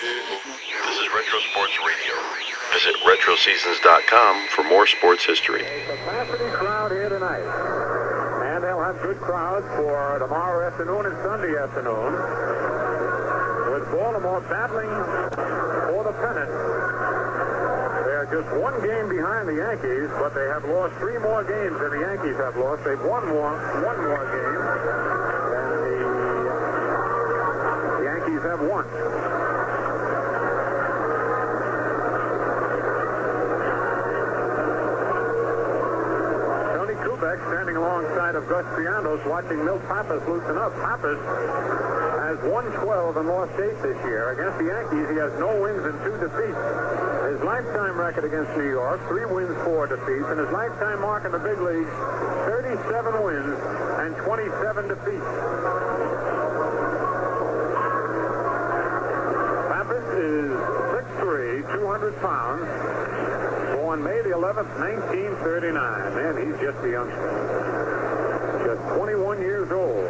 This is Retro Sports Radio. Visit RetroSeasons.com for more sports history. Capacity crowd here tonight. And they'll have good crowds for tomorrow afternoon and Sunday afternoon. With Baltimore battling for the pennant. They're just one game behind the Yankees, but they have lost three more games than the Yankees have lost. They've won more, one more game than the Yankees have won. Standing alongside of Gus Triandos watching Milt Pappas loosen up. Pappas has won 12 and lost 8 this year. Against the Yankees, he has no wins and two defeats. His lifetime record against New York, three wins, four defeats, and his lifetime mark in the big leagues, 37 wins and 27 defeats. Pappas is 6'3", 200 pounds. Born May the 11th, 1939. Man, he's just a youngster. Just 21 years old.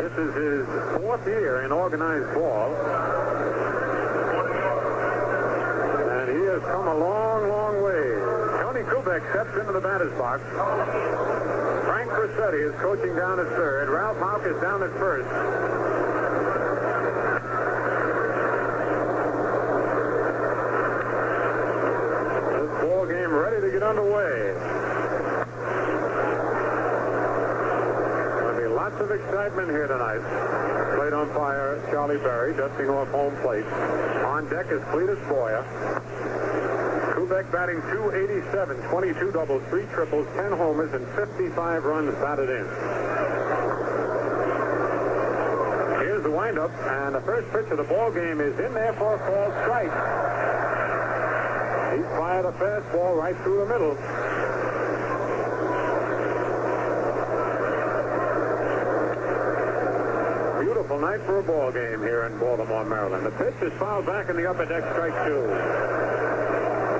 This is his fourth year in organized ball. And he has come a long, long way. Tony Kubek steps into the batter's box. Frank Crosetti is coaching down at third. Ralph Houk is down at first. This ball game ready to get underway. There'll be lots of excitement here tonight. Plate umpire Charlie Berry dusting off home plate. On deck is Cletis Boyer. Kubek batting 287, 22 doubles, 3 triples, 10 homers, and 55 runs batted in. Here's the windup, and the first pitch of the ball game is in there for a called strike. Fired a fastball right through the middle. Beautiful night for a ball game here in Baltimore, Maryland. The pitch is fouled back in the upper deck, strike two.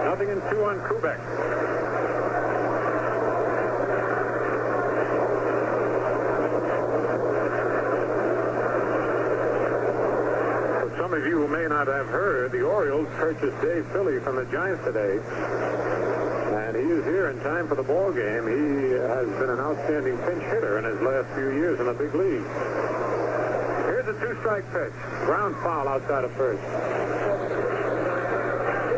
Nothing in two on Kubek. Some of you may not have heard, the Orioles purchased Dave Philley from the Giants today. And he is here in time for the ball game. He has been an outstanding pinch hitter in his last few years in the big league. Here's a two-strike pitch. Ground foul outside of first.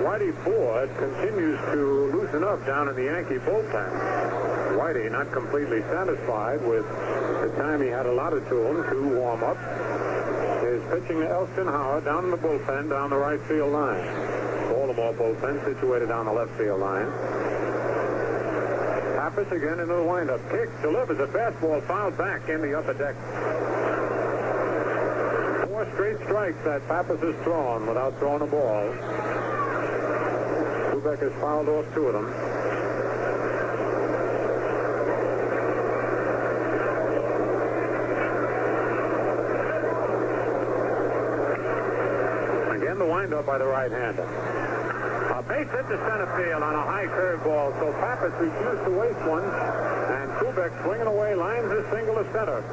Whitey Ford continues to loosen up down in the Yankee bullpen. Whitey not completely satisfied with the time he had allotted to him to warm up. Pitching to Elston Howard down in the bullpen down the right field line. Baltimore bullpen situated down the left field line. Pappas again into the windup. Kicks, delivers a fastball fouled back in the upper deck. Four straight strikes that Pappas has thrown without throwing a ball. Kubek has fouled off two of them. Again, the windup by the right-hander. A base hit to center field on a high curveball, so Pappas refused to waste one, and Kubek swinging away lines his single to center.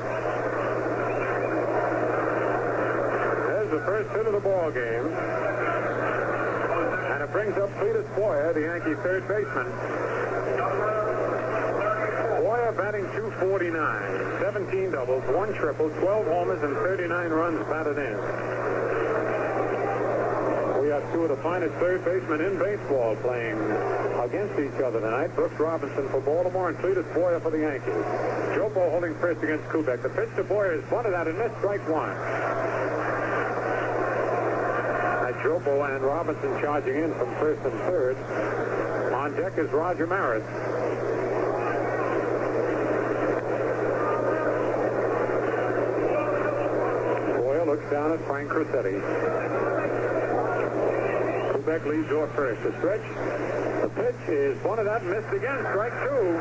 There's the first hit of the ball game. And it brings up Cletis Boyer, the Yankee third baseman. Boyer batting 249, 17 doubles, one triple, 12 homers, and 39 runs batted in. Two of the finest third basemen in baseball playing against each other tonight. Brooks Robinson for Baltimore and Cletis Boyer for the Yankees. Dropo holding first against Kubek. The pitch to Boyer is bunted out and missed strike one. Dropo and Robinson charging in from first and third. On deck is Roger Maris. Boyle looks down at Frank Crosetti. Kubek leads off first. The stretch. The pitch is bunted out and missed again. Strike two.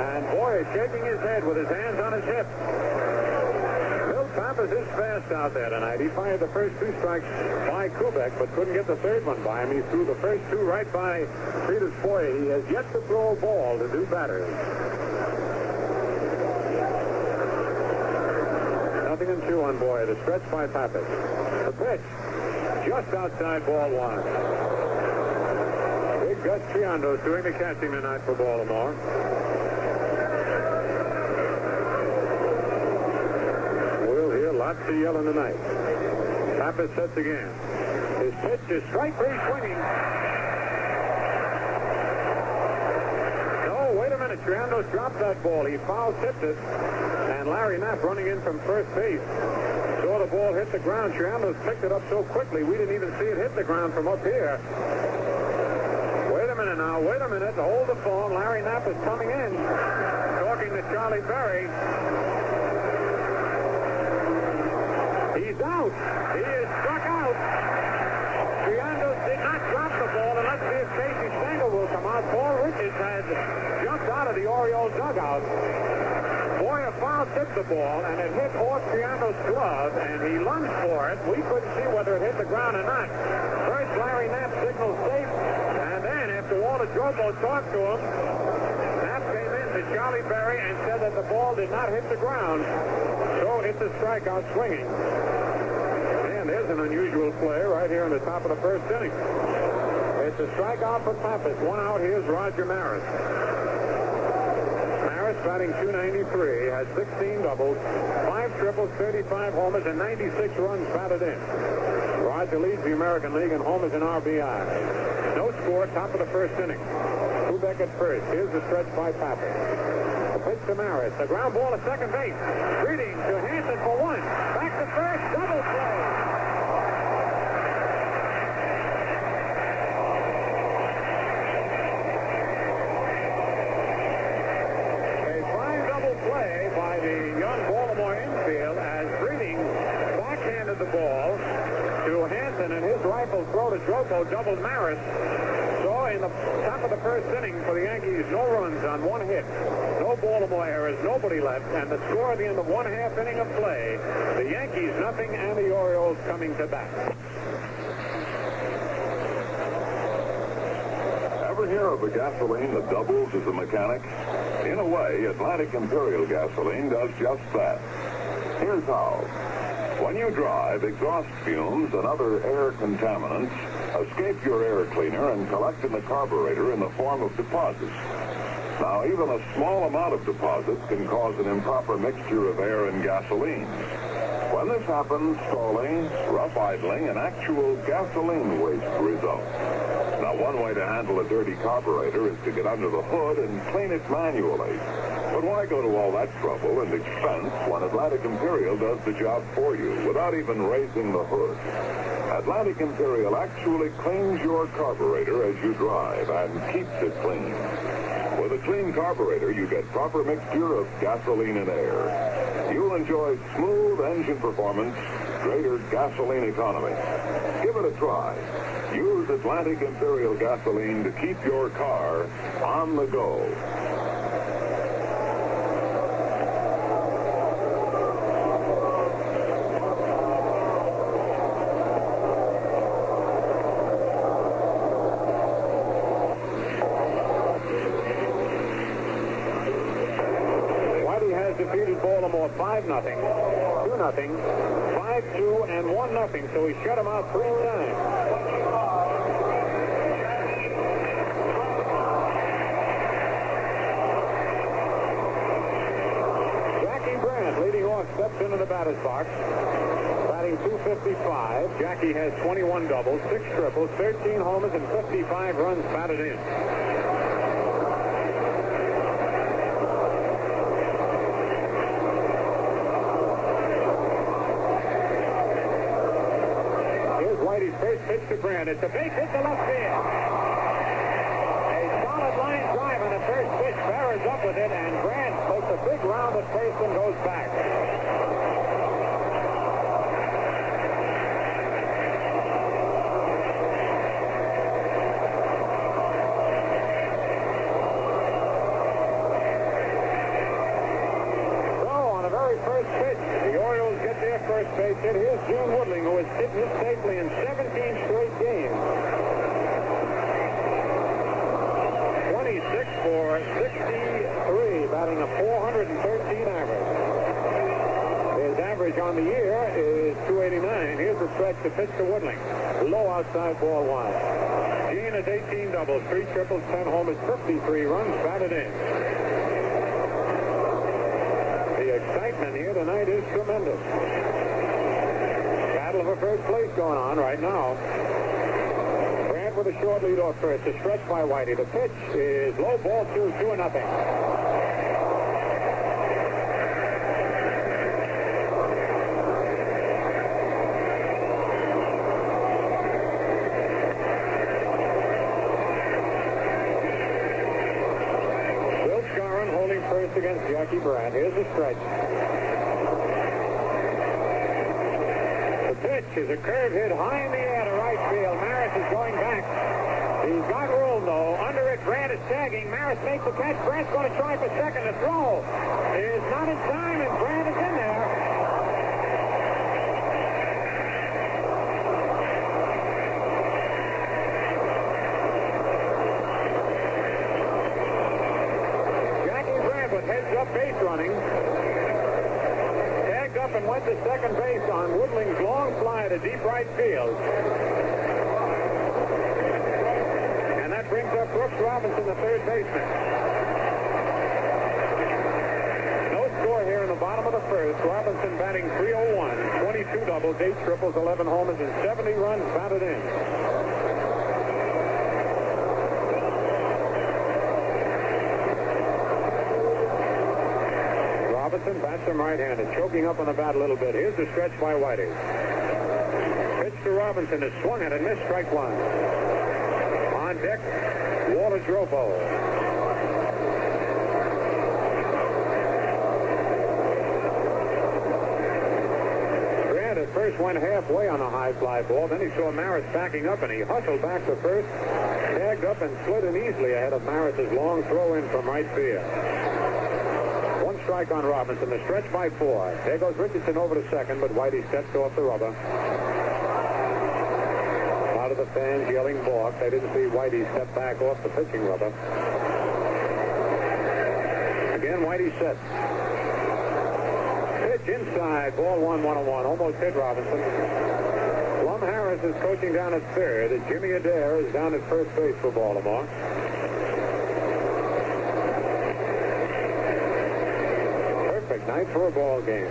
And Boyer shaking his head with his hands on his hips. Pappas is fast out there tonight. He fired the first two strikes by Kubek, but couldn't get the third one by him. He threw the first two right by Cletis Boyer. He has yet to throw a ball to do better. Nothing in two on Boyer. The stretch by Pappas. The pitch just outside ball one. Big Gus Triandos doing the catching tonight for Baltimore. We'll hear lots of yelling tonight. Pappas sets again. His pitch is strike three swinging. No, wait a minute. Triandos dropped that ball. He foul tipped it. And Larry Napp running in from first base ball hit the ground. Triandos picked it up so quickly we didn't even see it hit the ground from up here. Wait a minute now. Wait a minute. Hold the phone. Larry Napp is coming in. Talking to Charlie Berry. He's out. He is struck out. Triandos did not drop the ball, and let's see if Casey Stengel will come out. Paul Richards had jumped out of the Orioles dugout. Foul tipped the ball, and it hit off Triandos' glove, and he lunged for it. We couldn't see whether it hit the ground or not. First, Larry Napp signaled safe, and then after Walter Dropo talked to him, Napp came in to Charlie Berry and said that the ball did not hit the ground. So it's a strikeout swinging. And there's an unusual play right here in the top of the first inning. It's a strikeout for Pappas. One out. Here's Roger Maris. Batting 293, has 16 doubles, 5 triples, 35 homers, and 96 runs batted in. Roger leads the American League in homers and RBI. No score, top of the first inning. Kubek at first. Here's the stretch by Pappas. The pitch to Maris. The ground ball to second base. Breeding to Hansen for one. Back to first. Double play. A fine double play by the young Baltimore infield as Breeding backhanded the ball to Hansen and his rifle to doubled Maris. So in the top of the first inning for the Yankees, no runs on one hit, no Baltimore errors, nobody left, and the score at the end of one half inning of play, the Yankees nothing and the Orioles coming to bat. Ever hear of a gasoline that doubles as a mechanic? In a way, Atlantic Imperial gasoline does just that. Here's how. When you drive, exhaust fumes and other air contaminants escape your air cleaner and collect in the carburetor in the form of deposits. Now, even a small amount of deposits can cause an improper mixture of air and gasoline. When this happens, stalling, rough idling, and actual gasoline waste result. Now, one way to handle a dirty carburetor is to get under the hood and clean it manually. But why go to all that trouble and expense when Atlantic Imperial does the job for you without even raising the hood? Atlantic Imperial actually cleans your carburetor as you drive and keeps it clean. With a clean carburetor, you get proper mixture of gasoline and air. You'll enjoy smooth engine performance, greater gasoline economy. Give it a try. Use Atlantic Imperial gasoline to keep your car on the go. Whitey has defeated Baltimore 5 nothing, 2 nothing, 5 2, and 1 nothing. So he shut him out three times. Leading off steps into the batter's box. Batting 255. Jackie has 21 doubles, 6 triples, 13 homers, and 55 runs batted in. Whitey's first pitch to Brandt. It's a base hit to left field. A solid line drive on the first pitch. Barrers up with it, and Brandt takes a big round at first and goes back. So, on the very first pitch, the Orioles get their first base hit. Here's Gene Woodling, who has hit hit safely in 17 straight games. 26 for 63, batting a 413 on the year is 289. Here's the stretch to pitch to Woodling. Low outside ball one. Gene has 18 doubles, 3 triples, 10 homers, 53 runs, batted in. The excitement here tonight is tremendous. Battle for first place going on right now. Brandt with a short lead off first. A stretch by Whitey. The pitch is low ball two, two and nothing. Bill Skowron holding first against Jackie Brandt. Here's the stretch. The pitch is a curve hit high in the air to right field. Maris is going back. He's got room, though. Under it, Brandt is tagging. Maris makes the catch. Brandt's going to try for second. The throw is not in time, and Brandt is in there. Jackie Brandt with heads up base running. Tagged up and went to second base on Woodling's long fly to deep right field. And that brings up Brooks Robinson, the third baseman. No score here in the bottom of the first. Robinson batting 301, 22 doubles, 8 triples, 11 homers, and 70 runs batted in. Robinson bats him right-handed, choking up on the bat a little bit. Here's the stretch by Whitey. Robinson has swung at and missed strike one. On deck, Walter Dropo. Brandt at first went halfway on a high fly ball. Then he saw Maris backing up and he hustled back to first, tagged up and slid in easily ahead of Maris's long throw in from right field. One strike on Robinson. The stretch by Ford. There goes Richardson over to second, but Whitey steps off the rubber. The fans yelling balk. They didn't see Whitey step back off the pitching rubber. Again, Whitey sets. Pitch inside. Ball one, one on one. Almost hit Robinson. Lum Harris is coaching down at third. Jimmy Adair is down at first base for Baltimore. Perfect night for a ball game.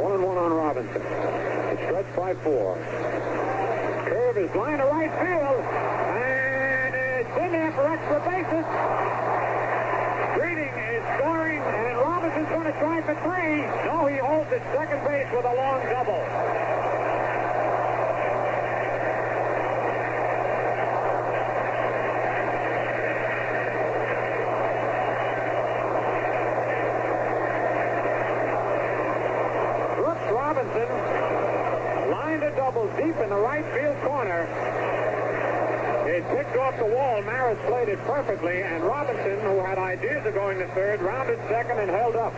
One and one on Robinson. The stretch by Ford. Curve is line to right field. And it's in there for extra bases. Breeding is scoring, and Robinson's going to try for three. No, he holds at second base with a long double. Brooks Robinson lined a double deep in the right field corner. It picked off the wall. Maris played it perfectly, and Robinson, who had ideas of going to third, rounded second and held up.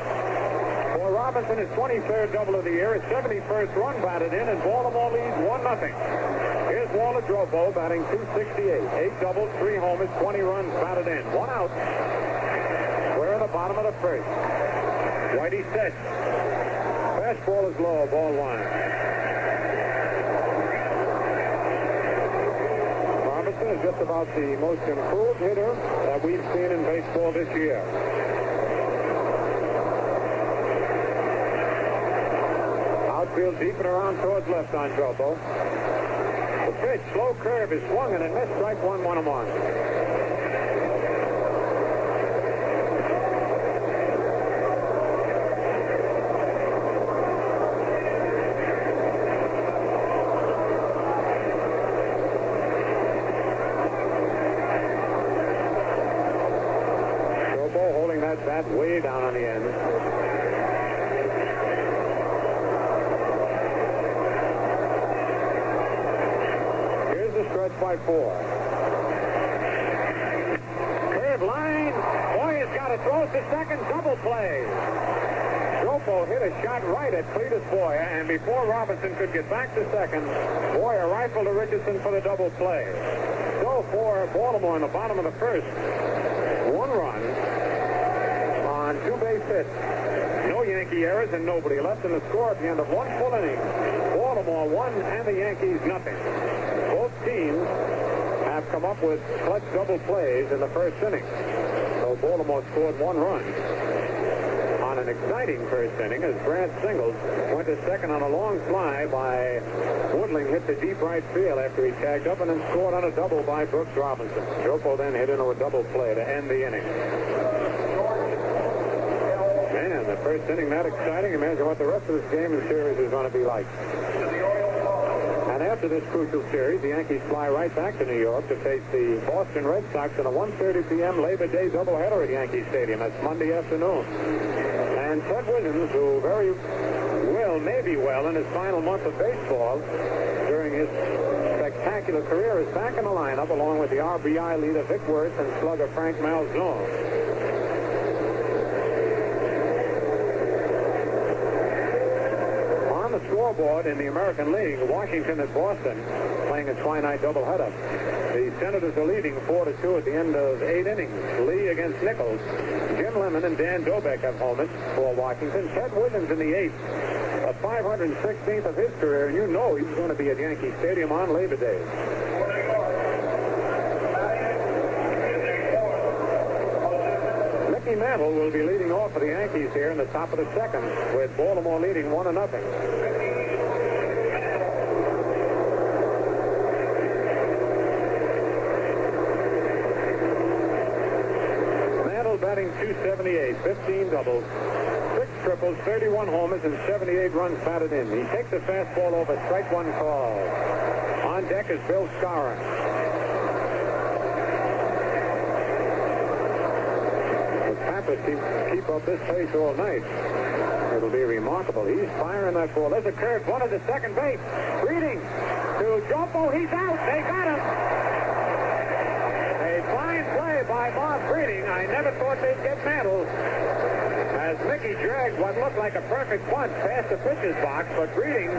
For Robinson, his 23rd double of the year, his 71st run batted in, and Baltimore leads 1 0. Here's Walter Dropo batting 268. Eight doubles, three homers, 20 runs batted in. One out. We're in the bottom of the first. Whitey sets. Fastball is low, ball one. Robinson is just about the most improved hitter that we've seen in baseball this year. Outfield deep and around towards left on Dropo. The pitch, slow curve, is swung and it missed strike one, one and one. Dropo holding that bat way down on the end. Here's the stretch by Ford. Curve line. Boy has got to throw to second. Double play. Dropo hit a shot right at Cletis Boyer, and before Robinson could get back to second, Boyer rifled to Richardson for the double play. So for Baltimore in the bottom of the first, one run on two base hits. No Yankee errors and nobody left, in the score at the end of one full inning. Baltimore one and the Yankees nothing. Both teams have come up with clutch double plays in the first inning. So Baltimore scored one run exciting first inning as Brandt Singles went to second on a long fly by Woodling hit the deep right field after he tagged up and then scored on a double by Brooks Robinson. Dropo then hit into a double play to end the inning. Man, the first inning that exciting. Imagine what the rest of this game and series is going to be like. And after this crucial series, the Yankees fly right back to New York to face the Boston Red Sox in a 1.30 p.m. Labor Day doubleheader at Yankee Stadium. That's Monday afternoon. Ted Williams, who very well, maybe well, in his final month of baseball during his spectacular career, is back in the lineup along with the RBI leader Vic Wertz and slugger Frank Malzone. On the scoreboard in the American League, Washington and Boston playing a twilight doubleheader. The Senators are leading 4 to 2 at the end of eight innings. Lee against Nichols. Jim Lemon and Dan Dobbek have homers for Washington. Ted Williams in the eighth. A 516th of his career, and you know he's going to be at Yankee Stadium on Labor Day. Mickey Mantle will be leading off for the Yankees here in the top of the second, with Baltimore leading one to nothing. 378, 15 doubles, 6 triples, 31 homers, and 78 runs batted in. He takes a fastball over strike one call. On deck is Bill Skowron. The Pappas keep, keep up this pace all night. It'll be remarkable. He's firing that ball. There's a curve. One of the second base. Breeding to Jumbo. He's out. They got him. A by Bob Breeding. I never thought they'd get Mantle. As Mickey dragged what looked like a perfect punch past the pitcher's box, but Breeding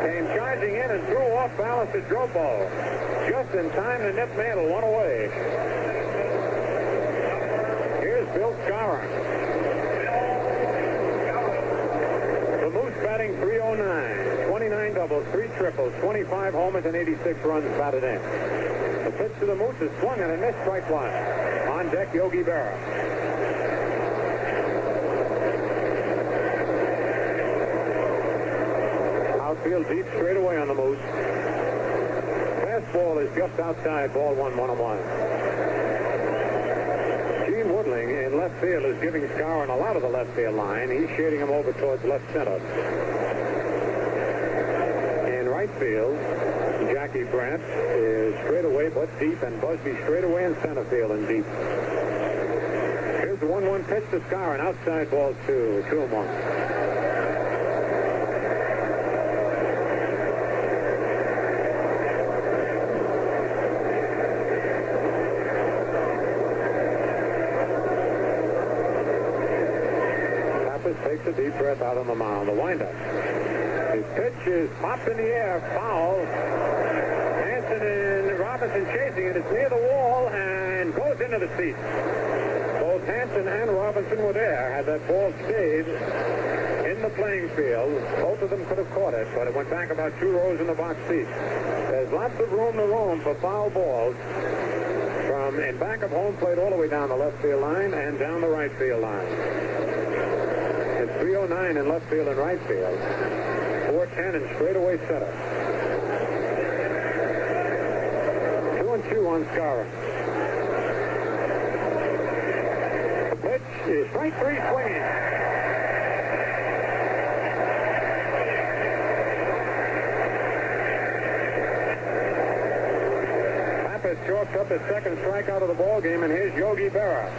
came charging in and threw off balance to ball, Just in time to nip Mantle one away. Here's Bill Skowron. The Moose batting 309. 29 doubles, 3 triples, 25 homers, and 86 runs batted in. Pitch to the Moose is swung and a missed strike one. On deck, Yogi Berra. Outfield deep straight away on the Moose. Fastball is just outside, ball one, one on one. Gene Woodling in left field is giving Skowron a lot of the left field line. He's shading him over towards left center. In right field, Jackie Brandt is straight away but deep, and Busby straight away in center field and deep. Here's the 1-1 pitch to Skowron. Outside ball one. Pappas takes a deep breath out on the mound. The windup. His pitch is popped in the air, foul. Hansen and Robinson chasing it. It's near the wall and goes into the seat. Both Hansen and Robinson were there. Had that ball stayed in the playing field, both of them could have caught it, but it went back about two rows in the box seat. There's lots of room to roam for foul balls from in back of home plate all the way down the left field line and down the right field line. It's 309 in left field and right field. 410 in straightaway center. Two and two on Skowron. The pitch is strike three swinging. Pappas chalks up his second strikeout of the ball game, and here's Yogi Berra.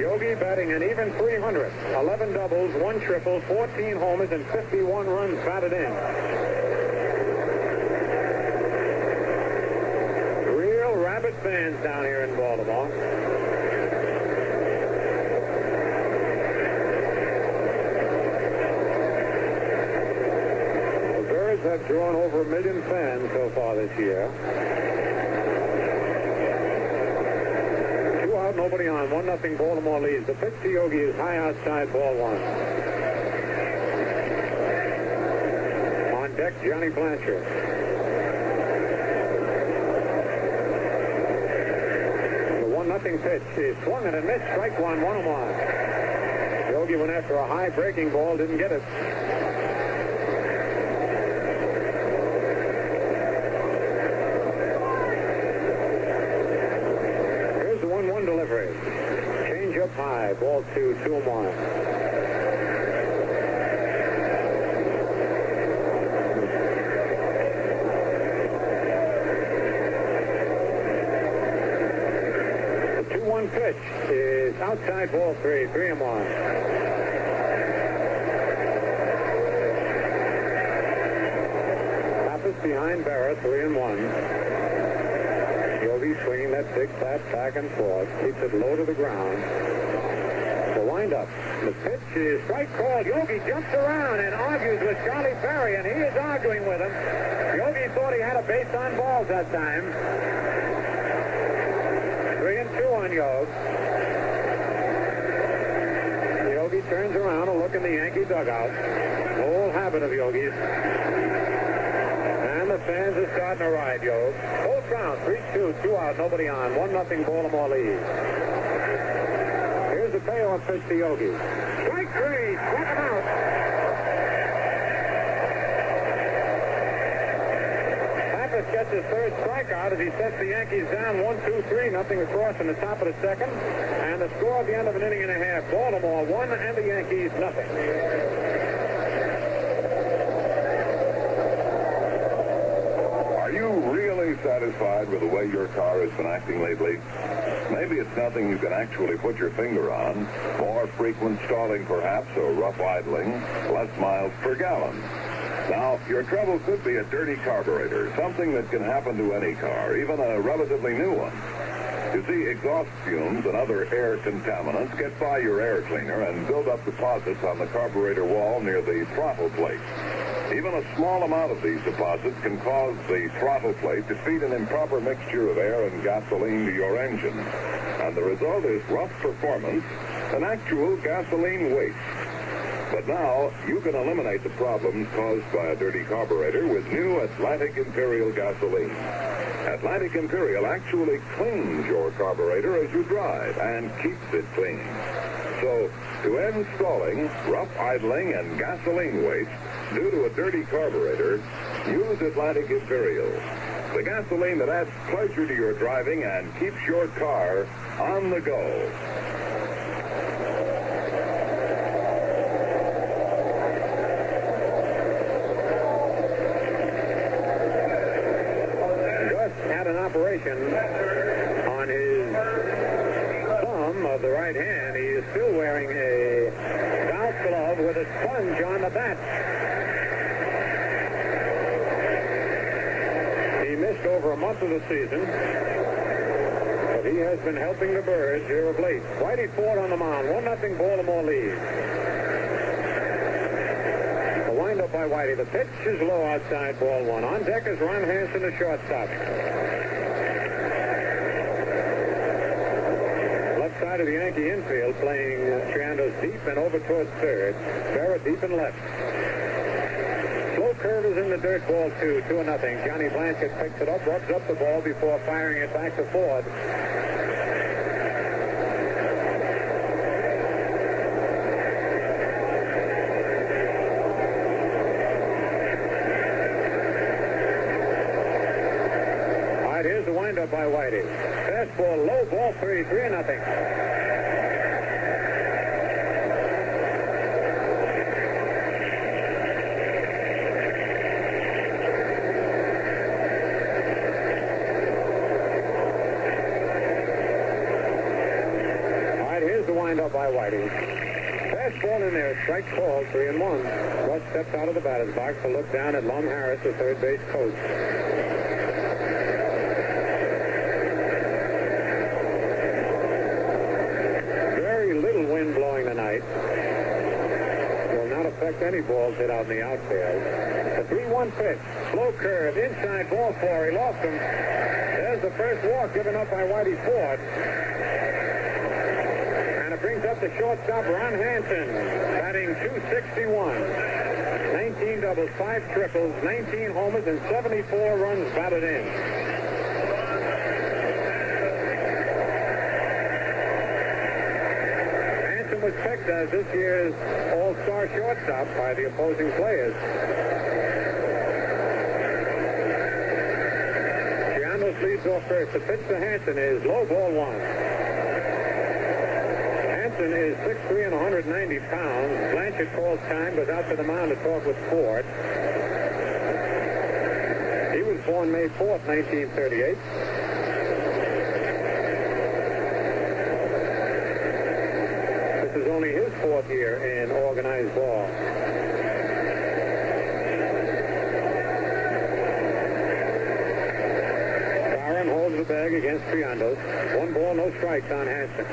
Yogi batting an even 300. 11 doubles, 1 triple, 14 homers, and 51 runs batted in. Real rabid fans down here in Baltimore. The Birds have drawn over a million fans so far this year. Two out, nobody on. One nothing Baltimore leads. The pitch to Yogi is high outside, ball one. On deck, Johnny Blanchard. Nothing pitch is swung and a miss. Strike one, one and one. Yogi went after a high breaking ball, didn't get it. Here's the 1 1 delivery. Change up high. Ball two, two and one. The 2 1 pitch is outside ball three, three and one. Pappas behind Berra, three and one. Yogi swinging that big bat back and forth, keeps it low to the ground. The windup. The pitch is strike called. Yogi jumps around and argues with Charlie Berry, and he is arguing with him. Yogi thought he had a base on balls that time. And Yogi. Yogi turns around to look in the Yankee dugout. Old habit of Yogi's. And the fans are starting to ride, Yo. Both rounds, 3-2, two out, nobody on. 1 nothing Baltimore lead. Here's the payoff pitch to Yogi. Strike three, struck out. Pappas gets his third strikeout as he sets the Yankees down 1-2-3, nothing across in the top of the second. And the score at the end of an inning and a half, Baltimore 1 and the Yankees nothing. Are you really satisfied with the way your car has been acting lately? Maybe it's nothing you can actually put your finger on. More frequent stalling, perhaps, or rough idling, less miles per gallon. Now, your trouble could be a dirty carburetor, something that can happen to any car, even a relatively new one. You see, exhaust fumes and other air contaminants get by your air cleaner and build up deposits on the carburetor wall near the throttle plate. Even a small amount of these deposits can cause the throttle plate to feed an improper mixture of air and gasoline to your engine. And the result is rough performance and actual gasoline waste. But now you can eliminate the problems caused by a dirty carburetor with new Atlantic Imperial gasoline. Atlantic Imperial actually cleans your carburetor as you drive and keeps it clean. So, to end stalling, rough idling, and gasoline waste due to a dirty carburetor, use Atlantic Imperial. The gasoline that adds pleasure to your driving and keeps your car on the go. Gus had an operation on his thumb of the right hand. He is still wearing a golf glove with a sponge on the bat. He missed over a month of the season, but he has been helping the Birds here of late. Whitey Ford on the mound, 1 nothing Baltimore lead. The windup by Whitey. The pitch is low outside, ball one. On deck is Ron Hansen, the shortstop. Left side of the Yankee infield playing Triandos deep and over towards third. Berra deep and left. Slow curve is in the dirt, ball two, two and nothing. Johnny Blanchard picks it up, rubs up the ball before firing it back to Ford. All right, here's the windup by Whitey. Fastball, low ball three, three and nothing. All right, here's the windup by Whitey. Fastball in there, strike called, three and one. Gus steps out of the batter's box to look down at Lum Harris, the third base coach. Very little wind blowing tonight. Will not affect any balls hit out in the outfield. The 3-1 pitch. Slow curve. Inside ball four. He lost him. There's the first walk given up by Whitey Ford. And it brings up the shortstop, Ron Hansen, batting 261. 19 doubles, 5 triples, 19 homers, and 74 runs batted in. Hansen was picked as this year's all-star shortstop by the opposing players. Giannis leads off first. The pitch to Hansen is low ball one. Hansen is 6'3 and 190 pounds. Blanchard calls time, goes out to the mound to talk with Ford. He was born May 4th, 1938. This is fourth year in organized ball. Barron holds the bag against Triandos. One ball, no strikes on Hansen.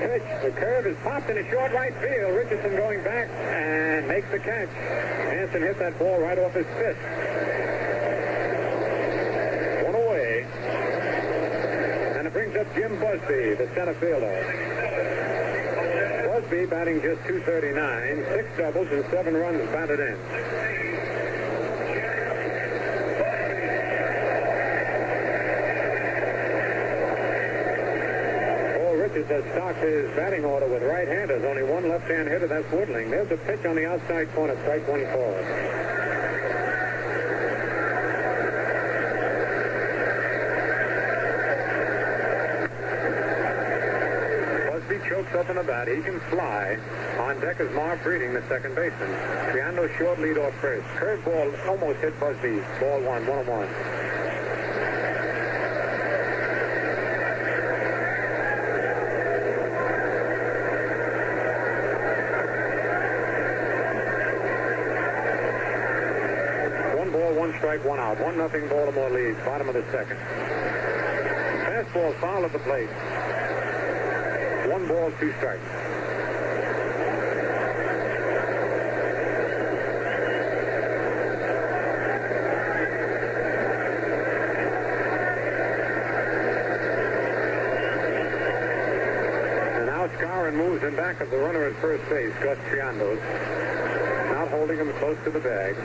Pitch. The curve is popped in a short right field. Richardson going back and makes the catch. Hansen hit that ball right off his fist. One away. And it brings up Jim Busby, the center fielder. Busby batting just 239, six doubles and seven runs batted in. Paul Richards has stocked his batting order with right-handers. Only one left-hand hitter, that's Woodling. There's a pitch on the outside corner, strike one forward. Busby chokes up in the bat. He can fly. On deck is Marv Breeding, the second baseman. Triando short lead off first. Curveball almost hit Busby. Ball one, one on one. One ball, one strike, one out. One nothing Baltimore leads. Bottom of the second. Fastball foul at the plate. One ball, two strikes. And now Skowron moves in back of the runner at first base, Gus Triandos. Not holding him close to the bag.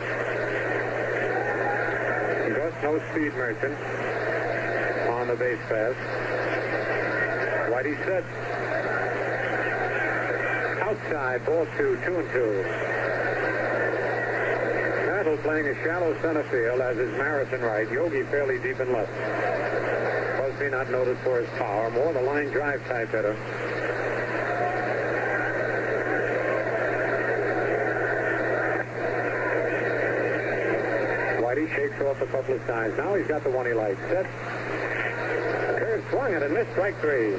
Gus, no speed merchant on the base pass. Whitey set. Outside, ball two, two and two. Battle playing a shallow center field, as is Marison right. Yogi fairly deep in left. Busby not noted for his power, more the line drive type hitter. Whitey shakes off a couple of times. Now he's got the one he likes. Set. Swung it and missed strike three.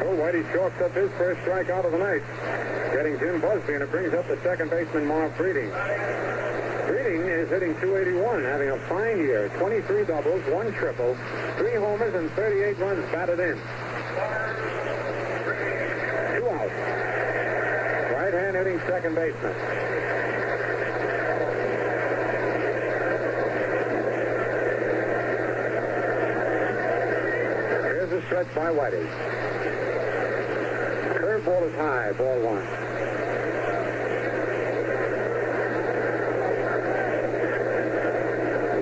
Bill Whitey chalks up his first strikeout of the night. Getting Jim Busby, and it brings up the second baseman, Marv Breeding. Breeding is hitting 281, having a fine year. 23 doubles, one triple, three homers, and 38 runs batted in. Two outs. Right hand hitting second baseman. Here's a stretch by Whitey. Curveball is high, ball one.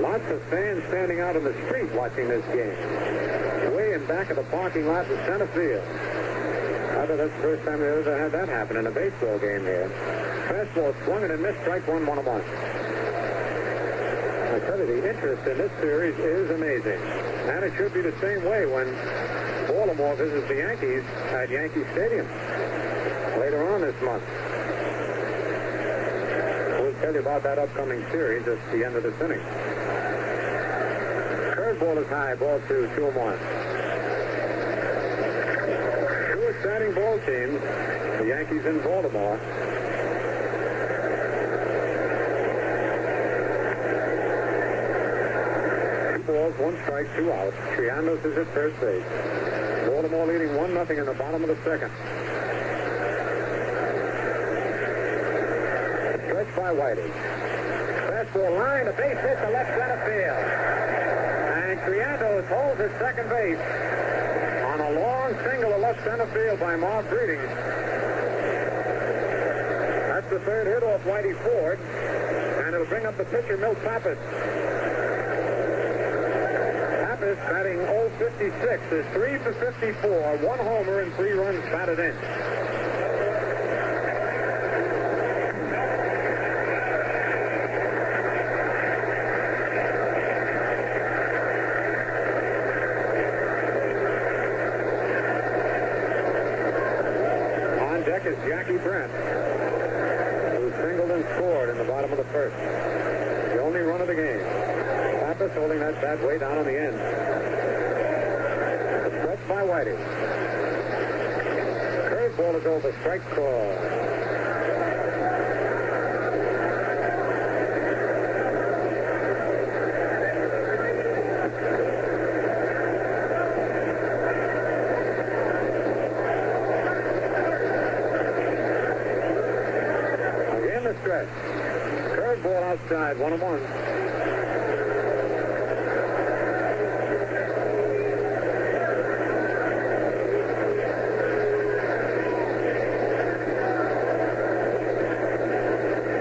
Lots of fans standing out in the street watching this game. Way in back of the parking lot in center field. I thought that's the first time they ever had that happen in a baseball game here. Fastball swung and missed strike one, one on one. I tell you, the interest in this series is amazing. And it should be the same way when Baltimore visits the Yankees at Yankee Stadium later on this month. We'll tell you about that upcoming series at the end of this inning. Curveball is high, ball two, two and one. Two exciting ball teams, the Yankees in Baltimore. Two balls, one strike, two outs. Triandos is at first base. Baltimore leading one nothing in the bottom of the second. Stretch by Whitey. Fastball line, a base hit to left center field. And Triandos holds at second base on a long single. To left center field by Marv Breeding. That's the third hit off Whitey Ford, and it'll bring up the pitcher, Milt Pappas. Pappas batting 0-56 is 3 for 54, one homer and three runs batted in. On deck is Jackie Brandt, who singled and scored in the bottom of the first. The only run of the game. Holding that bat way down on the end. By Whitey. Curveball is over. Strike call. Again the stretch. Curveball outside, one and one.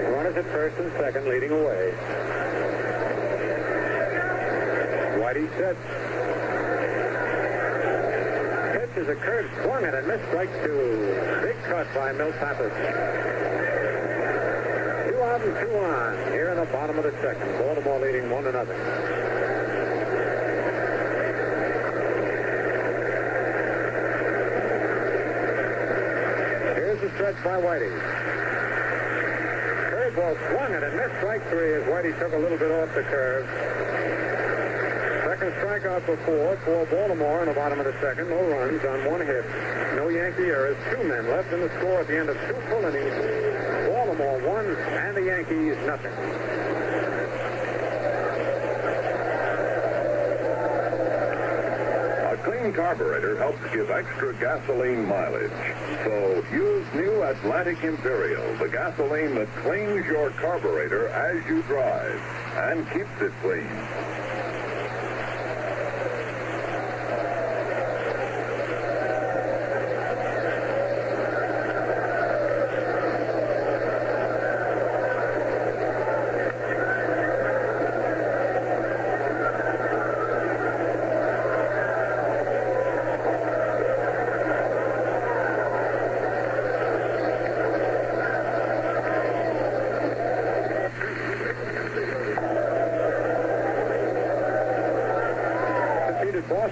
Runners at first and second, leading away. Whitey sets. Pitch is a curve, swung it and missed strike two. Big cut by Milt Pappas. Two out and two on here in the bottom of the second. Baltimore leading one to nothing. Stretch by Whitey. Curveball swung it and missed strike three as Whitey took a little bit off the curve. Second strikeout for four for Baltimore in the bottom of the second. No runs on one hit. No Yankee errors. Two men left in the score at the end of two full innings. Baltimore one and the Yankees nothing. A carburetor helps give extra gasoline mileage. So use new Atlantic Imperial, the gasoline that cleans your carburetor as you drive and keeps it clean.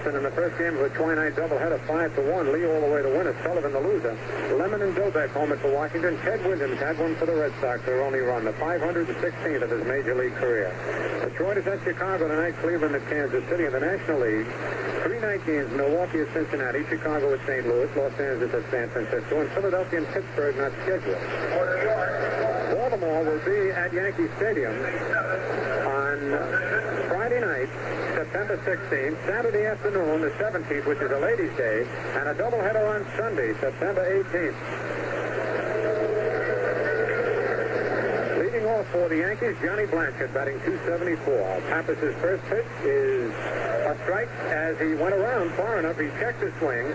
Defeated in the first game of a 29 doubleheader, 5 to 1. Lee all the way to win it. Sullivan the loser. Lemon and Dobbek home it for Washington. Ted Williams had one for the Red Sox, their only run, the 516th of his major league career. Detroit is at Chicago tonight, Cleveland at Kansas City in the National League. Three night games, Milwaukee at Cincinnati, Chicago at St. Louis, Los Angeles at San Francisco, and Philadelphia and Pittsburgh not scheduled. Baltimore will be at Yankee Stadium on September 16th, Saturday afternoon, the 17th, which is a ladies' day, and a doubleheader on Sunday, September 18th. Leading off for the Yankees, Johnny Blanchard batting 274. Pappas' first pitch is a strike as he went around far enough. He checked his swing,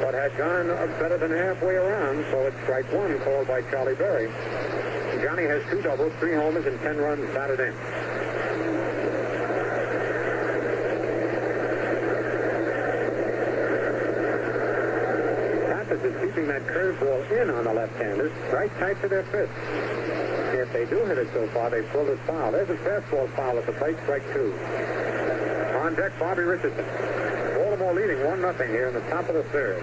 but had gone better than halfway around, so it's strike one called by Charlie Berry. Johnny has two doubles, three homers, and ten runs batted in. Pappas is keeping that curveball in on the left-handers, right tight to their fist. If they do hit it so far, they pulled it foul. There's a fastball foul at the plate, strike two. On deck, Bobby Richardson. Baltimore leading 1 nothing here in the top of the third.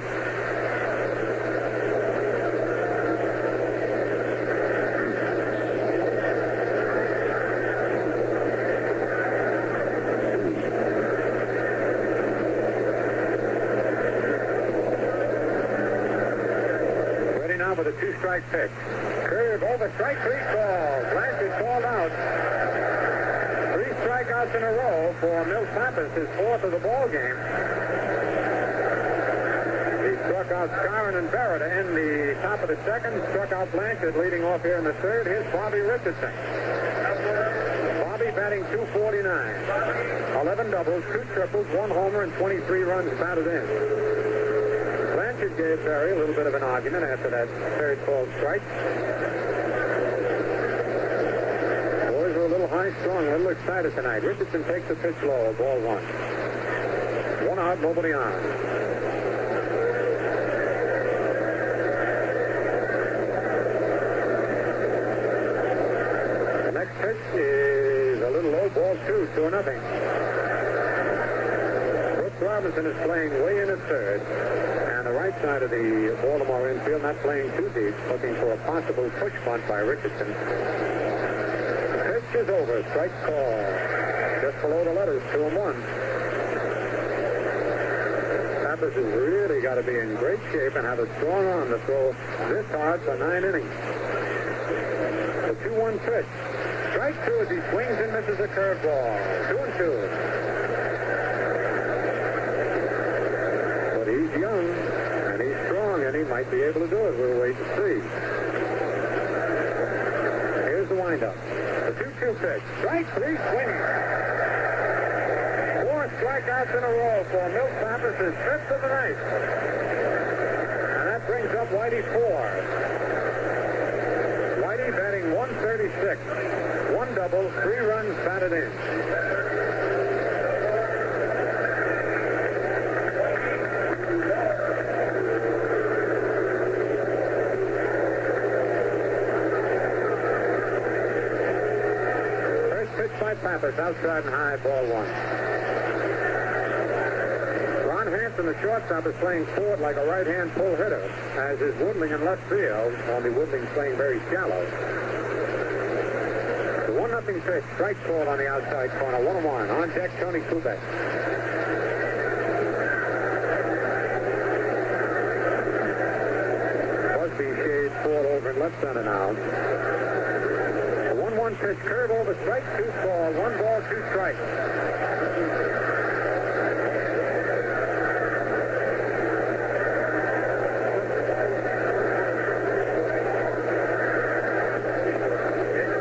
Ready two-strike pitch. Curve over, strike three call. Blanchard called out. Three strikeouts in a row for Milt Pappas, his fourth of the ball game. He struck out Skowron and Barrett to end the top of the second. Struck out Blanchard leading off here in the third. Here's Bobby Richardson. Bobby batting 249. 11 doubles, two triples, one homer, and 23 runs batted in. Bench gave Berry a little bit of an argument after that third called strike. Boys are a little high strung, a little excited tonight. Richardson takes the pitch low, ball one. One out, nobody on. Next pitch is a little low ball two, two or nothing. Brooks Robinson is playing way in at third, right side of the Baltimore infield, not playing too deep, looking for a possible push bunt by Richardson. The pitch is over. Strike call. Just below the letters, 2 and 1. Pappas has really got to be in great shape and have a strong arm to throw this hard for nine innings. The 2-1 pitch. Strike two as he swings and misses a curveball. 2 and 2. Might be able to do it. We'll wait to see. Here's the windup. The 2-2 pitch. Strike three swinging. Four strikeouts in a row for Milt Pappas, fifth of the night. And that brings up Whitey Ford. Whitey batting 136. One double, three runs batted in. First pitch by Pappas, outside and high, ball one. Ron Hansen, the shortstop, is playing forward like a right-hand pull hitter, as is Woodling in left field, only Woodling's playing very shallow The one nothing pitch. Strike called on the outside corner. One and one. On deck, Tony Kubek. Busby shades Ford over in left center now. A 1-1 pitch, curve over, strike, two ball, one ball, two strikes.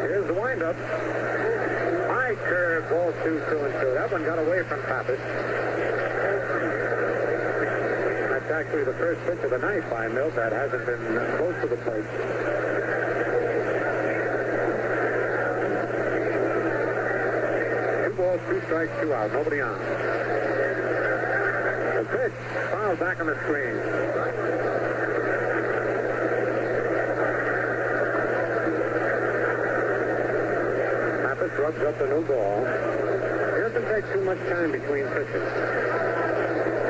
Here's the windup. High curve, ball two, two and two. That one got away from Pappas. That's actually the first pitch of the night by Milt. That hasn't been close to the plate. Two strikes, two out. Nobody on. The pitch foul back on the screen. rubs up the new ball. It doesn't take too much time between pitches.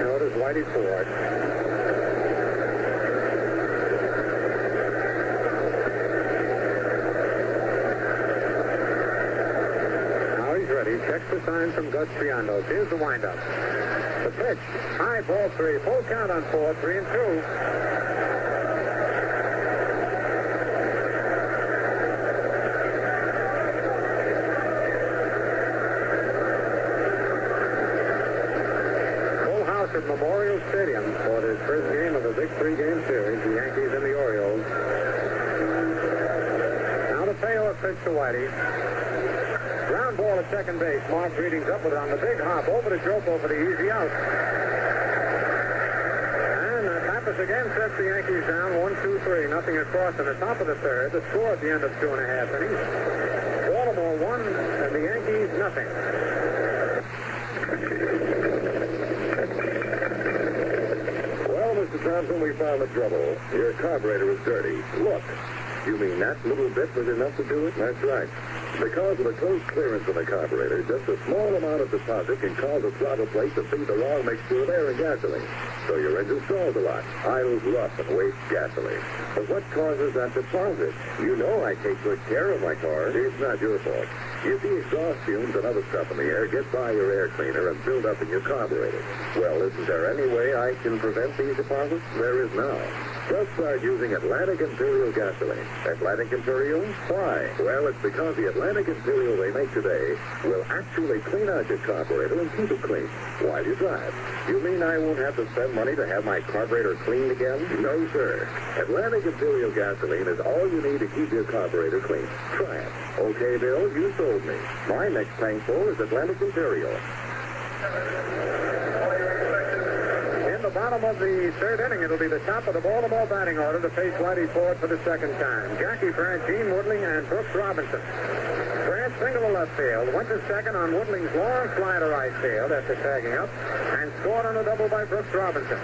Notice Whitey Ford. Now The sign from Gus Triandos. Here's the windup. The pitch. High ball three. Full count on Ford. Three and two. Full house at Memorial Stadium for this first game of the big three-game series, the Yankees and the Orioles. Now the payoff pitch to Whitey. Ball at second base. Marv Breeding's up with it on the big hop over to Dropo for the easy out. And uh, Pappas again sets the Yankees down one, two, three, nothing across in the top of the third. The score at the end of two and a half innings. Baltimore one and the Yankees nothing. Well, Mr. Thompson, we found the trouble. Your carburetor is dirty. Look. You mean that little bit was enough to do it? That's right. Because of the close clearance of the carburetor, just a small amount of deposit can cause the throttle plate to feed the wrong mixture of air and gasoline. So your engine stalls a lot, idles rough, and wastes gasoline. But what causes that deposit? You know I take good care of my car. It's not your fault. You see, exhaust fumes and other stuff in the air get by your air cleaner and build up in your carburetor. Well, isn't there any way I can prevent these deposits? There is now. Just start using Atlantic Imperial gasoline. Atlantic Imperial? Why? Well, it's because the Atlantic Imperial they make today will actually clean out your carburetor and keep it clean while you drive. You mean I won't have to spend money to have my carburetor cleaned again? No, sir. Atlantic Imperial gasoline is all you need to keep your carburetor clean. Try it. Okay, Bill, you sold me. My next tank full is Atlantic Imperial bottom of the third inning, it'll be the top of the Baltimore batting order to face Whitey Ford for the second time. Jackie Brandt, Gene Woodling, and Brooks Robinson. Brandt single to left field, went to second on Woodling's long fly to right field after tagging up, and scored on a double by Brooks Robinson.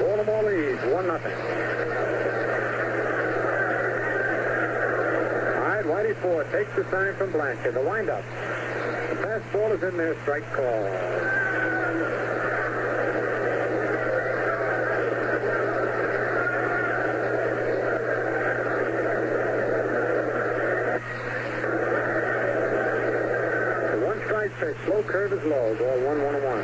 Baltimore leads 1 nothing. All right, Whitey Ford takes the sign from Blanchard. The windup. The fastball is in there, strike call. The one strike pitch, slow curve is low, ball one, one, one.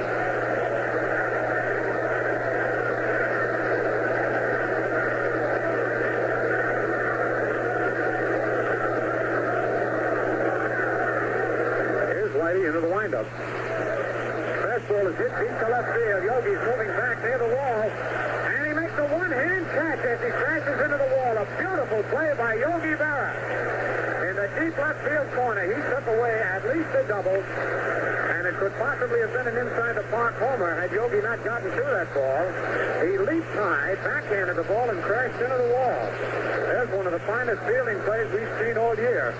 Here's Whitey into the windup. Fastball is hit deep to left field. Yogi's moving back near the wall. And he makes a one-hand catch as he crashes into the wall. A beautiful play by Yogi Berra. Deep left field corner, he took away at least a double. And it could possibly have been an inside the park homer had Yogi not gotten to that ball. He leaped high, backhanded the ball, and crashed into the wall. There's one of the finest fielding plays we've seen all year.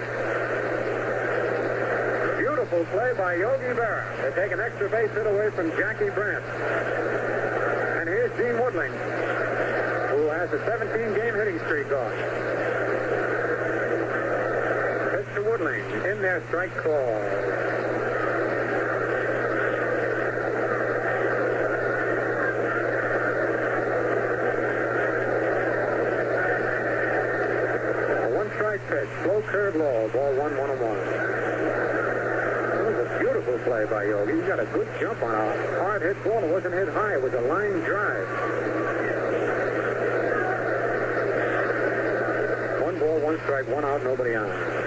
Beautiful play by Yogi Berra to take an extra base hit away from Jackie Brandt. And here's Gene Woodling, who has a 17-game hitting streak going. In there, strike call. Pitch, slow curve low, ball one, one, one. That was a beautiful play by Yogi. He got a good jump on a hard hit ball. It wasn't hit high. It was a line drive. One ball, one strike, one out, nobody on.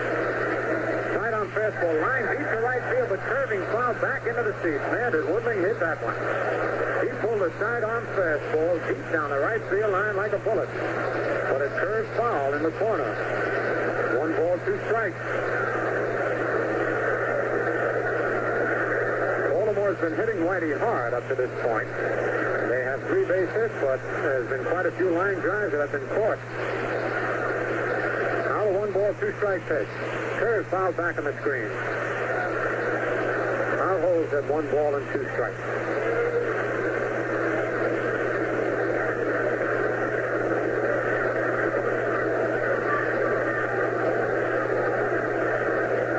Fastball, line deep to right field, but curving foul back into the seats. Man, did Woodling hit that one. He pulled a sidearm fastball deep down the right field line like a bullet. But it curved foul in the corner. One ball, two strikes. Baltimore's been hitting Whitey hard up to this point. They have three base hits, but there's been quite a few line drives that have been caught. Now a one ball, two strike pitch. Curve foul back on the screen. Foul holds at one ball and two strikes.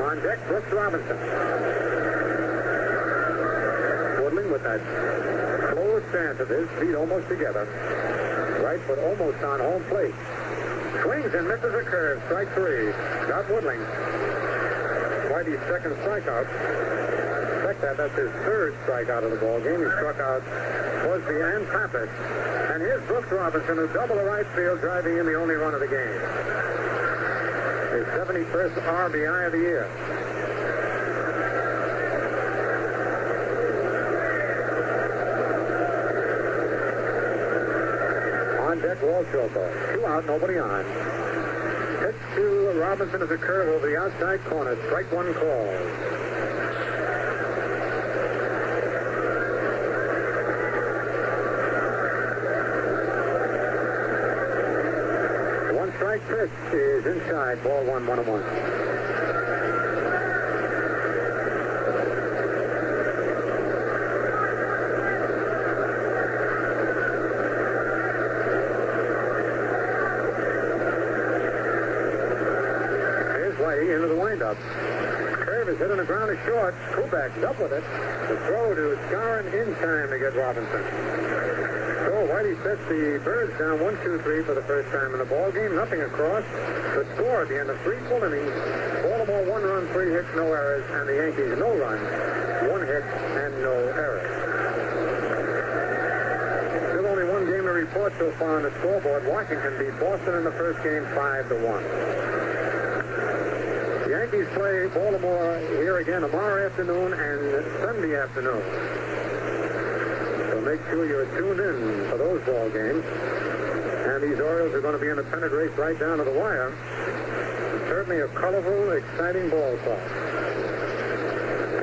On deck, Brooks Robinson. Woodling with that close stance of his, feet almost together. Right foot almost on home plate. Swings and misses a curve. Strike three. Got Woodling. Whitey's second strikeout. Check that. That's his third strikeout of the ball game. He struck out Busby and Pappas. And here's Brooks Robinson, who doubled the right field, driving in the only run of the game. His 71st RBI of the year. On deck, Walt Dropo. Two out, nobody on. Pitch to Robinson as a curve over the outside corner. Strike one call. One strike pitch is inside. Ball one, one and one. Here's Whitey windup. Curve is hit on the ground is short. Kubek's up with it. The throw to Skowron in time to get Robinson. So Whitey sets the Birds down one, two, three for the first time in the ball game. Nothing across. The score at the end of three full innings. Baltimore one run, three hits, no errors, and the Yankees no runs, one hit, and no errors. Still only one game to report so far on the scoreboard. Washington beat Boston in the first game, five to one. Yankees play Baltimore here again tomorrow afternoon and Sunday afternoon. So make sure you're tuned in for those ball games. And these Orioles are going to be in a pennant race right down to the wire. It's certainly a colorful, exciting ball club.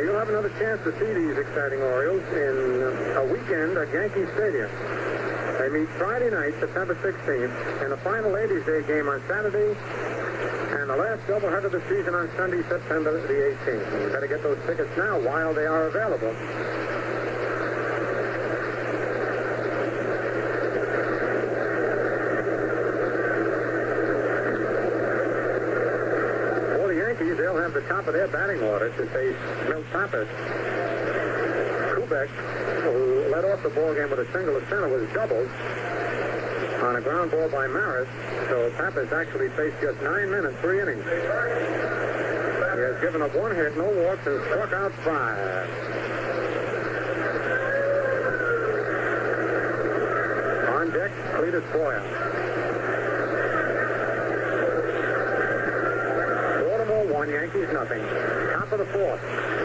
You'll have another chance to see these exciting Orioles in a weekend at Yankee Stadium. They meet Friday night, September 16th, in the final Ladies' Day game on Saturday, the last doubleheader of the season on Sunday, September the 18th. You better get those tickets now while they are available. For the Yankees, they'll have the top of their batting order to face Milt Pappas. Kubek, who led off the ball game with a single to center, was doubled on a ground ball by Maris. So Pappas actually faced just nine minutes, three innings. He has given up one hit, no walks, and struck out five. On deck, Cletis Boyer. Baltimore one, Yankees nothing. Top of the fourth.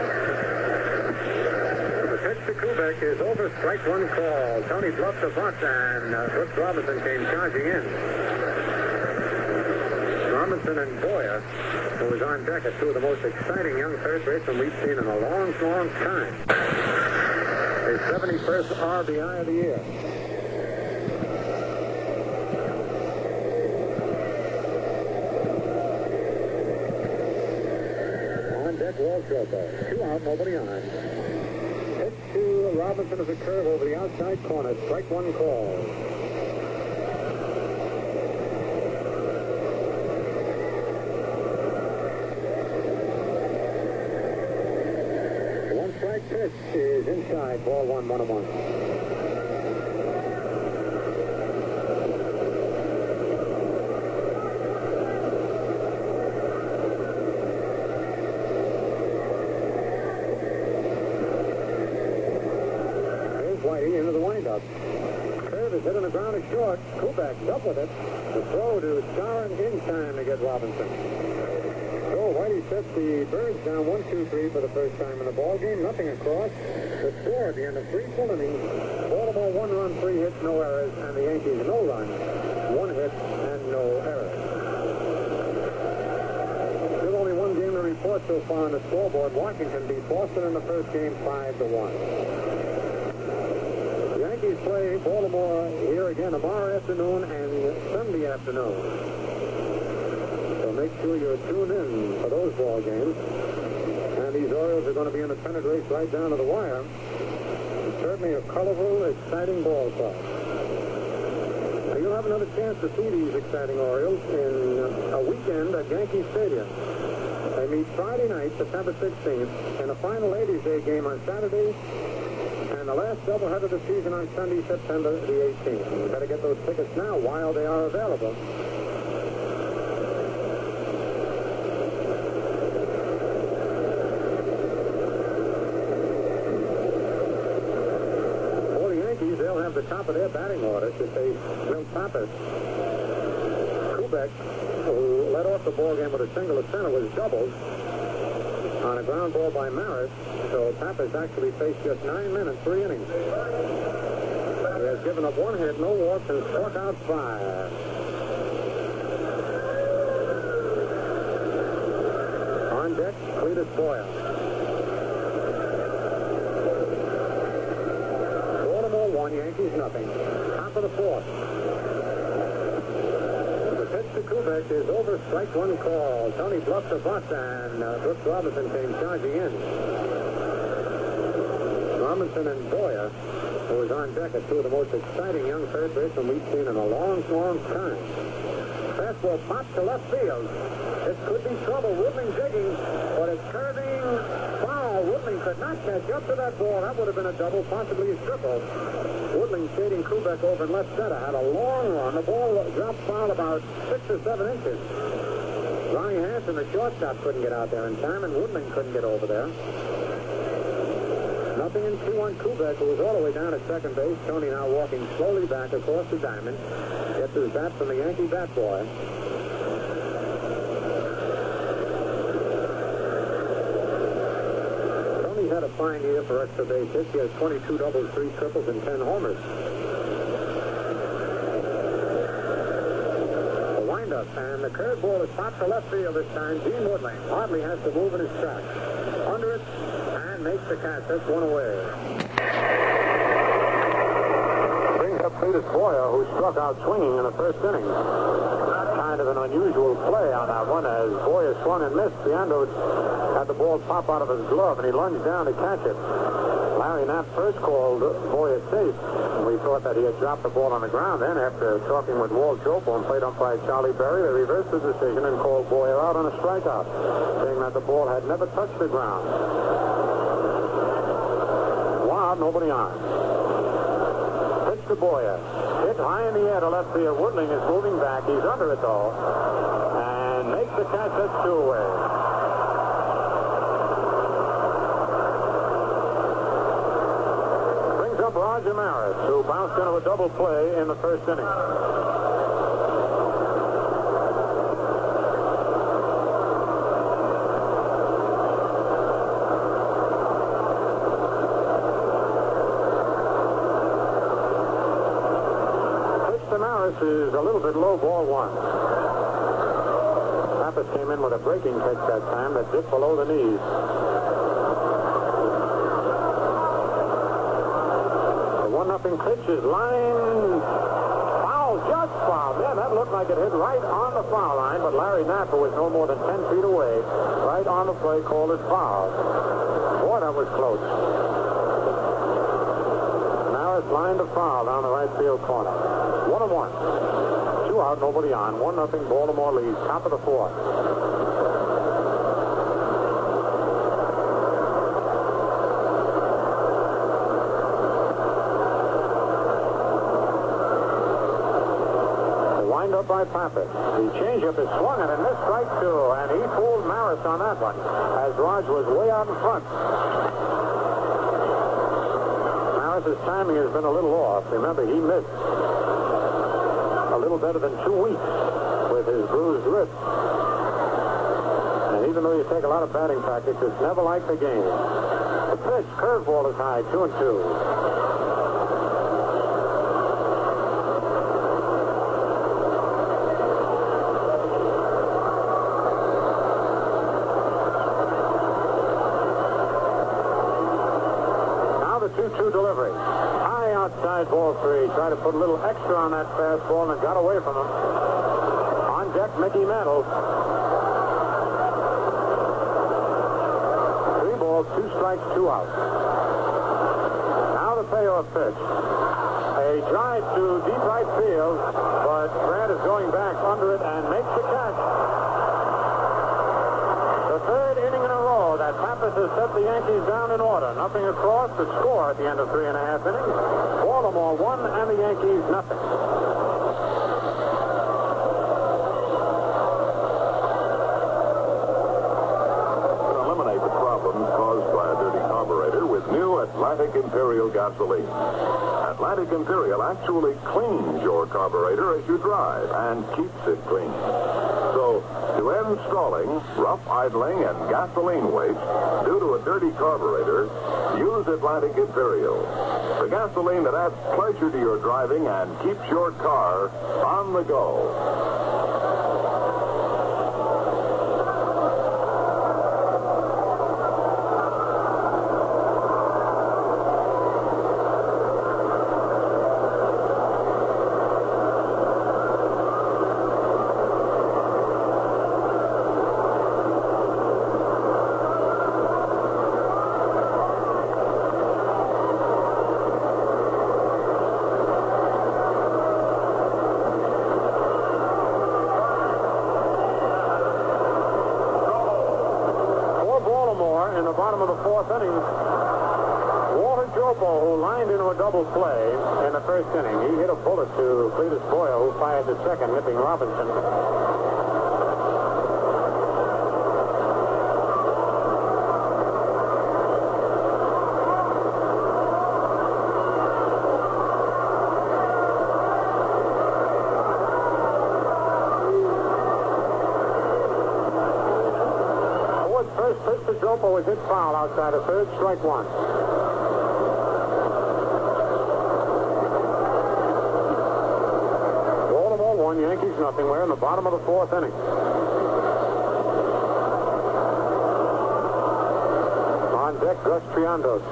To Kubek is over. Strike one call. Tony bluffed the bunt, and uh, Brooks Robinson came charging in. Robinson and Boyer, who was on deck, are two of the most exciting young third basemen we've seen in a long, long time. His 71st RBI of the year. On deck, Walt Dropo. Two out, nobody on. Robinson as a curve over the outside corner. Strike one call. One strike pitch is inside. Ball one, one and one. Here's Whitey into the windup. Curve is hit on the ground is short. Kubek's up with it. The throw to Skowron in time to get Robinson. So Whitey sets the Birds down one, two, three for the first time in the ball game. Nothing across. The score at the end of three full innings. Baltimore one run, three hits, no errors, and the Yankees no runs, one hit, and no errors. Still only one game to report so far on the scoreboard. Washington beat Boston in the first game, five to one. Play Baltimore here again tomorrow afternoon and Sunday afternoon. So make sure you're tuned in for those ball games. And these Orioles are going to be in a pennant race right down to the wire. It's certainly a colorful, exciting ball club. Now, you'll have another chance to see these exciting Orioles in a weekend at Yankee Stadium. They meet Friday night, September 16th, in a final Ladies' Day game on Saturday, the last doubleheader of the season on Sunday, September the 18th. You better get those tickets now while they are available. For the Yankees, they'll have the top of their batting order to face Milt Pappas. Kubek, who led off the ball game with a single to center, was doubled on a ground ball by Maris. So Pappas actually faced just nine minutes, three innings. He has given up one hit, no walks, and struck out five. On deck, Cletis Boyer. Baltimore one, Yankees nothing. Top of the fourth. Kubek is over. Strike one call. Tony bluffed the bunt, and uh, Brooks Robinson came charging in. Robinson and Boyer, who was on deck, are two of the most exciting young third basemen we've seen in a long, long time. Fastball popped to left field. It could be trouble. Woodling digging, but it's curving foul. Woodling could not catch up to that ball. That would have been a double, possibly a triple. Woodling shading Kubek over in left center. Had a long run. The ball dropped foul about six or seven inches. Ronnie Hansen, the shortstop, couldn't get out there in time, and Woodling couldn't get over there. Nothing in two on Kubek, who was all the way down at second base. Tony now walking slowly back across the diamond. Gets his bat from the Yankee bat boy. Tony's had a fine year for hits. He has 22 doubles, 3 triples, and 10 homers. The windup, and the curveball is popped to left field this time. Gene Woodling hardly has to move in his tracks. Under it, and makes the catch. That's one away. Brings up Cletis Boyer, who struck out swinging in the first inning. Kind of an unusual play on that one as Boyer swung and missed. Triandos had the ball pop out of his glove, and he lunged down to catch it. Larry Napp first called Boyer safe. We thought that he had dropped the ball on the ground. Then, after talking with Walt Dropo and played by Charlie Berry, they reversed the decision and called Boyer out on a strikeout, saying that the ball had never touched the ground. Wow, nobody on. Pitch to Boyer. Hit high in the air to left field. Woodling is moving back. He's under it, though. And makes the catch. That's two away. Brings up Roger Maris, who bounced into a double play in the first inning. Is a little bit low, ball one. Pappas came in with a breaking pitch that time that dipped below the knees. Pitch is line foul, just foul. Man, that looked like it hit right on the foul line, but Larry Napp, who was no more than 10 feet away, right on the play, called it foul. Boy, that was close. Now it's lined to foul down the right field corner. One and one. Two out, nobody on. One nothing. Baltimore leads. Top of the fourth. By Pappas. The changeup is swung and a missed strike two, and he fooled Maris on that one as Rog was way out in front. Maris's timing has been a little off. Remember, he missed a little better than two weeks with his bruised wrist. And even though you take a lot of batting practice, it's never like the game. The pitch, curveball is high, two and two. Now the 2-2 delivery. High outside ball Put a little extra on that fastball and got away from him. On deck, Mickey Mantle. Three balls, two strikes, two outs. Now the payoff pitch. A drive to deep right field, but Brandt is going back under it and makes the catch. The third inning in a has set the Yankees down in order. Nothing across the score at the end of three and a half innings. Baltimore one and the Yankees nothing. Eliminate the problems caused by a dirty carburetor with new Atlantic Imperial gasoline. Atlantic Imperial actually cleans your carburetor as you drive and keeps it clean. To end stalling, rough idling, and gasoline waste due to a dirty carburetor, use Atlantic Imperial. The gasoline that adds pleasure to your driving and keeps your car on the go. For Baltimore in the bottom of the fourth inning, Walter Dropo, who lined into a double play in the first inning, he hit a bullet to Cletis Boyer, who fired the second, nipping Robinson. Ford's first pitch to Dropo was hit of third, strike one. Baltimore one, Yankees nothing. We're in the bottom of the fourth inning. On deck, Gus Triandos.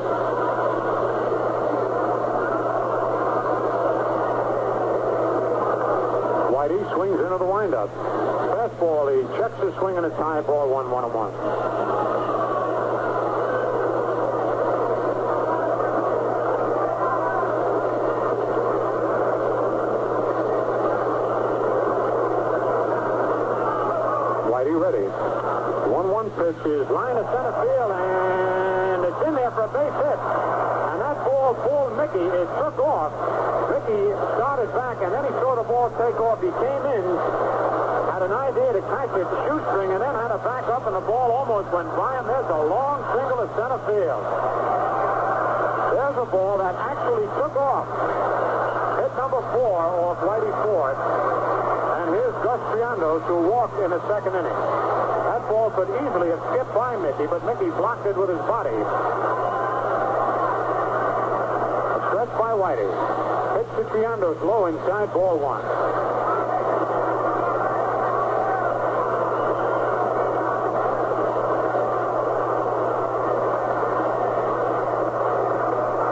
Whitey swings into the windup. Fastball, he checks his swing and it's high ball one, one and one. Whitey ready. 1-1 pitch is line to center field, and it's in there for a base hit. And that Mickey. It took off. Mickey started back, and then he saw the ball take off. He came in, had an idea to catch it, shoestring, and then had to back up, and the ball almost went by him. There's a long single to center field. There's a ball that actually took off. Hit number four off Whitey Ford. And here's Gus Triandos, who walked in the second inning. That ball could easily have skipped by Mickey, but Mickey blocked it with his body. By Whitey. Pitch to Triandos, low inside, ball one.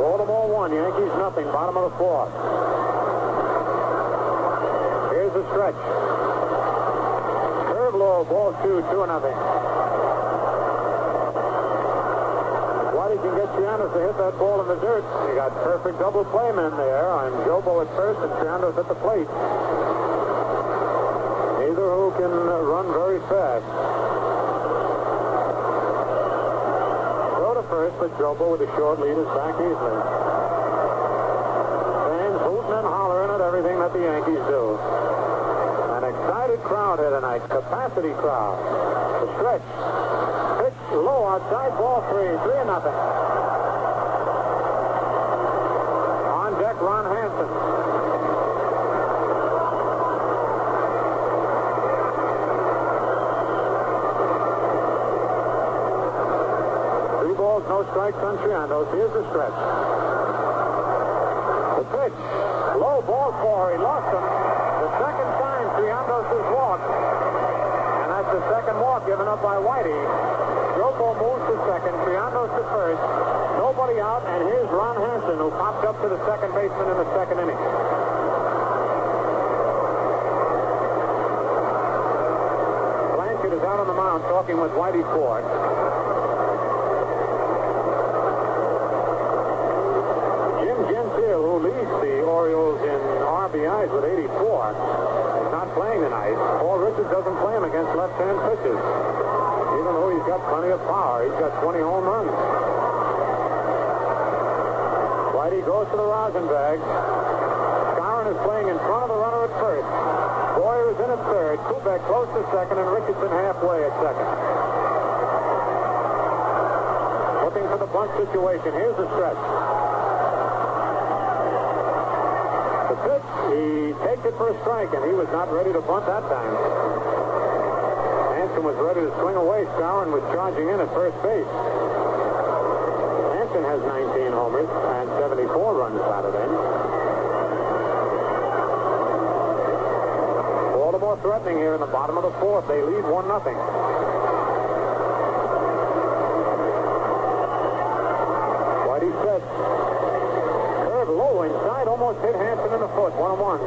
Baltimore one, Yankees nothing, bottom of the fourth. Here's the stretch. Curve low, ball two, two and nothing. Whitey can get Triandos to hit that ball in the dirt. You got perfect double playmen there on Dropo at first and Triandos at the plate. Neither who can run very fast. Throw to first, but Dropo with a short lead is back easily. Fans hooting and hollering at everything that the Yankees do. An excited crowd here tonight. Capacity crowd. The stretch. Low outside. Ball three. Three and nothing. On deck, Ron Hansen. Three balls, no strikes on Triandos. Here's the stretch. The pitch. Low ball four. He lost him. The second time Triandos has walked. And that's the second walk given up by Whitey. Dropo moves to second. Triandos to first. Nobody out. And here's Ron Hansen, who popped up to the second baseman in the second inning. Blanchard is out on the mound talking with Whitey Ford. Jim Gentile, who leads the Orioles in RBIs with 84, is not playing tonight. Paul Richards doesn't play him against left-hand pitches. Even though he's got plenty of power. He's got 20 home runs. Whitey goes to the rosin bag. Skowron is playing in front of the runner at first. Boyer is in at third. Kubek close to second, and Richardson halfway at second. Looking for the bunt situation. Here's the stretch. The pitch, he takes it for a strike, and he was not ready to bunt that time. Hansen was ready to swing away. Skowron was charging in at first base. Hansen has 19 homers and 74 runs batted in. Baltimore threatening here in the bottom of the fourth. They lead 1 nothing. Whitey set. Curve low inside, almost hit Hansen in the foot. One on one.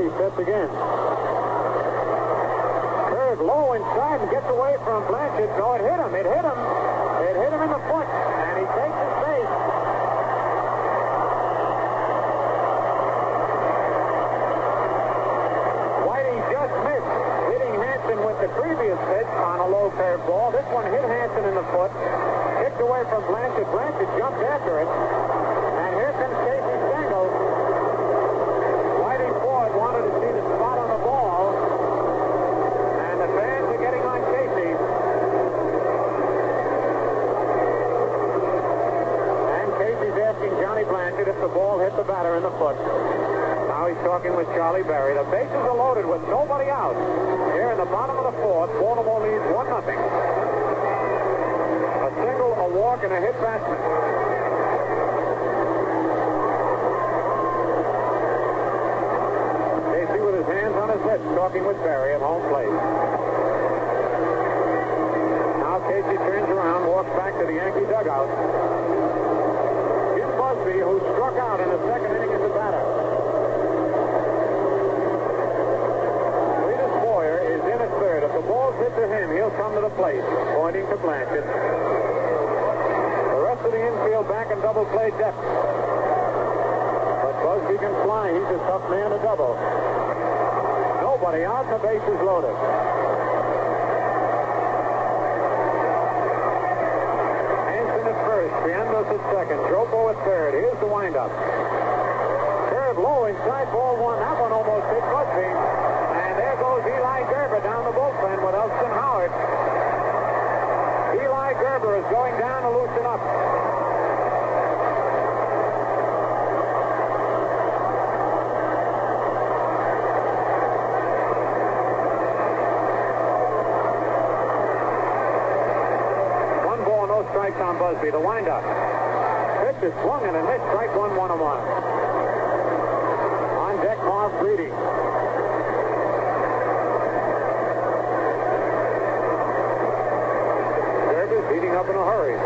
All sets again. Curve low inside and gets away from Blanchard. No, it hit him. It hit him. It hit him in the foot, and he takes his base. Whitey just missed hitting Hansen with the previous pitch on a low curve ball. This one hit Hansen in the foot, kicked away from Blanchard. Blanchard jumped after it, and here comes Casey Stengel. Whitey Ford wanted to see the spot on the ball, and the fans are getting on Casey. And Casey's asking Johnny Blanchard if the ball hit the batter in the foot. Now he's talking with Charlie Berry. The bases are loaded with nobody out. Here in the bottom of the fourth, Baltimore leads 1 nothing. A single, a walk, and a hit batsman. Rich talking with Berry at home plate. Now Casey turns around, walks back to the Yankee dugout. Jim Busby, who struck out in the second inning as a batter. Cletis Boyer is in at third. If the ball's hit to him, he'll come to the plate, pointing to Blanchard. The rest of the infield back in double play depth. But Busby can fly. He's a tough man to double. Nobody out, the base is loaded. Hansen at first, Triandos at second, Dropo at third. Here's the windup. Curve low inside ball one. That one almost hit Busby. And there goes Eli Grba down the bullpen with Elston Howard. Eli Grba is going down to loosen up. One ball, no strikes on Busby. The windup. Pitch is swung and a. Strike one, one and one. On deck, Marv Breeding. Grba's heating up in a hurry.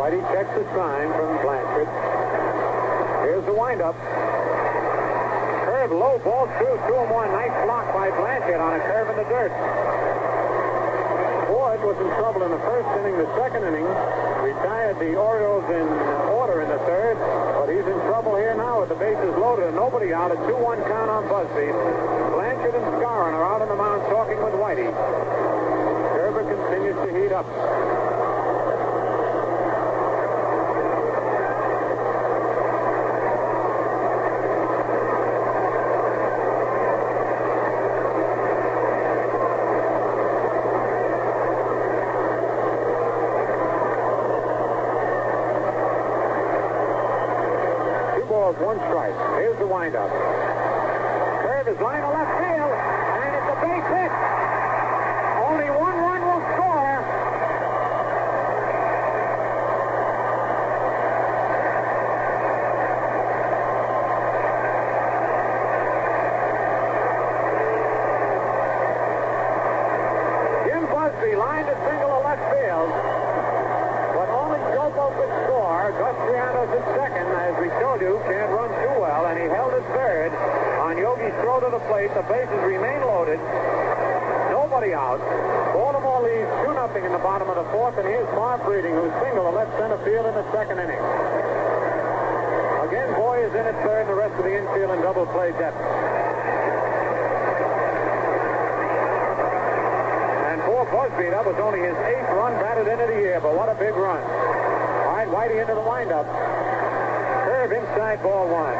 Whitey checks the sign from Blanchard. Here's the windup. Curve low, ball through, two and one. Nice block by Blanchard on a curve in the dirt. Ford was in trouble in the first inning. The second inning retired the Orioles in order in the third, but he's in trouble here now with the bases loaded and nobody out. A 2-1 count on Busby. Blanchard and Skowron are out on the mound talking with Whitey. Grba continues to heat up. Two balls, one strike. Here's the windup. Curve is line to left field, and it's a base hit. Only one run will score. Jim Busby lined a single to left field. But only Dropo could score. Gus Triandos at second, as we showed you, can't run too well, and he held at third. On Yogi's throw to the plate, the bases remain loaded. Nobody out. Baltimore leads 2 nothing in the bottom of the fourth, and here's Marv Breeding, who's single to left center field in the second inning. Again, Boy is in at third, and the rest of the infield And poor Busby, that was only his eighth run batted into the year, but what a big run. Right, Whitey into the windup. Curve inside ball one.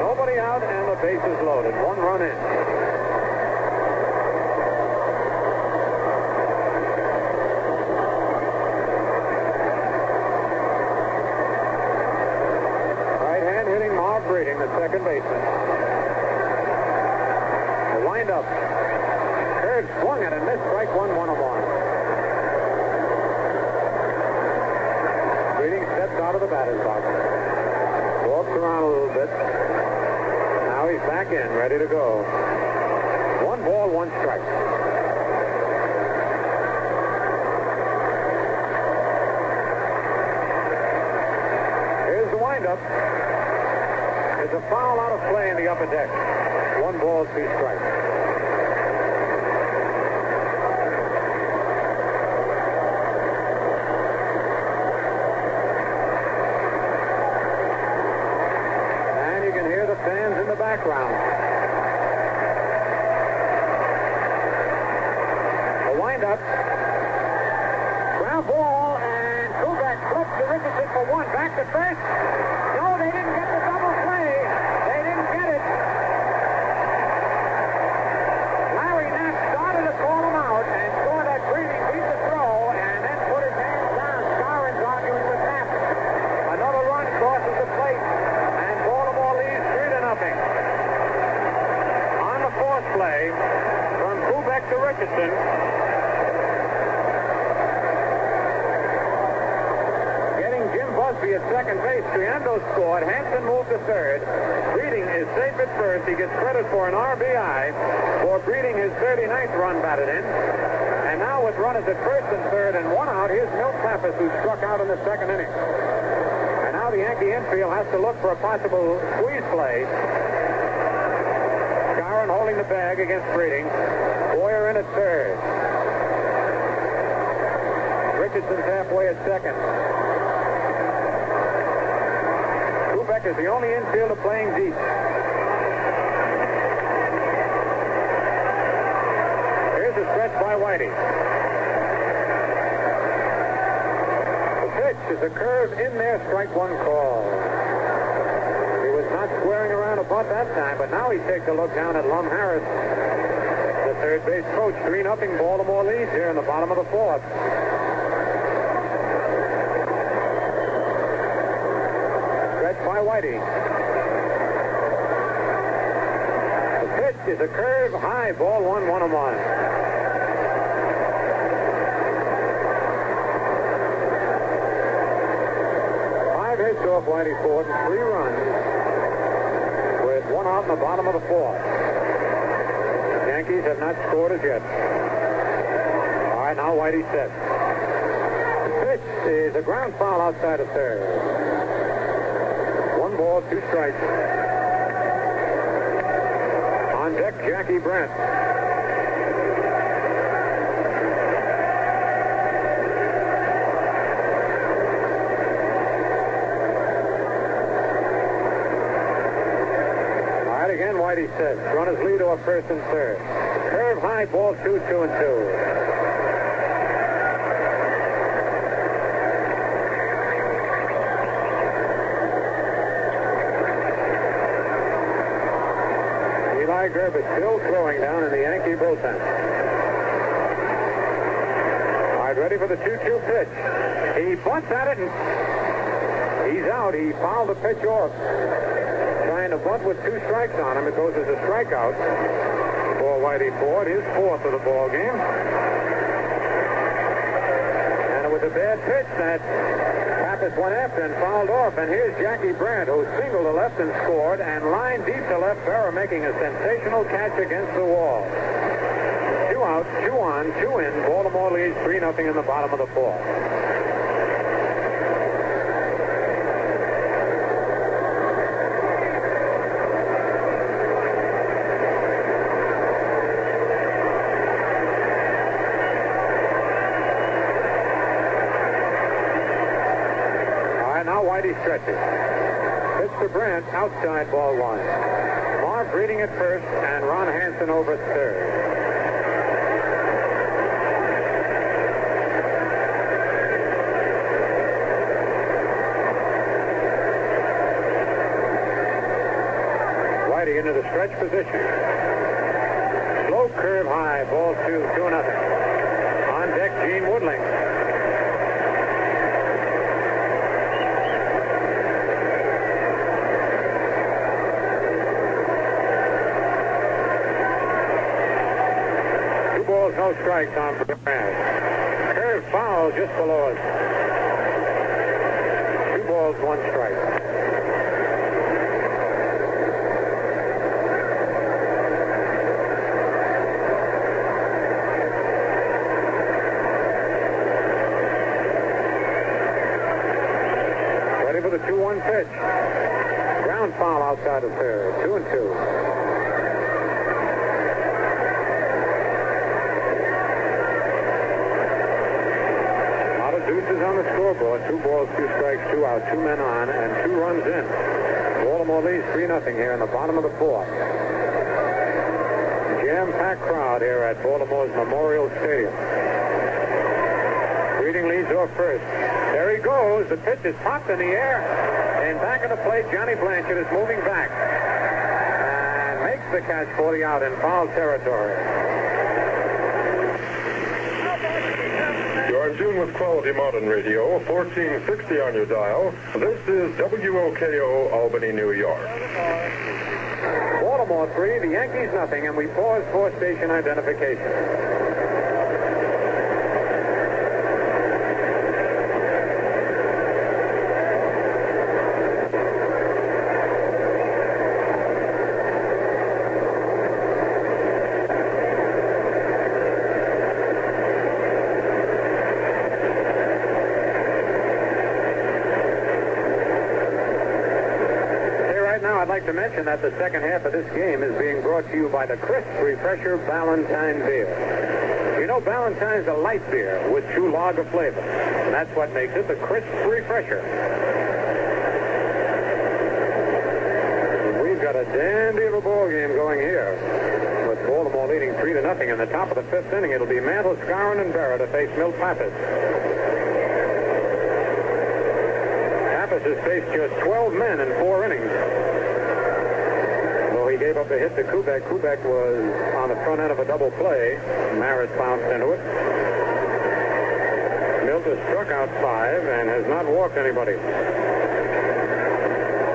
Nobody out, and the bases loaded. One run in. Right hand hitting Marv Breeding, the second baseman. The windup. Swung at and missed. Strike one, one on one. Breeding steps out of the batter's box. Walks around a little bit. Now he's back in, ready to go. One ball, one strike. Here's the windup. There's a foul out of play in the upper deck. One ball, two strikes. And you can hear the fans in the background. The windup. Ground ball, and Kubek flips to Richardson for one. Back to first. No, they didn't get the double play. They didn't get it. Larry Napp started to call him out and saw that Breeding beat the throw and then put his hands down. Skowron's arguing with Napp. Another run crosses the plate, and Baltimore leads three to nothing. On the fourth play, from Kubek to Richardson, at second base. Triandos scored. Hansen moved to third. Breeding is safe at first. He gets credit for an RBI for Breeding his 39th run batted in. And now with runners at first and third and one out, here's Milt Pappas who struck out in the second inning. And now the Yankee infield has to look for a possible squeeze play. Skowron holding the bag against Breeding. Boyer in at third. Richardson's halfway at second. Is the only infielder playing deep. Here's a stretch by Whitey. The pitch is a curve in there, strike one call. He was not squaring around a bunt that time, but now he takes a look down at Lum Harris, the third base coach. 3 nothing Baltimore leads here in the bottom of the fourth. Stretch by Whitey. The pitch is a curve, high ball, one, one and one. Five hits off Whitey Ford and three runs with one out in the bottom of the fourth. Yankees have not scored as yet. All right, now Whitey sets. The pitch is a ground foul outside of third. Ball, two strikes. On deck, Jackie Brandt. All right, again, Whitey says. Runners lead off first and third. Curve high, ball two, two and two. Grba still throwing down in the Yankee bullpen. All right, ready for the 2-2 pitch. He bunts at it and he's out. He fouled the pitch off. Trying to bunt with two strikes on him. It goes as a strikeout for Whitey Ford, his fourth of the ball game. And it was a bad pitch that Pappas went after and fouled off. And here's Jackie Brandt, who singled to left and scored, and lined deep to left. Berra making a sensational catch against the wall. Two out, two on, two in. Baltimore leads 3 0 in the bottom of the fourth. All right, now Whitey stretches. Pitch outside ball one. Marv Breeding at first, and Ron Hansen over at third. Into the stretch position. Slow curve high, ball two, two nothing. On deck, Gene Woodling. Two balls, no strikes on Brandt. Curve foul just below us. Two balls, one strike. Ready for the 2-1 pitch. Ground foul outside of third. Two and two. A lot of deuces on the scoreboard. Two balls, two strikes, two out, two men on, and two runs in. Baltimore leads 3 0 here in the bottom of the fourth. Jam-packed crowd here at Baltimore's Memorial Stadium. Breeding leads off first. There he goes. The pitch is popped in the air. And back of the plate, Johnny Blanchard is moving back. And makes the catch for the out in foul territory. Tune with Quality Modern Radio, 1460 on your dial. This is WOKO, Albany, New York. Baltimore 3, the Yankees nothing, and we pause for station identification. like to mention that the second half of this game is being brought to you by the Crisp Refresher Ballantine Beer. You know, Ballantine's a light beer with true lager flavor. And that's what makes it the Crisp Refresher. We've got a dandy of a ball game going here. With Baltimore leading three to nothing in the top of the fifth inning, it'll be Mantle, Skowron, and Berra to face Milt Pappas. Pappas has faced just 12 men in four innings. Gave up a hit to Kubek. Kubek was on the front end of a double play. Maris bounced into it. Milt has struck out five and has not walked anybody.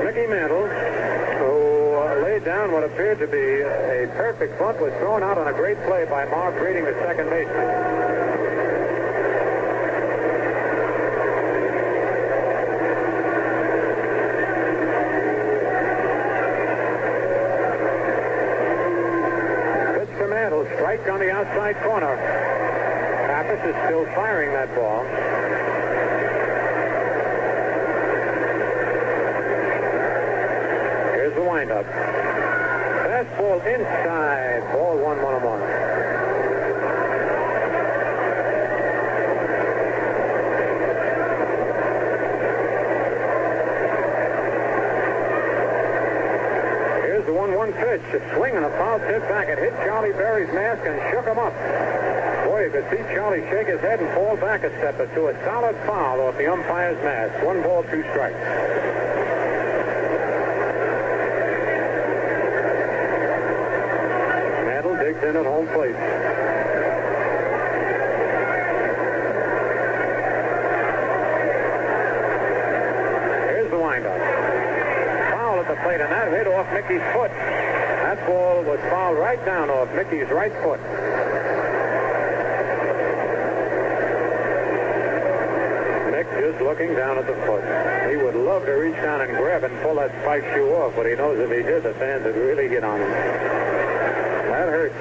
Mickey Mantle, who laid down what appeared to be a perfect bunt, was thrown out on a great play by Marv Breeding, the second baseman. Pitch to Mantle, strike on the outside corner. Pappas is still firing that ball. Here's the windup. Fastball inside. Ball one, one, and one. Here's the 1 1 pitch. A swing and a foul tip back. It hit Charlie Berry's mask and him up. Boy, you could see Charlie shake his head and fall back a step or two. A solid foul off the umpire's mask. One ball, two strikes. Mantle digs in at home plate. Here's the windup. Foul at the plate, and that hit off Mickey's foot. That ball was fouled right down off Mickey's right foot. Mick just looking down at the foot. He would love to reach down and grab and pull that spike shoe off, but he knows if he did, the fans would really get on him. That hurts.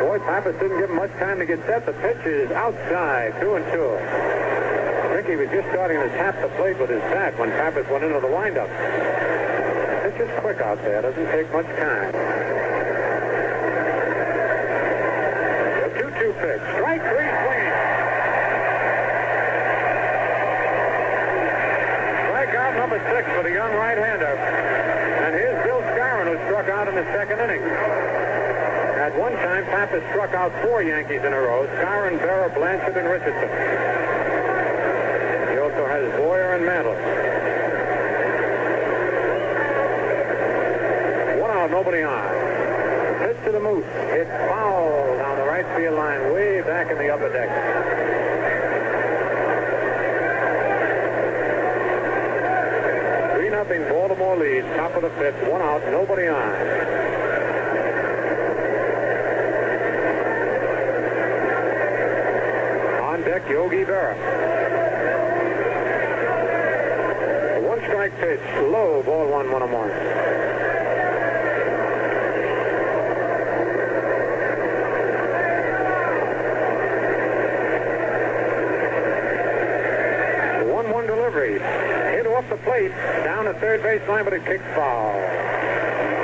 Boy, Pappas didn't give him much time to get set. The pitch is outside, two and two. Mickey was just starting to tap the plate with his bat when Pappas went into the windup. Is quick out there. Doesn't take much time. The 2-2 pitch. Strike three swinging. Strikeout number six for the young right-hander. And here's Bill Skowron, who struck out in the second inning. At one time, Pappas struck out four Yankees in a row. Skowron, Berra, Blanchard, and Richardson. He also has Boyer and Mantle. One out, nobody on. Pitch to the Moose. Hit foul down the right field line, way back in the upper deck. Three nothing Baltimore leads, top of the fifth, one out, nobody on. On deck, Yogi Berra. One strike pitch, low, ball one, one and one. The 1-1 delivery. Hit off the plate. Third base line, but it kicked foul.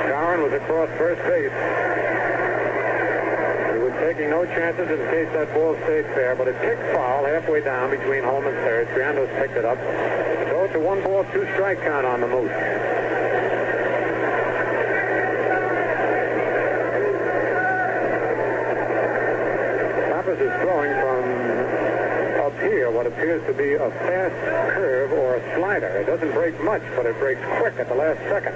Gowan was across first base. He was taking no chances in case that ball stayed fair, but it kicked foul halfway down between home and third. Triandos picked it up. So it's a one ball, two strike count on the. Pappas is throwing from here what appears to be a fast curve or a slider. It doesn't break much, but it breaks quick at the last second.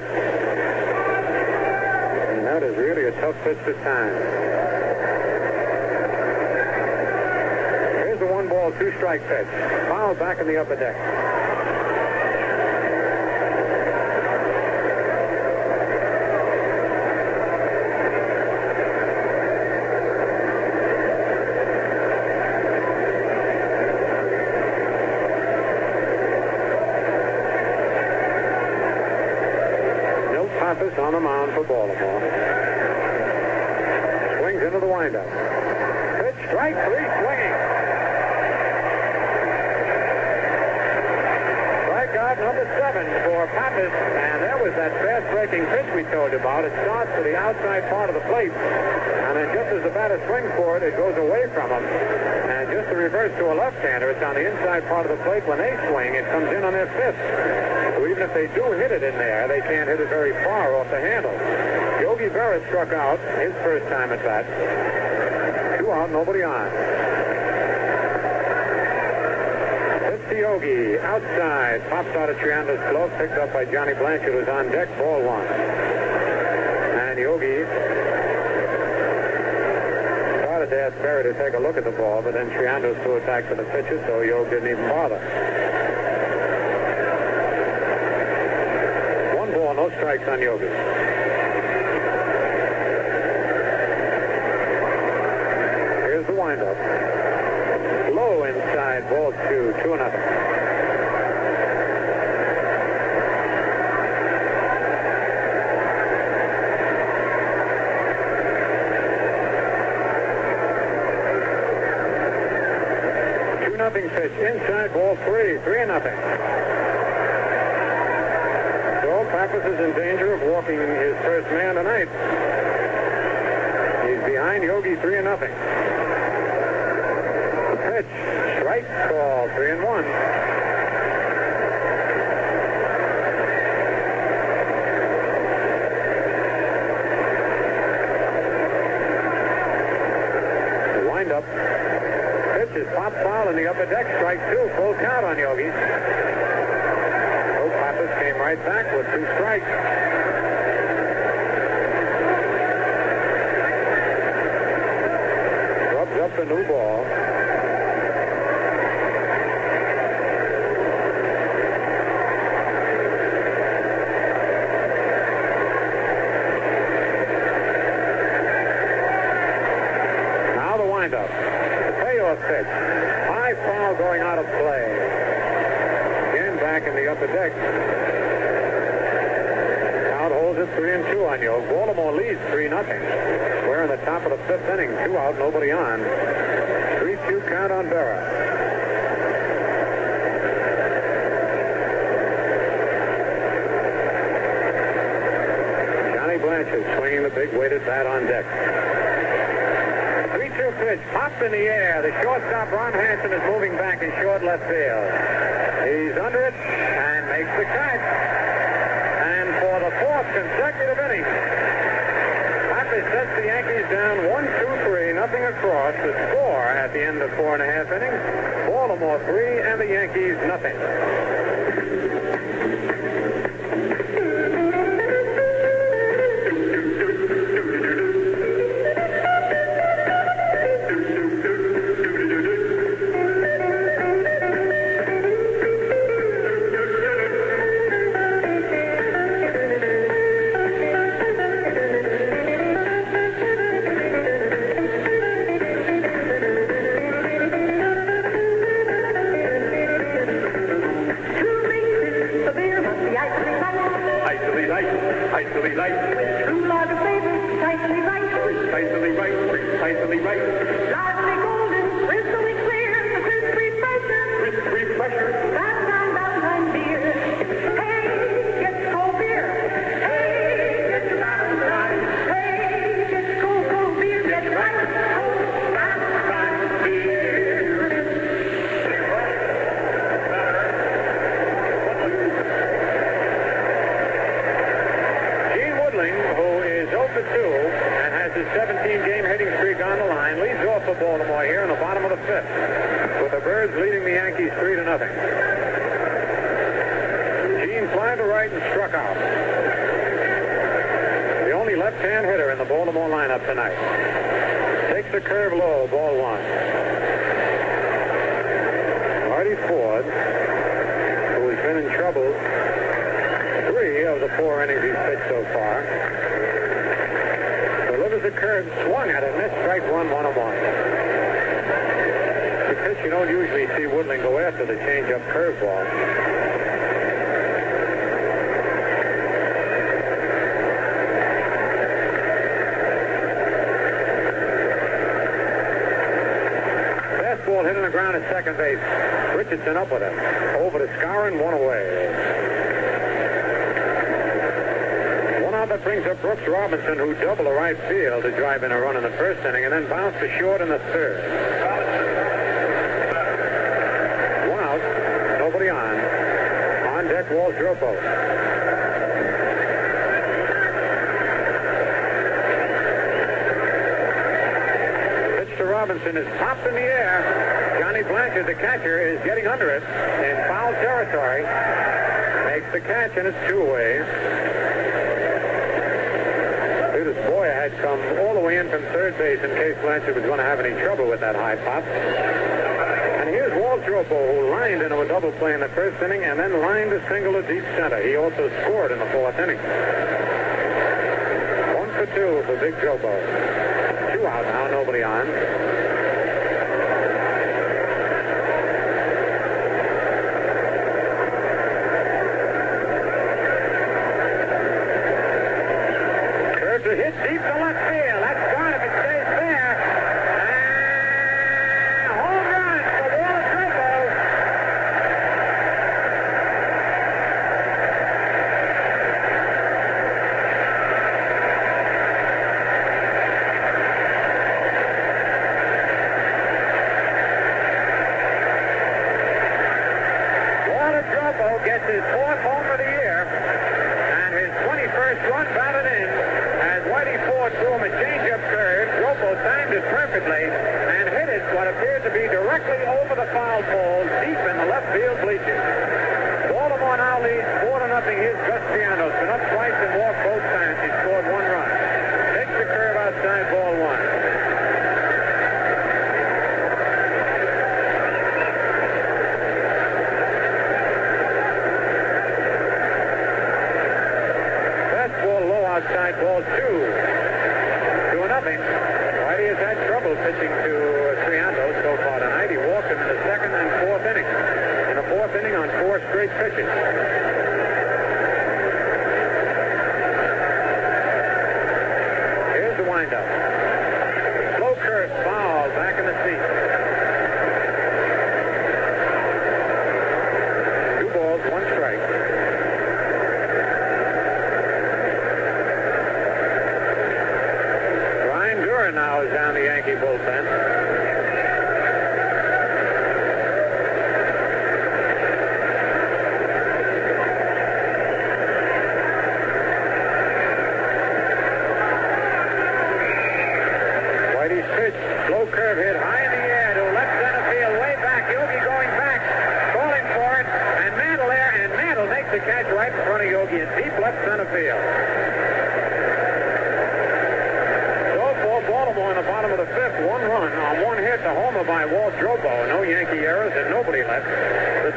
And that is really a tough pitch to time. Here's the one ball, two strike pitch. Foul back in the upper deck. Milt Pappas on the Swings into the windup. Pitch, strike three, swinging. Strikeout number seven for Pappas, and there was that fast-breaking pitch we told you about. It starts to the outside part of the plate, and then just as the batter swings for it, it goes away from him. And just to reverse to a left-hander, it's on the inside part of the plate. When they swing, it comes in on their fist. If they do hit it in there, they can't hit it very far off the handle. Yogi Berra struck out his first time at bat. Two out, nobody on. To Yogi, outside, pops out of Triandos' glove, picked up by Johnny Blanchard, who's on deck, ball one. And Yogi started to ask Berry to take a look at the ball, but then Triandos threw too attacked for the pitcher, so Yogi didn't even bother. One ball, no strikes on Yogi. Here's the windup. Low inside, ball two, two nothing. Two nothing pitch inside, ball three, three nothing. Is in danger of walking his first man tonight. He's behind Yogi 3 and nothing. The pitch, strike call, 3 and 1. Wind windup. Pitch is pop foul in the upper deck, strike 2. We're in the top of the fifth inning. Two out, nobody on. Three two count on. Johnny Blanchard swinging the big weighted bat on deck. 3-2 pitch, popped in the air. The shortstop, Ron Hansen, is moving back in short left field. He's under it and makes the catch. And for the fourth consecutive inning, Pappas sets the Yankees down 1-2-3, across. The score at the end of four and a half innings, Baltimore 3 and the Yankees nothing. Precisely right, precisely right. Largely golden, crystally clear, the crisp refresher. Crisp refresher, tonight. Takes the curve low, ball one. Marty Ford, who has been in trouble three of the four innings he's pitched so far. Delivers a curve, swung at it, missed strike one, one and one. Pitch you don't usually see Woodling go after the change-up curveball. Fastball hit on the ground at second base. Richardson up with him. Over to Skowron, one away. One out that brings up Brooks Robinson, who doubled to right field to drive in a run in the first inning, and then bounced to short in the third. One out, nobody on. On deck, Walt Dropo. Robinson is popped in the air. Johnny Blanchard, the catcher, is getting under it in foul territory. Makes the catch, and it's two away. Judas Boyer had come all the way in from third base in case Blanchard was going to have any trouble with that high pop. And here's Walt Dropo, who lined into a double play in the first inning and then lined a single to deep center. He also scored in the fourth inning. One for two for Big Dropo. Two out now, nobody on.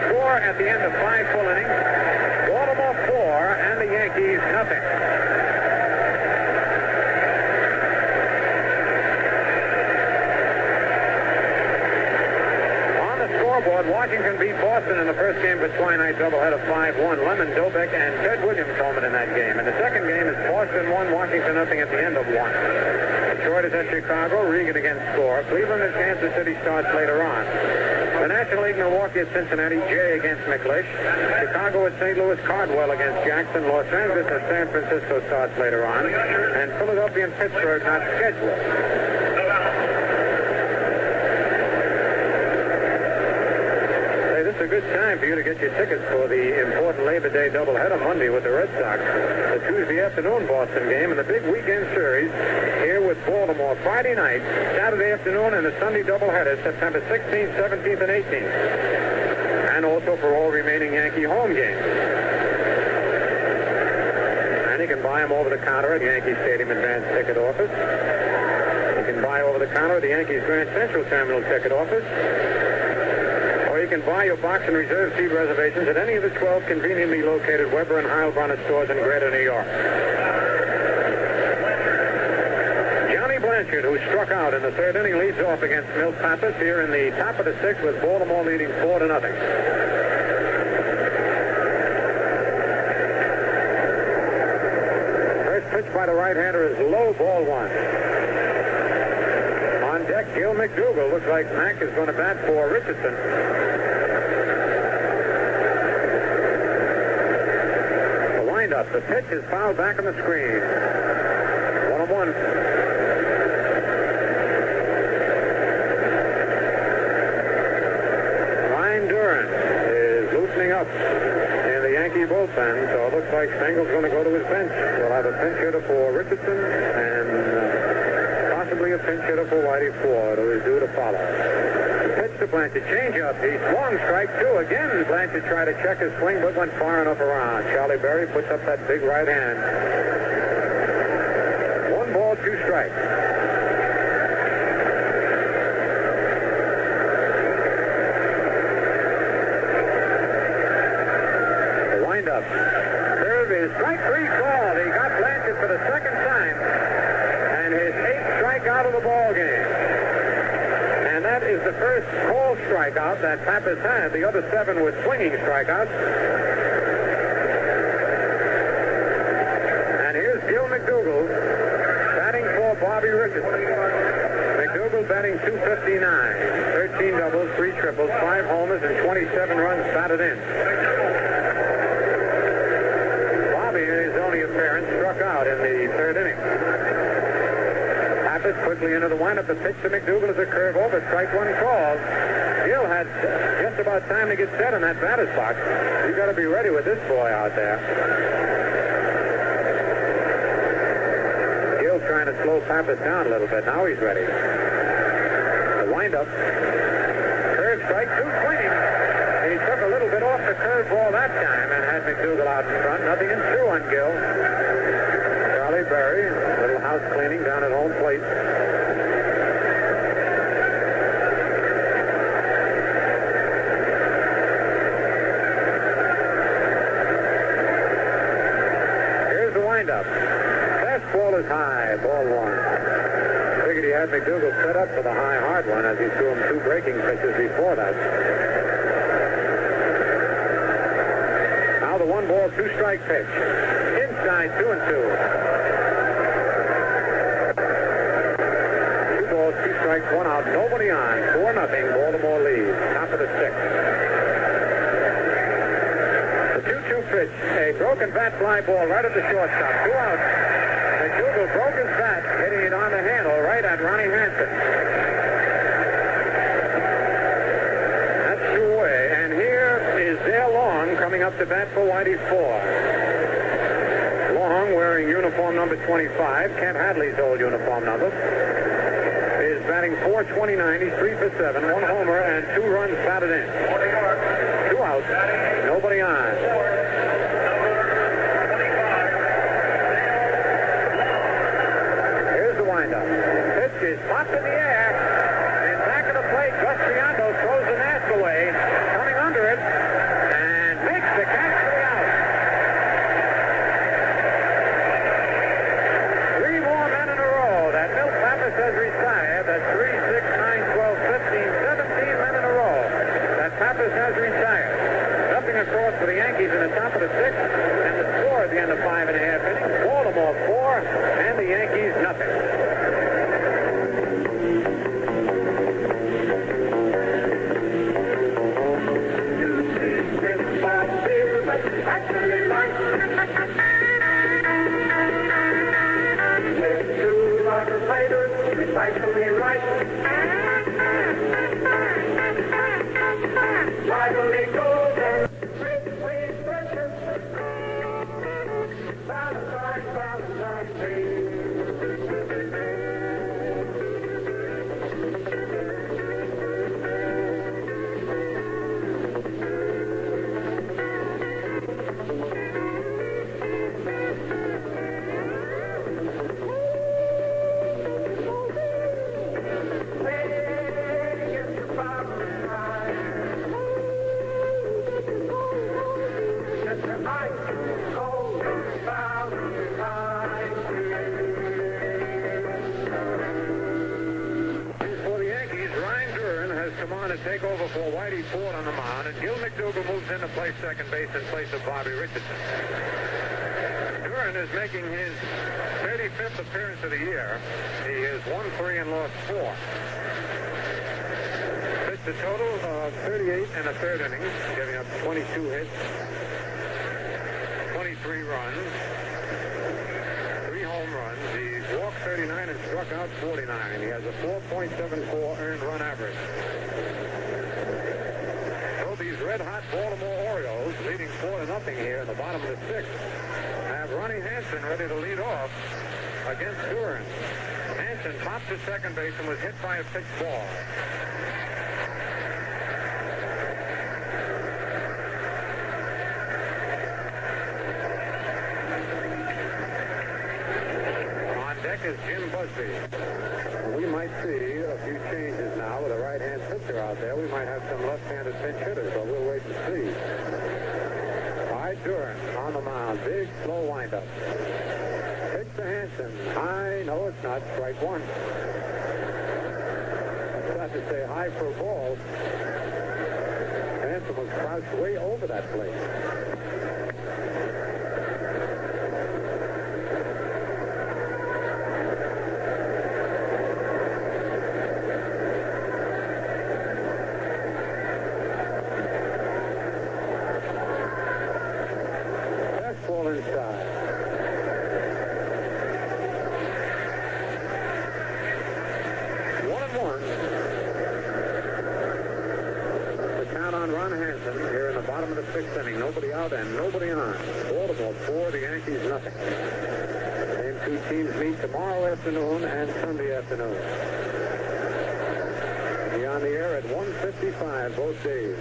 Score at the end of five full innings, Baltimore four and the Yankees nothing. On the scoreboard, Washington beat Boston in the first game of a twilight doubleheader 5-1. Lemon, Dobbek, and Ted Williams home in that game. And the second game is Boston 1, Washington nothing at the end of one. Detroit is at Chicago, Regan against score. Cleveland and Kansas City starts later on. The National League, Milwaukee at Cincinnati, Jay against McLish. Chicago at St. Louis, Cardwell against Jackson. Los Angeles at San Francisco starts later on. And Philadelphia and Pittsburgh not scheduled. Hey, this is a good time for you to get your tickets for the important Labor Day doubleheader Monday with the Red Sox. The Tuesday afternoon Boston game and the big weekend series here with Baltimore Friday night, Saturday afternoon, and the Sunday doubleheader September 16th, 17th, and 18th. And also for all remaining Yankee home games. And you can buy them over the counter at Yankee Stadium Advance Ticket Office. You can buy over the counter at the Yankees Grand Central Terminal Ticket Office. Can buy your box and reserve seat reservations at any of the 12 conveniently located Weber and Heilbroner stores in Greater New York. Johnny Blanchard, who struck out in the third inning, leads off against Milt Pappas here in the top of the sixth with Baltimore leading four to nothing. First pitch by the right-hander is low, ball one. On deck, Gil McDougald. Looks like Mack is going to bat for Richardson. The. The pitch is fouled back on the screen. One on one. Ryne Duren is loosening up in the Yankee bullpen, so it looks like Stengel's going to go to his bench. We'll have a pinch hitter for Richardson and uh, possibly a pinch hitter for Whitey Ford, who is due to follow. Pitch to. Change up. He's long strike two. Again, Blanchard tried to check his swing, but went far enough around. Charlie Berry puts up that big right hand. One ball, two strikes. The windup. Serve is strike three called. He got Blanchard for the second time. And his eighth strikeout of the ball game. And that is the first strikeout that Pappas had. The other seven were swinging strikeouts. And here's Gil McDougald batting for Bobby Richardson. McDougald batting 259. 13 doubles, 3 triples, 5 homers, and 27 runs batted in. Bobby, in his only appearance, struck out in the third inning. Pappas quickly into the windup. The pitch to McDougald is a curve over. Strike one called. Just about time to get set in that batter's box. You got to be ready with this boy out there. Gill trying to slow Pappas down a little bit. Now he's ready. The windup. Curve strike, two swinging. He took a little bit off the curve ball that time and had McDougald out in front. Nothing in two on Gill. Charlie Berry, a little house cleaning down at home plate. Here's the windup. Fastball is high, ball one. Figured he had McDougald set up for the high hard one as he threw him two breaking pitches before that. Now the one ball, two strike pitch. Inside, two and two. Two balls, two strikes, one out. Nobody on. Four nothing. Baltimore leads. Top of the sixth. The 2-2 pitch. A broken bat fly ball right at the shortstop. Two outs. To bat for Whitey Ford. Long wearing uniform number 25, Kent Hadley's old uniform number, is batting 429. He's three for seven, one homer, and two runs batted in. Two outs, nobody on. Making his 35th appearance of the year. He has won three and lost four. Pitched a total of 38 and a third innings, giving up 22 hits, 23 runs, three home runs. He's walked 39 and struck out 49. He has a 4.74 earned run average. So these red-hot Baltimore leading four to nothing here in the bottom of the sixth, have Ronnie Hansen ready to lead off against Duren. Hansen popped to second base and was hit by a pitch ball. On deck is Jim Busby. We might see a few changes now with a right-hand pitcher out there. We might have some left-handed pinch hitters, but we'll wait and see. All right, Duren on the mound. Big, slow windup. Pitch to Hansen. High. No, it's not. Strike one. Not to say high for a ball. Hansen was crouched way over that plate. Fastball inside. One and one. The count on Ron Hansen here in the bottom of the sixth inning. Nobody out and nobody on. Baltimore four, the Yankees nothing. Same two teams meet tomorrow afternoon and Sunday afternoon. Be on the air at 1:55 both days.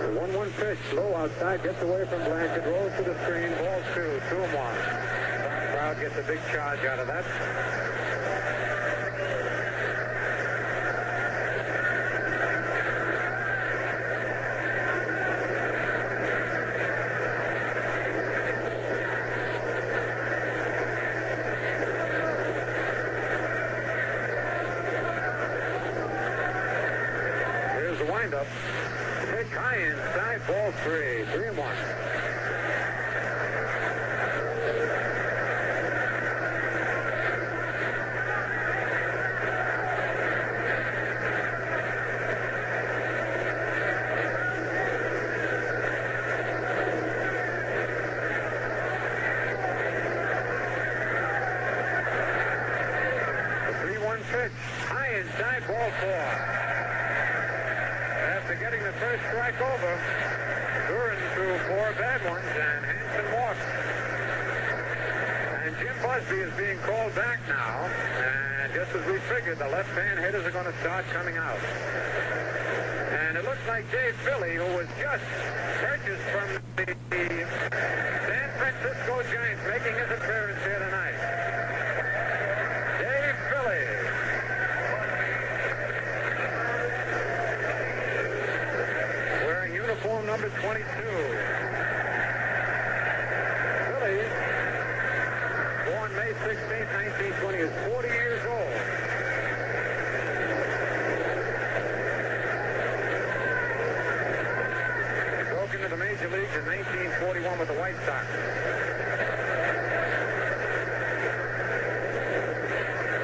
The 1-1 pitch, low outside, gets away from Blanchard, rolls to the screen, ball two, two and one. Crowd gets a big charge out of that. Here's the windup. Pitch high inside, ball three, three and one. The 3-1 pitch, high inside, ball four. After getting the first strike over, Duren threw four bad ones and Hansen walked. And Jim Busby is being called back now. And just as we figured, the left-hand hitters are going to start coming out. And it looks like Dave Philley, who was just purchased from the San Francisco Giants, making his appearance here tonight. Dave Philley. wearing uniform number 22. Philley, born May 16, 1920, is 40 years old. Broke into the major leagues in 1941 with the White Sox.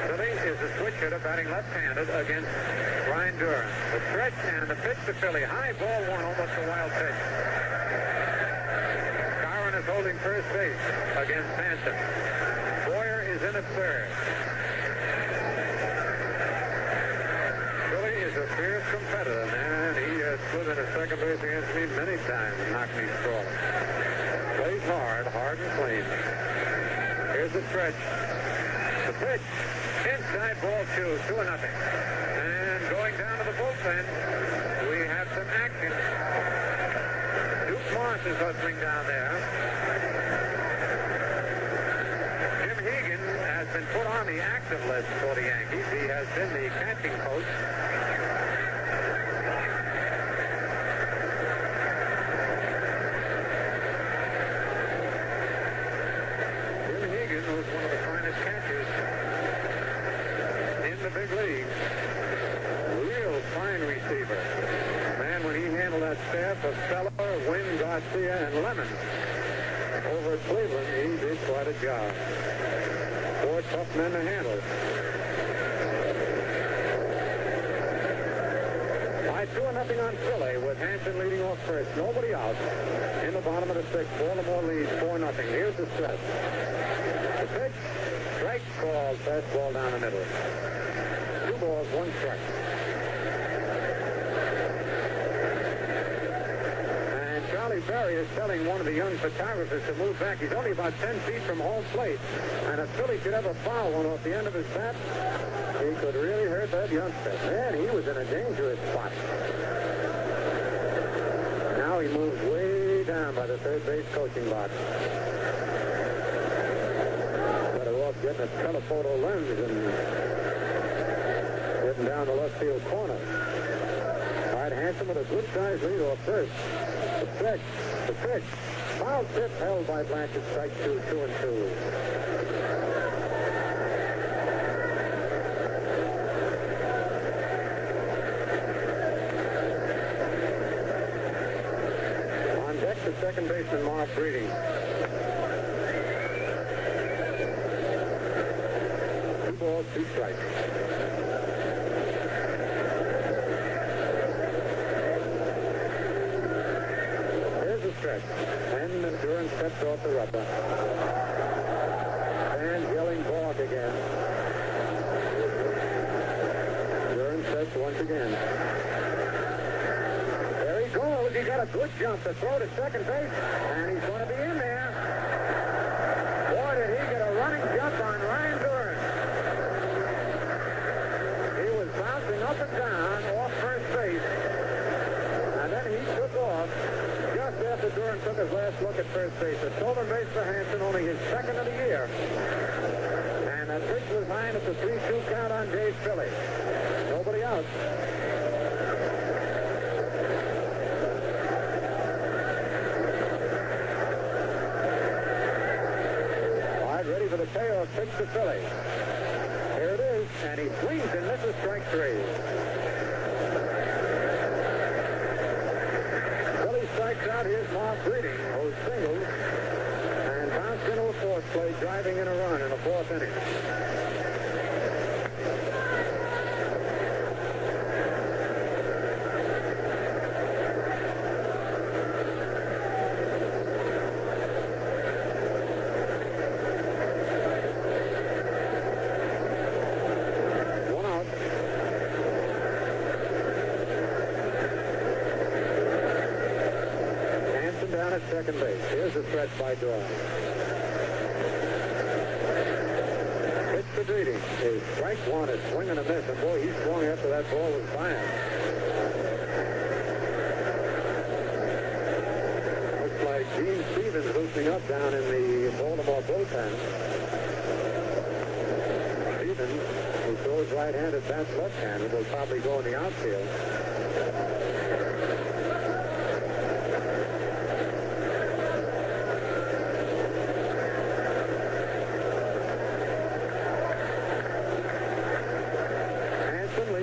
Philley is a switch hitter batting left-handed against Ryne Duren. The stretch and the pitch to Philley. High ball one, almost a wild pitch. Curran is holding first base against Hansen. Boyer is in at third. Philley is a fierce competitor, man. He has stood in a second base against me many times and knocked me sprawling. Plays hard, hard and clean. Here's the stretch. The pitch. Inside ball two, two and nothing. And going down to the bullpen, we have some action. Duke Maas is hustling down there. Jim Hegan has been put on the active list for the Yankees. He has been the catching coach. Jim Hegan, who's one of the finest catchers in the big leagues. Receiver. Man, when he handled that staff of Feller, Wynn, Garcia, and Lemon over Cleveland, he did quite a job. Four tough men to handle. By two and nothing on Philley with Hansen leading off first. Nobody out. In the bottom of the sixth, Baltimore leads four nothing. Here's the stretch. The pitch, strike called, fastball down the middle. Two balls, one strike. Charlie Berry is telling one of the young photographers to move back. He's only about 10 feet from home plate. And if Philley could ever foul one off the end of his bat, he could really hurt that youngster. Man, he was in a dangerous spot. Now he moves way down by the third base coaching box. Better off getting a telephoto lens and getting down the left field corner. Hansen with a good sized lead off first. The pitch, the pitch. Foul tip held by Blanchard, strike two, two and two. On deck, the second baseman, Marv Breeding. Two balls, two strikes. And Duren steps off the rubber. Fans yelling balk again. Duren steps once again. There he goes. He got a good jump to throw to second base. And he's going to be in there. Boy, did he get a running jump on Ryne Duren. He was bouncing up and down off first base. And then he took off just after Duren took his last look at first base. A stolen base for Hansen, only his second of the year. And the pitch was high at the 3-2 count on Dave Philley. Nobody out. Ready for the payoff pitch to Philley. Here it is, and he swings and misses strike three. Philley strikes out. Here's Marv Breeding, who singles and bounced into a fourth play, driving in a run in the fourth inning. One out. Hansen down at second stretch by Duren. Pitch to Breeding is strike one, a swing and a miss, and boy, he swung after that ball was fine. Looks like Gene Stephens loosening up down in the Baltimore bullpen. Stephens, who throws right-handed, bats left-handed, will probably go in the outfield. Hansen leading off second base. Pitch is fouled on the right field line. Nothing in two on Marv Breeding. Ryne Duren in relief of Whitey Ford, who went the first five innings, giving up six hits and four runs. That's for new ball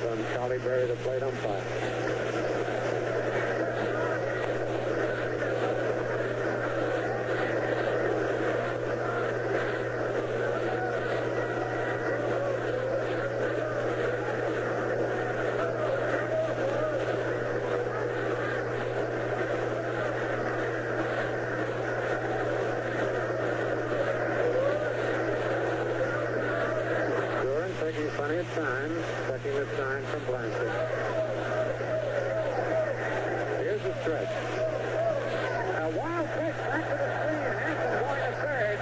from Charlie Berry, the plate umpire. Duren taking plenty of time, checking the sign from Blanchard. Here's the stretch. A wild pitch back to the screen. Hansen going to third.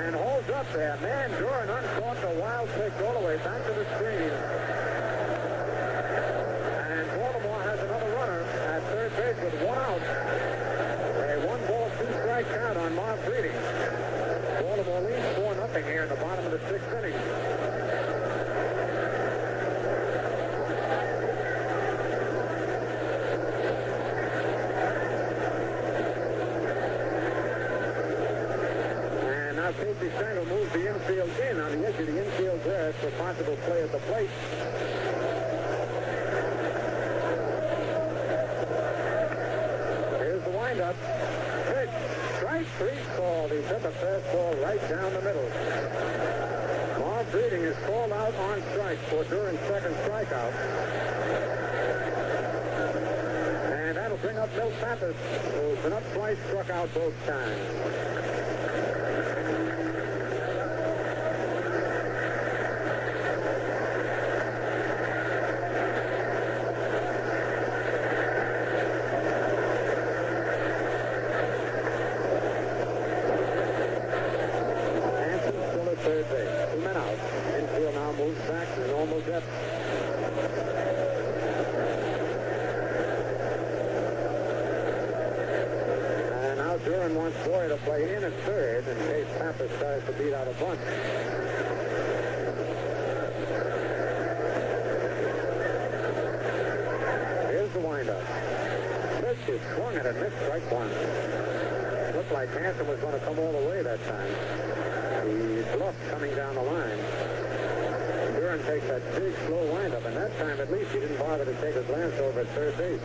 And holds up there. Man, Duren uncaught the wild pitch all the way back to the screen. And Baltimore has another runner at third base with one out. A one ball, two strike count on Marv Breeding. Baltimore leads 4 nothing here in the bottom of the sixth inning. Casey Stengel moves the infield in on the edge of the infield grass for possible play at the plate. Here's the windup. Pitch. Strike three called. He took a fastball right down the middle. Marv Breeding is called out on strike for Duren's second strikeout. And that'll bring up Milt Pappas, who's been up twice, struck out both times. Hansen still at third base. Two men out. Infield now moves back to normal depth. And now Boy to play in at third in case Pappas tries to beat out a bunt. Here's the windup. Pitch is swung at it, missed strike one. Looked like Hansen was going to come all the way that time. The bluff coming down the line. Duren takes that big, slow windup, and that time at least he didn't bother to take a glance over at third base.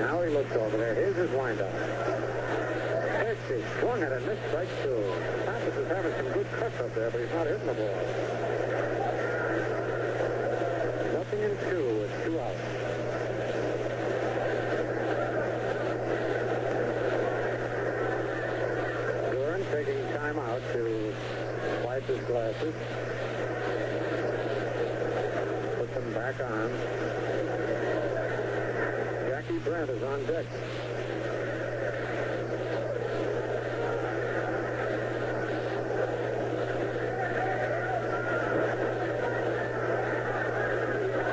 Now he looks over there. Here's his windup. Pitch is swung at it, missed strike two. Pappas is having some good cuts up there, but he's not hitting the ball. Nothing in two. It's two outs. Duren taking time out to wipe his glasses. Put them back on. Jackie Brandt is on deck.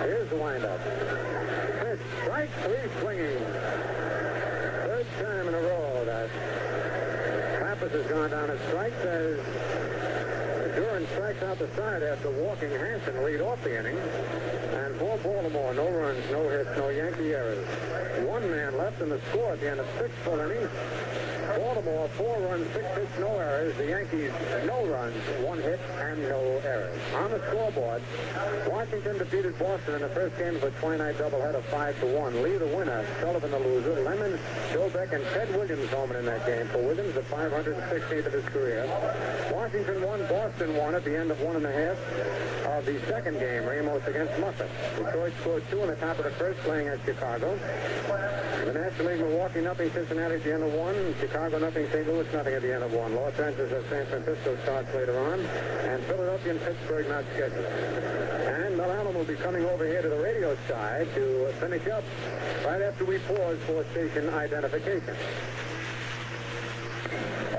Here's the windup. Pitch, strike three swinging. Third time in a row that Pappas has gone down a strike as Duren strikes out the side after walking Hansen lead off the inning. And for Baltimore, no runs, no hits, no Yankee errors. One man left in the score at the end of six full innings. Baltimore, four runs, six hits, no errors. The Yankees, no runs, one hit, and no errors. On the scoreboard, Washington defeated Boston in the first game of a 20-night doubleheader, 5 to 1. Lee the winner, Sullivan the loser, Lemon, Joe Beck, and Ted Williams home in that game. For Williams, the 516th of his career. Washington won, Boston won at the end of one and a half of the second game, Ramos against Muffett. Detroit scored two in the top of the first, playing at Chicago. The National League, Milwaukee nothing, Cincinnati at the end of one, Chicago nothing, St. Louis nothing at the end of one. Los Angeles at San Francisco starts later on, and Philadelphia and Pittsburgh not scheduled. And Mel Allen will be coming over here to the radio side to finish up right after we pause for station identification.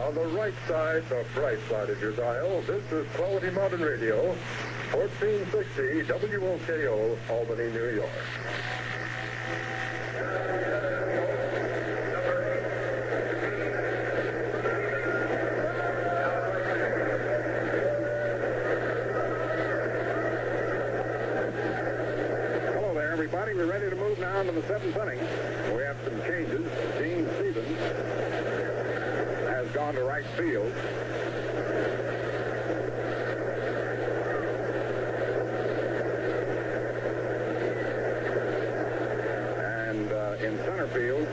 On the right side, the bright side of your dial, this is Quality Modern Radio, 1460 WOKO, Albany, New York. Hello there, everybody. We're ready to move now into the seventh inning. We have some changes. Gene Stephens has gone to right field. And uh, in center field,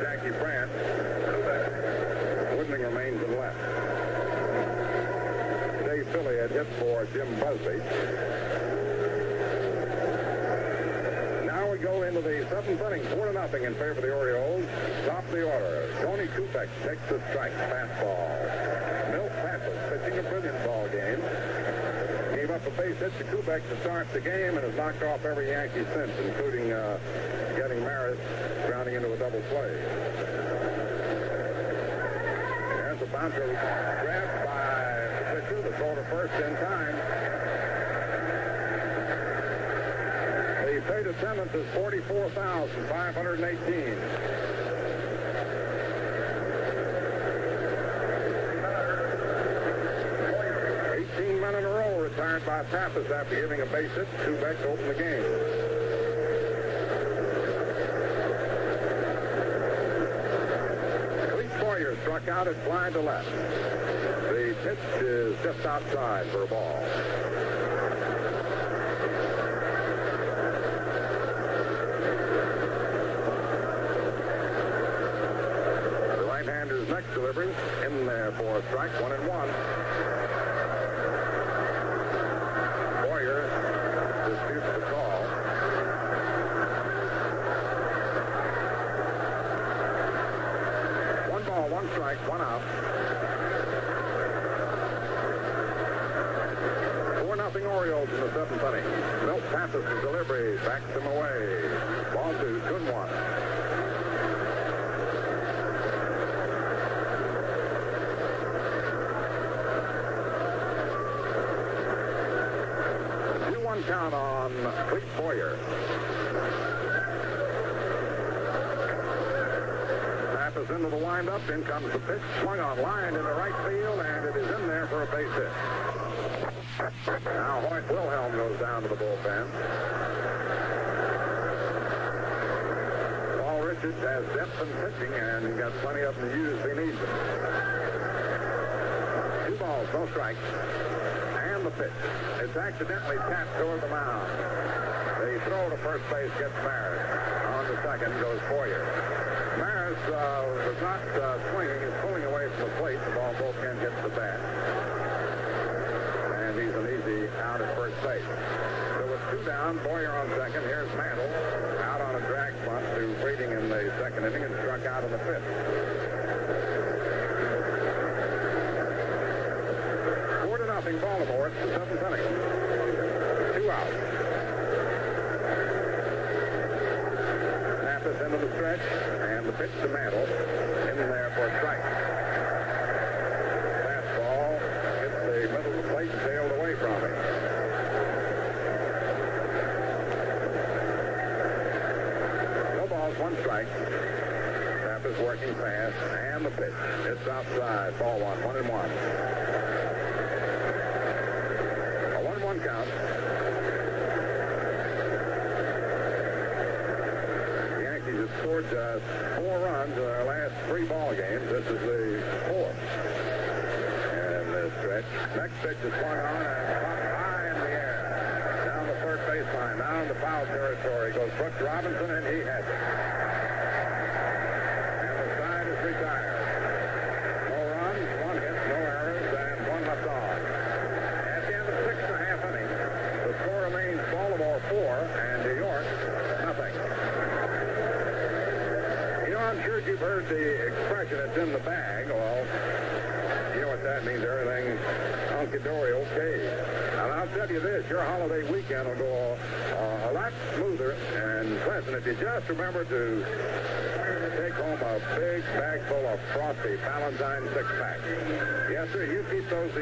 Jackie Brandt. Woodling remains in left. Dave Philley had hit for Jim Busby. Now we go into the seventh inning, four to nothing in favor of the Orioles. Top of the order. Tony Kubek takes the strike, fastball. Milt Pappas pitching a brilliant ball game. Gave up a base hit to Kubek to start the game and has knocked off every Yankee since, including uh, getting Maris grounding into a double play. There's a bouncer grabbed by the pitcher. The throw to first in time. Attendance is 44,518. 18 men in a row retired by Pappas after giving a base hit two back to open the game. Boyer struck out at fly to left. The pitch is just outside for a ball. The right-hander's next delivery in there for strike, one and one. Boyer disputes the call. One ball, one strike, one out. Four nothing Orioles in the seventh inning. Milt Pappas' delivery backs him away. Ball two, two and one. Count on Clete Boyer. Pappas into the windup. In comes the pitch. Swung on line into right field, and it is in there for a base hit. Now Hoyt Wilhelm goes down to the bullpen. Paul Richards has depth in pitching and he's got plenty of them to use if he needs them. Two balls, no strikes. The pitch. It's accidentally tapped toward the mound. The throw to first base gets Maris. On to second goes Boyer. Maris uh, was not uh, swinging. He's pulling away from the plate. The ball both ends hits the bat. And he's an easy out at first base. So with two down, Boyer on second. Here's Mantle out on a drag bunt to Breeding in the second inning and struck out in the fifth. Nothing Baltimore. It's the. Two out. Pappas into the stretch and the pitch to Mantle in there for a strike. Fastball hits the middle of the plate and sailed away from him. No balls, one strike. Pappas working fast and the pitch. It's outside. Ball one, one and one. One-one count. The Yankees have scored uh, four runs in their last three ball games. This is the fourth. And the stretch. Next pitch is swung on and caught high in the air. Down the third baseline, down the foul territory goes Brooks Robinson, and he has it. And the side is retired. No runs, one hit, no errors, and one left on. At the end of six and a half innings, the score remains Baltimore four and New York nothing. You know, I'm sure you've heard the expression, it's in the bag. Well, you know what that means. Everything's hunky-dory okay. And I'll tell you this, your holiday weekend will go uh, a lot smoother and pleasant if you just remember to take home a big bag full of frosty Ballantine six-pack. Yes, sir, you keep those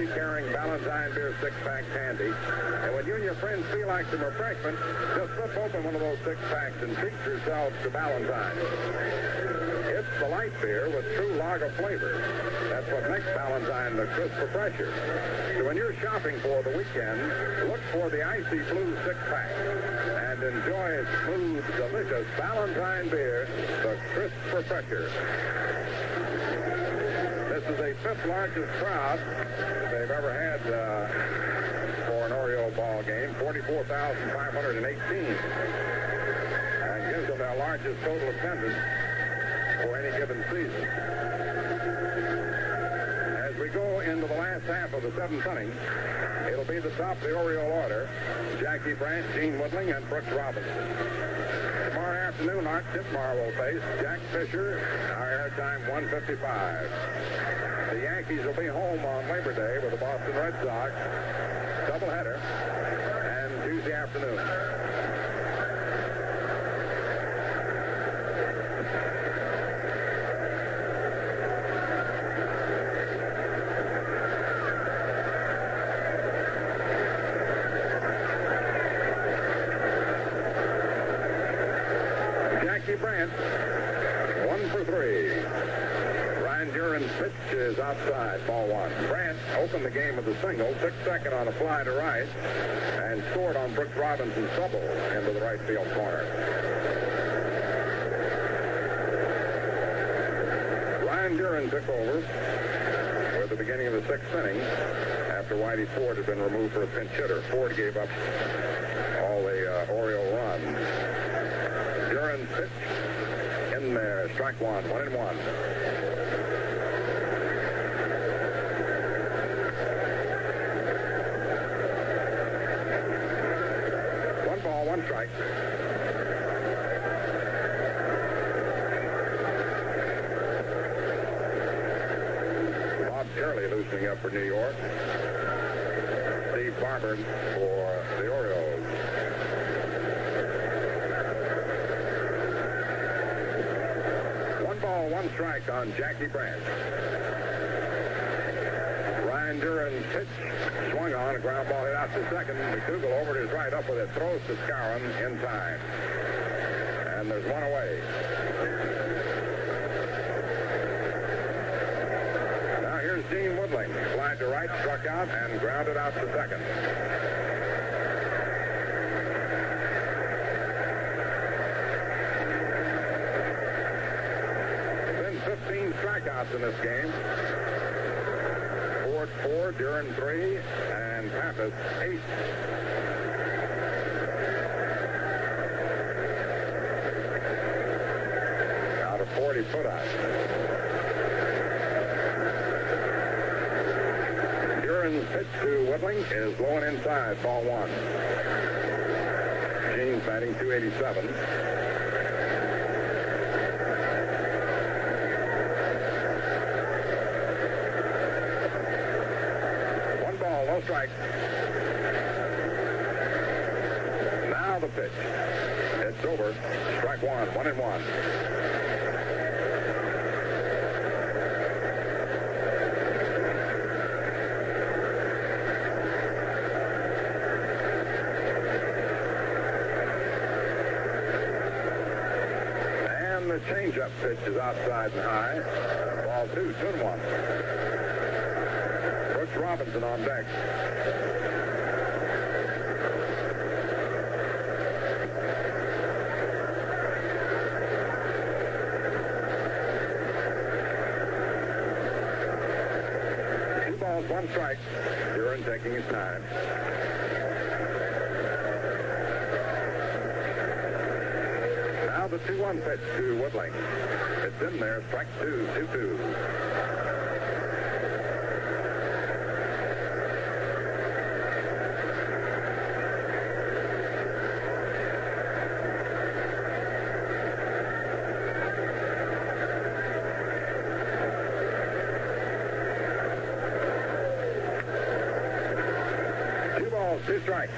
easy-carrying Ballantine beer six-packs handy. And when you and your friends feel like some refreshment, just flip open one of those six-packs and treat yourselves to Ballantine. It's the light beer with true lager flavor. That's what makes Ballantine the crisp refresher. So when you're shopping for the weekend, look for the Icy Blue six-pack and enjoy smooth, delicious Ballantine beer, the crisp refresher. Is the fifth largest crowd they've ever had uh, for an Oriole ball game, 44,518. And gives them their largest total attendance for any given season. As we go into the last half of the seventh inning, it'll be the top of the Oriole order. Jackie Brandt, Gene Woodling, and Brooks Robinson. Afternoon, Art Ditmar will face Jack Fisher, our airtime 155. The Yankees will be home on Labor Day with the Boston Red Sox. Doubleheader. And Tuesday afternoon. One for three. Ryne Duren's pitch is outside, ball one. Brandt opened the game with a single, took second on a fly to right, and scored on Brooks Robinson's double into the right field corner. Ryne Duren took over for the beginning of the sixth inning after Whitey Ford had been removed for a pinch hitter. Ford gave up all the uh, Oriole runs. Duren's pitch in there, strike one, one and one. One ball, one strike. Bob Turley loosening up for New York. Steve Barber for the Orioles. One strike on Jackie Brandt. Ryne Duren's pitch swung on, a ground ball hit out to second. McDougald over to his right, up with it, throws to Skowron in time. And there's one away. Now here's Gene Woodling. Fly to right, struck out, and grounded out to second. Been 15 strikeouts in this game. Ford four, Duren three, and Pappas eight. Out of 40 putouts. Duren's pitch to Woodling is low inside, ball one. James batting 287. One ball, no strike. Now the pitch. It's over. Strike one, one and one. And the changeup pitch is outside and high. Ball two, two and one. Robinson on deck. Two balls, one strike. Duren taking his time. Now the 2-1 pitch to Woodling. It's in there, strike two, 2-2. Two balls, two strikes.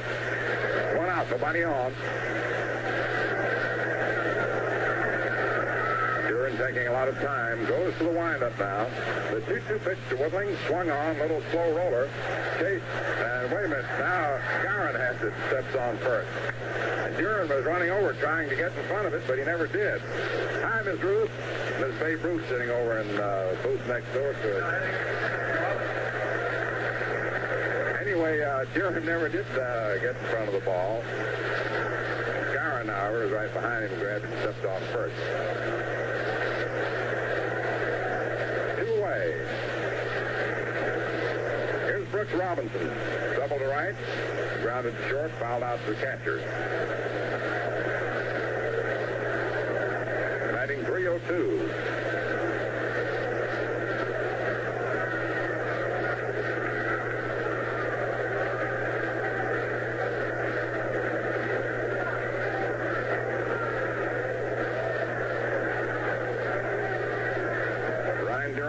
One out, nobody on. Duren taking a lot of time. Goes to the windup now. The 2-2 pitch to Woodling. Swung on. Little slow roller. Chase. And wait a minute. Now Skowron has it. Steps on first. And Duren was running over trying to get in front of it, but he never did. Hi, Miss Ruth. Miss Babe Ruth sitting over in uh, booth next door to us. Anyway, uh, Duren never did uh, get in front of the ball. However, was right behind him grabbed and stepped on first. Two away. Here's Brooks Robinson. Double to right. Grounded short. Fouled out to the catcher. Batting 302.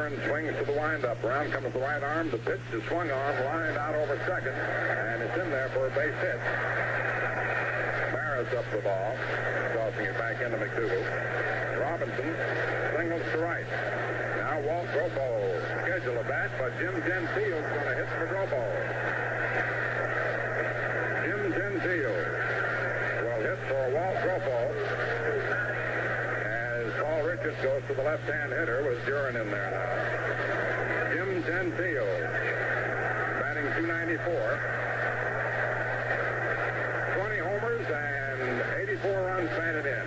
Swings to the windup. Round comes the right arm. The pitch is swung on, lined out over second, and it's in there for a base hit. Maris up the ball, tossing it back into McDougald. Robinson singles to right. Now Walt Dropo schedule a bat, but Jim Gentile's going to hit for Dropo. Jim Gentile will hit for Walt Dropo as Paul Richards pitches goes to the left-hand hitter with Duren in there now. Jim Gentile, batting 294. 20 homers and 84 runs batted in.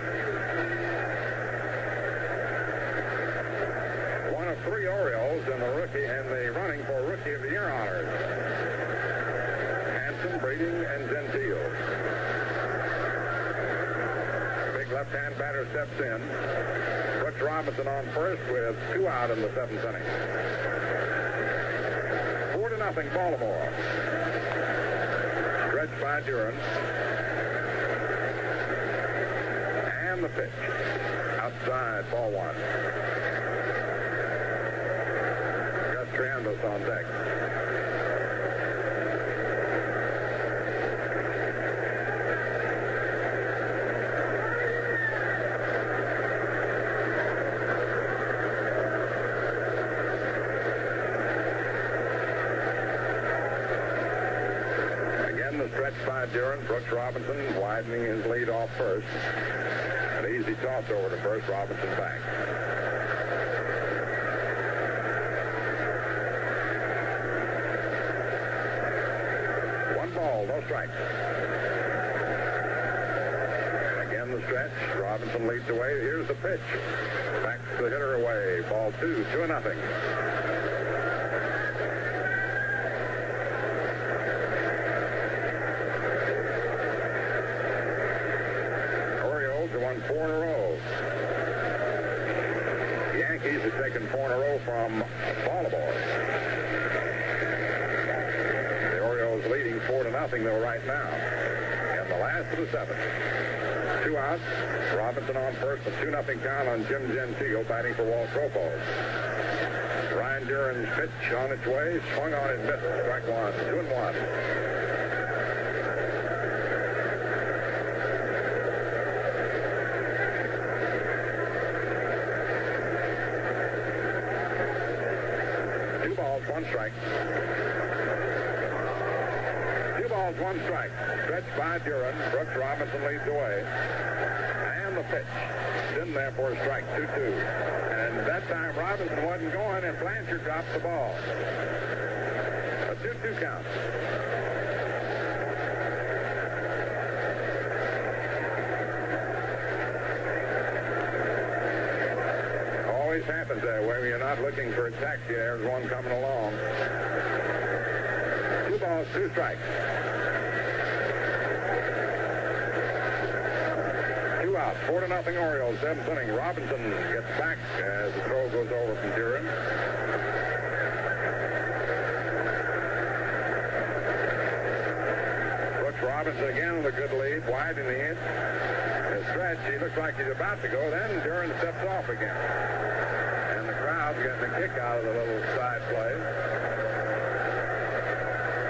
One of three Orioles in the rookie and the running for Rookie of the Year honors. Hansen, Breeding, and Gentile. Big left-hand batter steps in. Brooks Robinson on first with two out in the seventh inning. Four to nothing, Baltimore. Stretched by Duren. And the pitch. Outside, ball one. Gus Triandos on deck. Again, the stretch by Duren. Brooks Robinson widening his lead off first. An easy toss over to first. Robinson back. One ball, no strikes. Again, the stretch. Robinson leads away. Here's the pitch. Backs the hitter away. Ball two, two and nothing. Orioles have won four in a row. The Yankees have taken four in a row from Baltimore. The Orioles leading four to nothing though right now. And the last of the seventh. Two outs. Robinson on first, a two nothing count on Jim Gentile batting for Walt Tropos. Ryne Duren's pitch on its way, swung on and missed. Strike one, two and one. Two balls, one strike. Two balls, one strike. Stretched by Duren. Brooks Robinson leads away. And the pitch. In there for a strike, 2 2. And that time Robinson wasn't going, and Blanchard dropped the ball. A 2 2 count. Happens that way you're not looking for a taxi. There's one coming along. Two balls, two strikes. Two outs, four to nothing Orioles, seventh inning. Robinson gets back as the throw goes over from Duren. Brooks Robinson again with a good lead, wide in the inch. The stretch, he looks like he's about to go. Then Duren steps off again. And the getting a kick out of the little side play.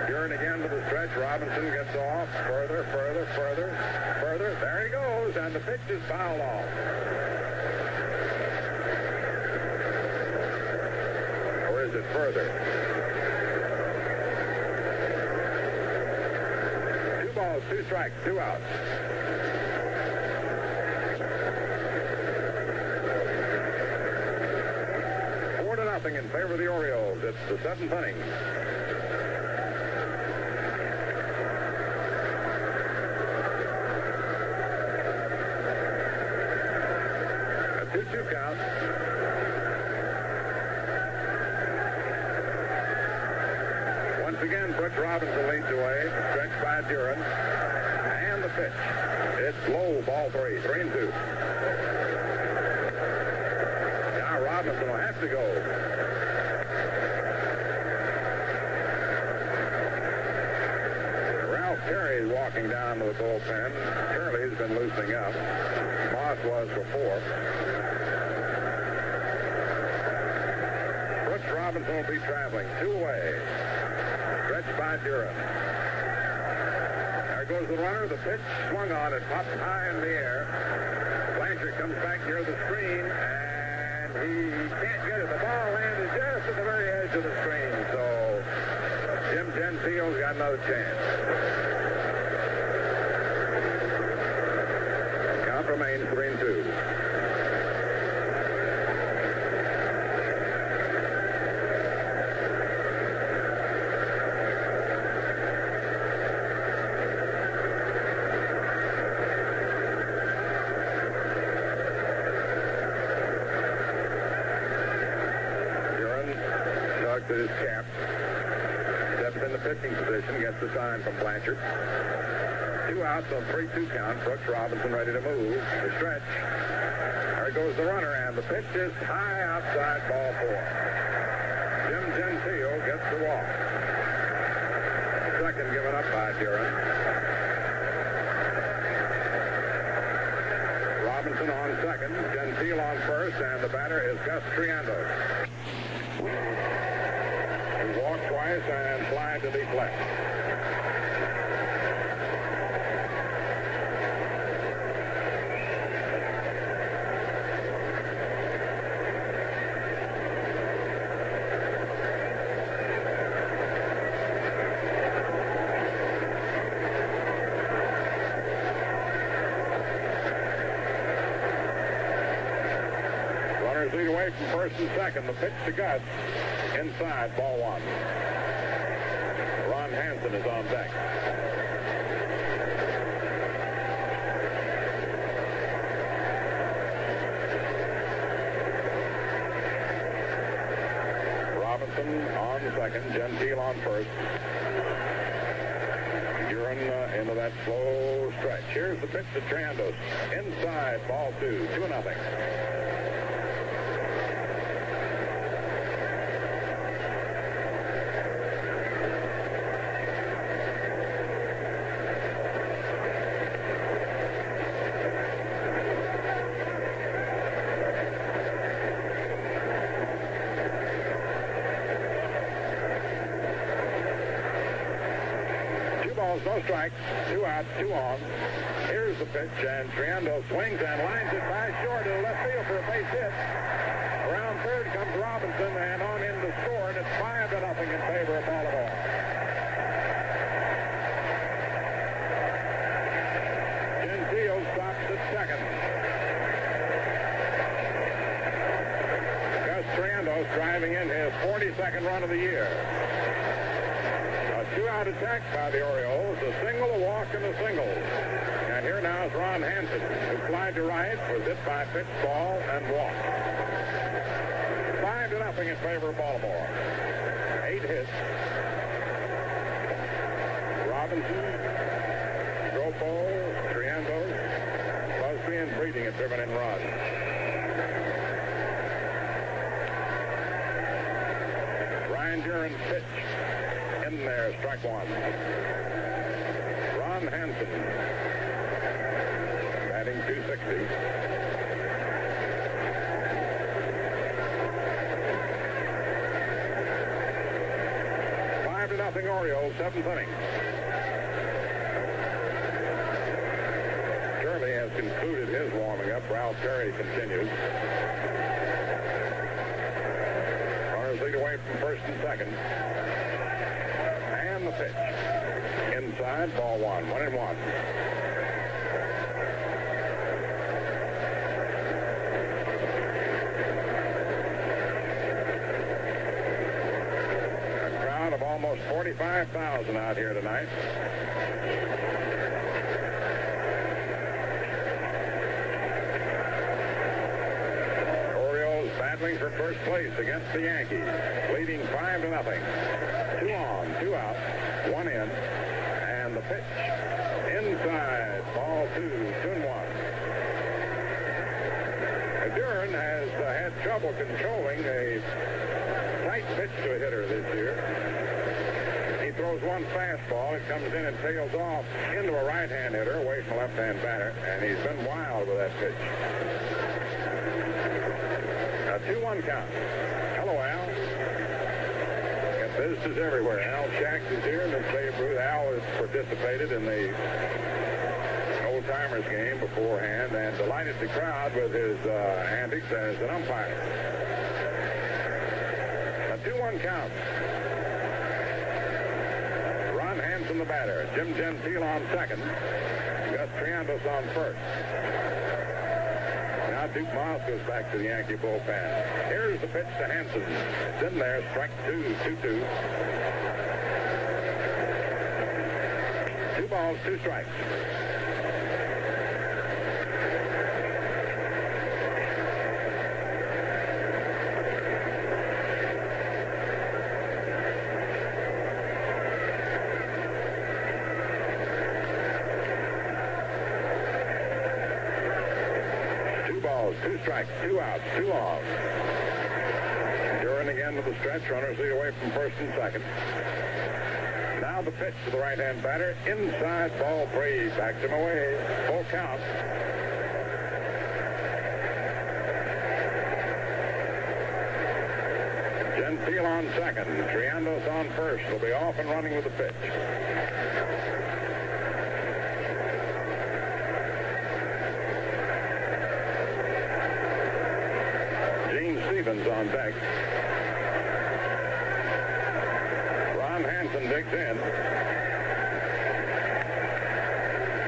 Duren again to the stretch. Robinson gets off. Further, further, further, further. There he goes, and the pitch is fouled off. Or is it further? Two balls, two strikes, two outs. Four to nothing in favor of the Orioles. It's the seventh inning. A 2-2 count. Once again, Brooks Robinson leads away, stretched by Duren. And the pitch. It's low, ball three, three and two. Now Robinson will have to go. Is walking down to the bullpen. Turley's been loosening up. Maas was before. Brooks Robinson will be traveling two away. Stretched by Duren. There goes the runner. The pitch swung on it, popped high in the air. Blanchard comes back near the screen, and he can't get it. The ball landed just at the very edge of the screen, so Jim Gentile's got another chance. remains for. His cap, steps in the pitching position, gets the sign from Blanchard. Two outs on 3-2 count. Brooks Robinson ready to move. The stretch. There goes the runner, and the pitch is high outside ball four. Jim Gentile gets the walk. Second given up by Duren. Robinson on second, Gentile on first, and the batter is Gus Triandos. He walked twice and fly to deep left. From first and second. The pitch to Gus. Inside, ball one. Ron Hansen is on deck. Robinson on second. Gentile on first. Duren uh, into that slow stretch. Here's the pitch to Triandos. Inside, ball two. Two nothing. Two balls, no strikes. Two out, two on. Here's the pitch, and Triando swings and lines it by short to left field for a base hit. Around third comes Robinson, and on in to score, and it's five to nothing in favor of Baltimore. Gentile stops at second. Gus Triandos driving in his 42nd run of the year. Two-out attack by the Orioles, a single, a walk, and a single. And here now is Ron Hansen, who flied to right, was hit by pitch ball and walked. Five to nothing in favor of Baltimore. Eight hits. Robinson, Dropo, Triando, Busby, and Breeding have driven in runs. Ryne Duren's pitch in there, strike one. Ron Hansen, batting 260. Five to nothing Orioles, seventh inning. Turley has concluded his warming up. Ralph Terry continues. Runners lead away from first and second. Pitch. Inside, ball one. One and one. A crowd of almost 45,000 out here tonight. For first place against the Yankees, leading five to nothing. Two on, two out, one in, and the pitch inside, ball two, two and one. Duren has uh, had trouble controlling a tight pitch to a hitter this year. He throws one fastball, it comes in and tails off into a right-hand hitter away from a left-hand batter, and he's been wild with that pitch. 2-1 count. Hello, Al. Got visitors everywhere. Al Schacht is here, and then Babe Ruth. Al has participated in the old-timers game beforehand and delighted the crowd with his uh, antics as an umpire. A 2-1 count. Ron Hansen, the batter. Jim Gentile on second. Gus Triandos on first. Now Duke Maas goes back to the Yankee bullpen. Here's the pitch to Hansen. It's in there, strike two, two-two. Two balls, two strikes. Two balls, two strikes, two outs, two off. Duren again to the stretch, runners lead away from first and second. Now the pitch to the right-hand batter. Inside ball three. Backs him away. Full count. Gentile on second. Triandos on first. Will be off and running with the pitch. Gene Stephens on. Ron Hansen digs in.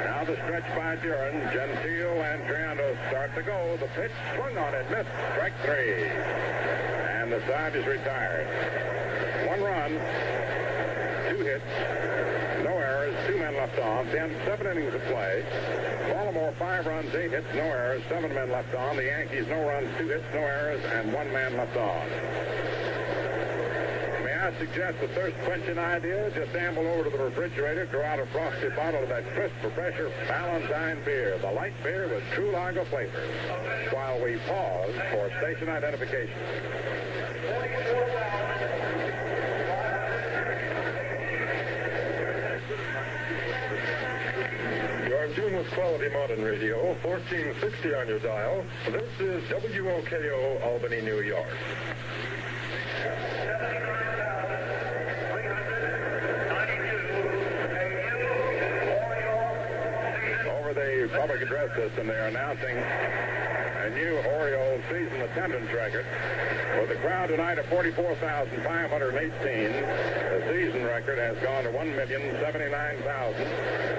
Now the stretch by Duren. Gentile and Triandos start to go. The pitch swung on it. Missed. Strike three. And the side is retired. One run. Two hits. No errors. Two men left on. Innings of play. Baltimore five runs, eight hits, no errors. Seven men left on. The Yankees no runs, two hits, no errors, and one man left on. May I suggest the thirst quenching idea? Just amble over to the refrigerator, draw out a frosty bottle of that crisp, pressure Ballantine beer, the light beer with true lager flavor. While we pause for station identification. quality modern radio, 1460 on your dial. This is WOKO Albany, New York. Over the public address system, they're announcing a new Oriole season attendance record. With a crowd tonight of 44,518, the season record has gone to 1,079,000.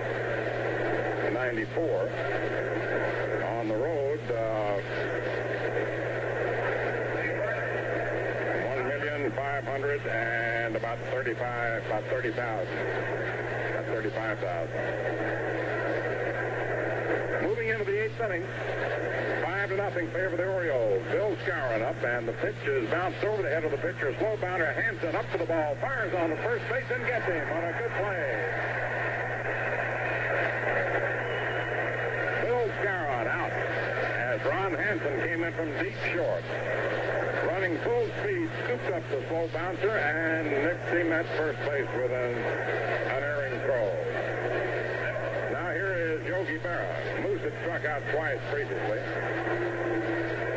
1,376,994. On the road, uh, 1,500 and about 35, about 30,000. About 35,000. Moving into the eighth inning, five to nothing favor the Orioles. Bill Skowron up, and the pitch is bounced over the head of the pitcher. Slow bounder Hansen up to the ball, fires on the first base and gets him on a good play. Bill Skowron out Ron Hansen came in from deep short. Running full speed, scooped up the slow bouncer and nipped him at first base with an unerring throw. Now here is Yogi Berra. Moose had struck out twice previously.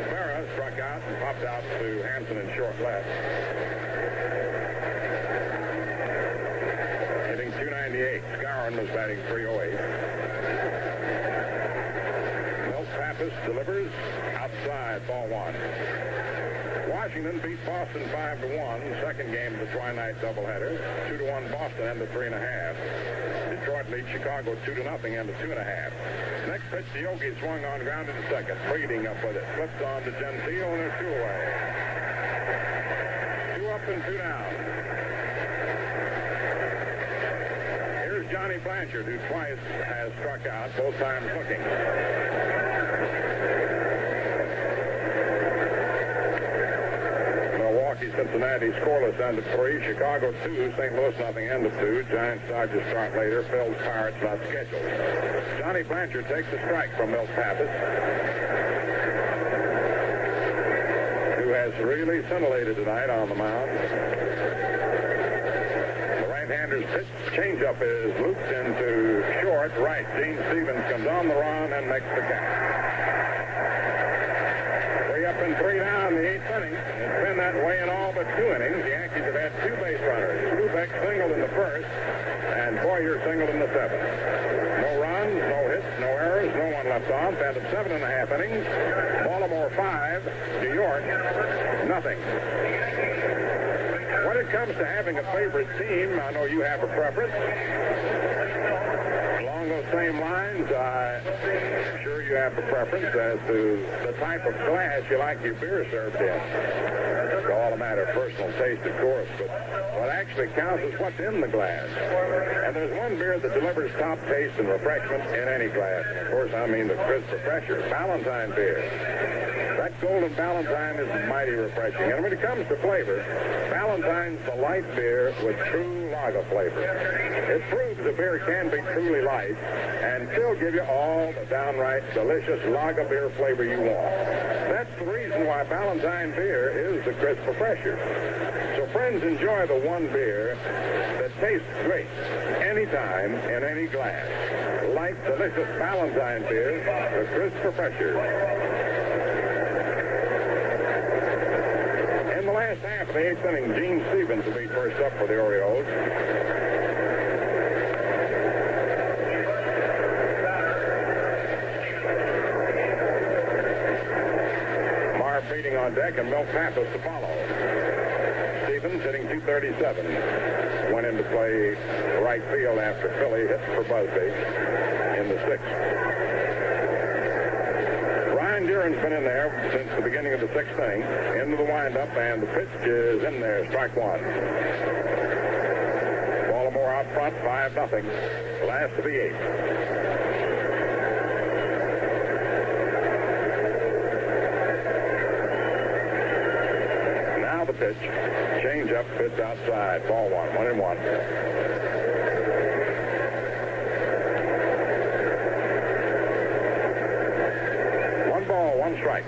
Berra struck out and popped out to Hansen in short left. Hitting 298. Skowron was batting 308. Milt delivers outside ball one. Washington beat Boston 5 to 1, second game of the twilight doubleheader. 2 to 1 Boston and to 3.5. Detroit leads Chicago 2 to nothing and to 2.5. Next pitch, the Yogi swung on ground into second. Breeding up with it. Flips on to Gentile and they're two away. Two up and two down. Here's Johnny Blanchard, who twice has struck out, both times looking. Milwaukee, Cincinnati scoreless end of three. Chicago two. St. Louis nothing end of two. Giants Dodgers start later. Phil's Pirates not scheduled. Johnny Blanchard takes a strike from Milt Pappas, who has really scintillated tonight on the mound. Right-hander's pitch changeup is looped into short right. Gene Stephens comes on the run and makes the catch. Three up and three down in the eighth inning. It's been that way in all but two innings. The Yankees have had two base runners. Kubek singled in the first, and Boyer singled in the seventh. No runs, no hits, no errors, no one left on. Of seven and a half innings. Baltimore five, New York nothing. When it comes to having a favorite team, I know you have a preference. Along those same lines, I'm sure you have a preference as to the type of glass you like your beer served in. It's all a matter of personal taste, of course, but what actually counts is what's in the glass. And there's one beer that delivers top taste and refreshment in any glass. And of course, I mean the crisp refresher, Ballantine beer. Golden Ballantine is mighty refreshing. And when it comes to flavor, Ballantine's the light beer with true lager flavor. It proves the beer can be truly light and still give you all the downright delicious lager beer flavor you want. That's the reason why Ballantine beer is the crisp refresher. So friends, enjoy the one beer that tastes great anytime in any glass. Light, delicious Ballantine beer, the crisp refresher. In the last half of the eighth inning, Gene Stephens will be first up for the Orioles. Marv Breeding on deck and Milt Pappas to follow. Stephens hitting 237. Went into play right field after Philley hit for Busby in the sixth. Ryne Duren's been in there since the beginning of the sixth inning. Into the windup, and the pitch is in there. Strike one. Baltimore out front, 5 nothing. Last of the eighth. Now the pitch. Change up, pitch outside. Ball one. One and. One ball, one strike.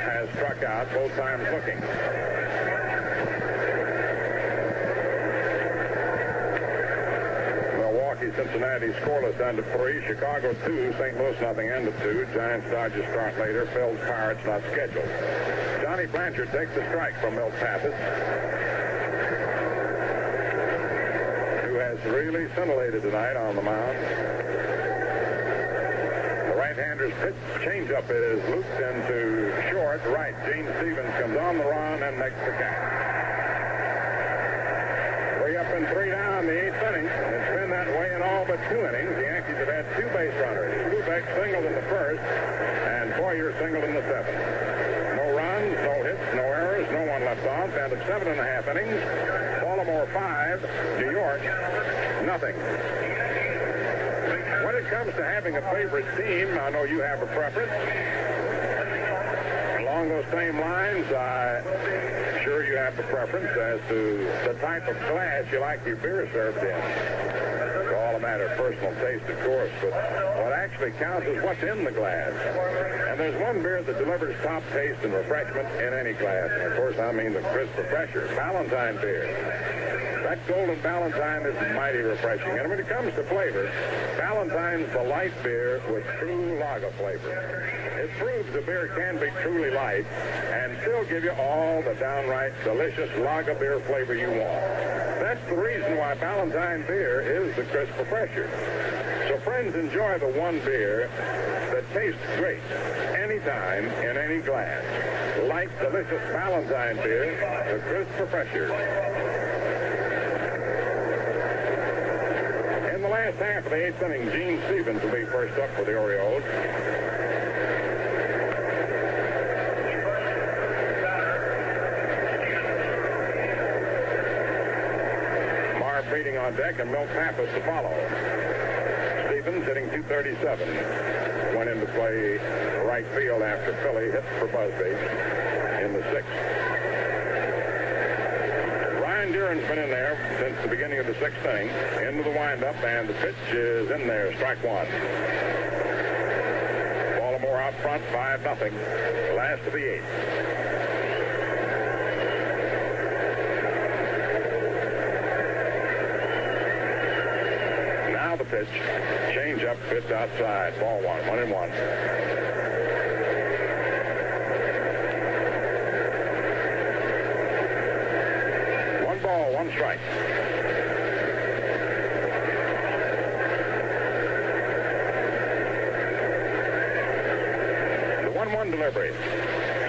Has struck out both times looking. Milwaukee, Cincinnati scoreless end of three. Chicago two. St. Louis nothing end of two. Giants, Dodgers start later. Phil's Pirates not scheduled. Johnny Blanchard takes the strike from Milt Pappas. Who has really scintillated tonight on the mound. Right-hander's pitch changeup is looped into short right. Gene Stephens comes on the run and makes the catch. Three up and three down the eighth inning. It's been that way in all but two innings. The Yankees have had two base runners. Kubek singled in the first, and Boyer singled in the seventh. No runs, no hits, no errors, no one left off. And of seven and a half innings, Baltimore five, New York nothing. It comes to having a favorite team, I know you have a preference. Along those same lines, I'm sure you have a preference as to the type of glass you like your beer served in. It's all a matter of personal taste, of course, but what actually counts is what's in the glass. And there's one beer that delivers top taste and refreshment in any glass. And of course, I mean the crisp refresher, Ballantine beer. That golden Ballantine is mighty refreshing. And when it comes to flavor, Ballantine's the light beer with true lager flavor. It proves a beer can be truly light and still give you all the downright delicious lager beer flavor you want. That's the reason why Ballantine beer is the crisp refresher. So friends, enjoy the one beer that tastes great anytime in any glass. Light, delicious Ballantine beer, the crisp refresher. In the last half of the eighth inning, Gene Stephens will be first up for the Orioles. Marv Breeding on deck and Milt Pappas to follow. Stephens hitting 237. Went into play right field after Philley hit for Busby in the sixth. Been in there since the beginning of the sixth inning. Into the windup, and the pitch is in there. Strike one. Baltimore out front, 5 nothing. Last of the eighth. Now the pitch. Change up, pitch outside. Ball one. One and one. One strike. The 1 1 delivery.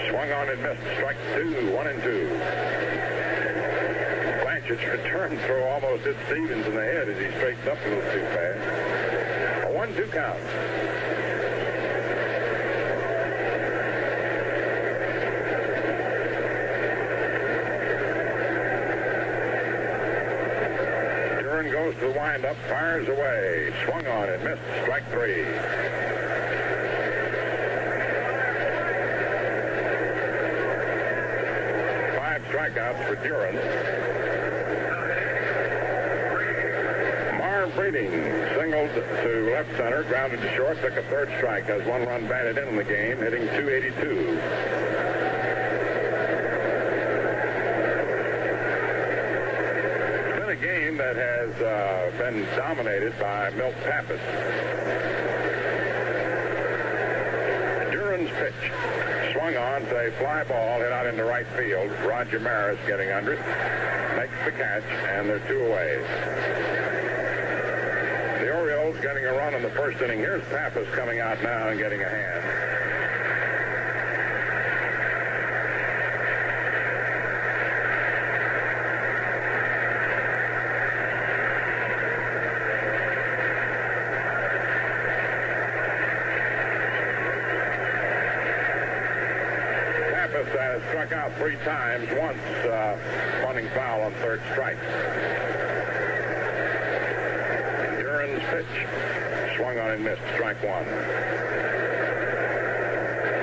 Swung on and missed. Strike two, one and two. Blanchard's return throw almost hit Stephens in the head as he straightened up a little too fast. A one-two count. Duren goes to the windup, fires away, swung on it, missed, strike three. Five strikeouts for Duren. Marv Breeding singled to left center, grounded to short, took a third strike, has one run batted in in the game, hitting 282. It's that has uh, been dominated by Milt Pappas. Duren's pitch swung on to a fly ball hit out into right field. Roger Maris getting under it, makes the catch, and they're two away. The Orioles getting a run in the first inning. Here's Pappas coming out now and getting a hand. Pappas has struck out three times, once uh, bunting foul on third strike. Duren's pitch. Swung on and missed. Strike one.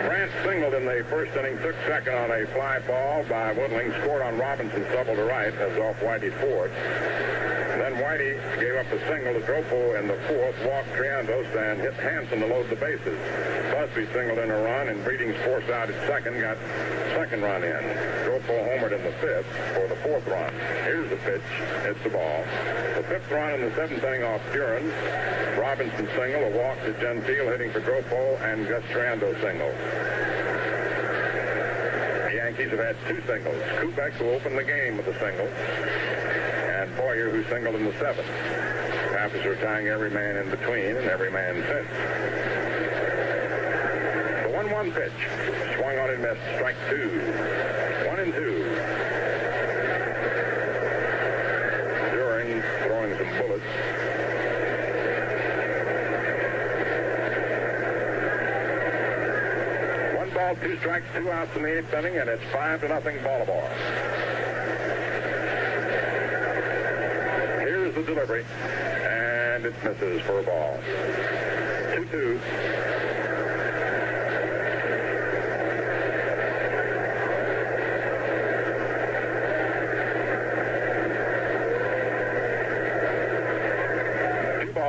Brandt singled in the first inning, took second on a fly ball by Woodling, scored on Robinson's double to right as off Whitey Ford. Then Whitey gave up a single to Dropo in the fourth, walked Triandos, and hit Hansen to load the bases. Busby singled in a run, and Breeding's forced out at second, got second run in. Dropo homered in the fifth for the fourth run. Here's the pitch. It's the ball. The fifth run in the seventh inning off Duren. Robinson single, a walk to Gentile hitting for Dropo, and Gus Triando single. The Yankees have had two singles. Kubek, who opened the game with a single, and Boyer, who singled in the seventh. Pappas are tying every man in between and every man since. The 1-1 pitch. Swung on and missed. Strike two. One and two. Duren throwing some bullets. One ball, two strikes, two outs in the eighth inning, and it's five to nothing Baltimore. Here's the delivery, and it misses for a ball. 2-2. Two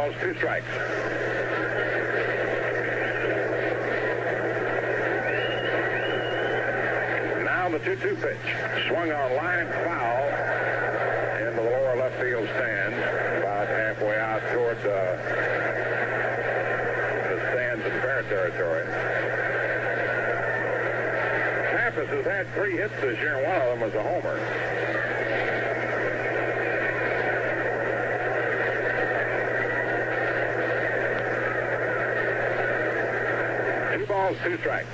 balls, two strikes. Now the 2-2 pitch. Swung on line foul into the lower left field stand, about halfway out toward uh, the stands in fair territory. Pappas has had three hits this year, and one of them was a homer. Two balls, two strikes.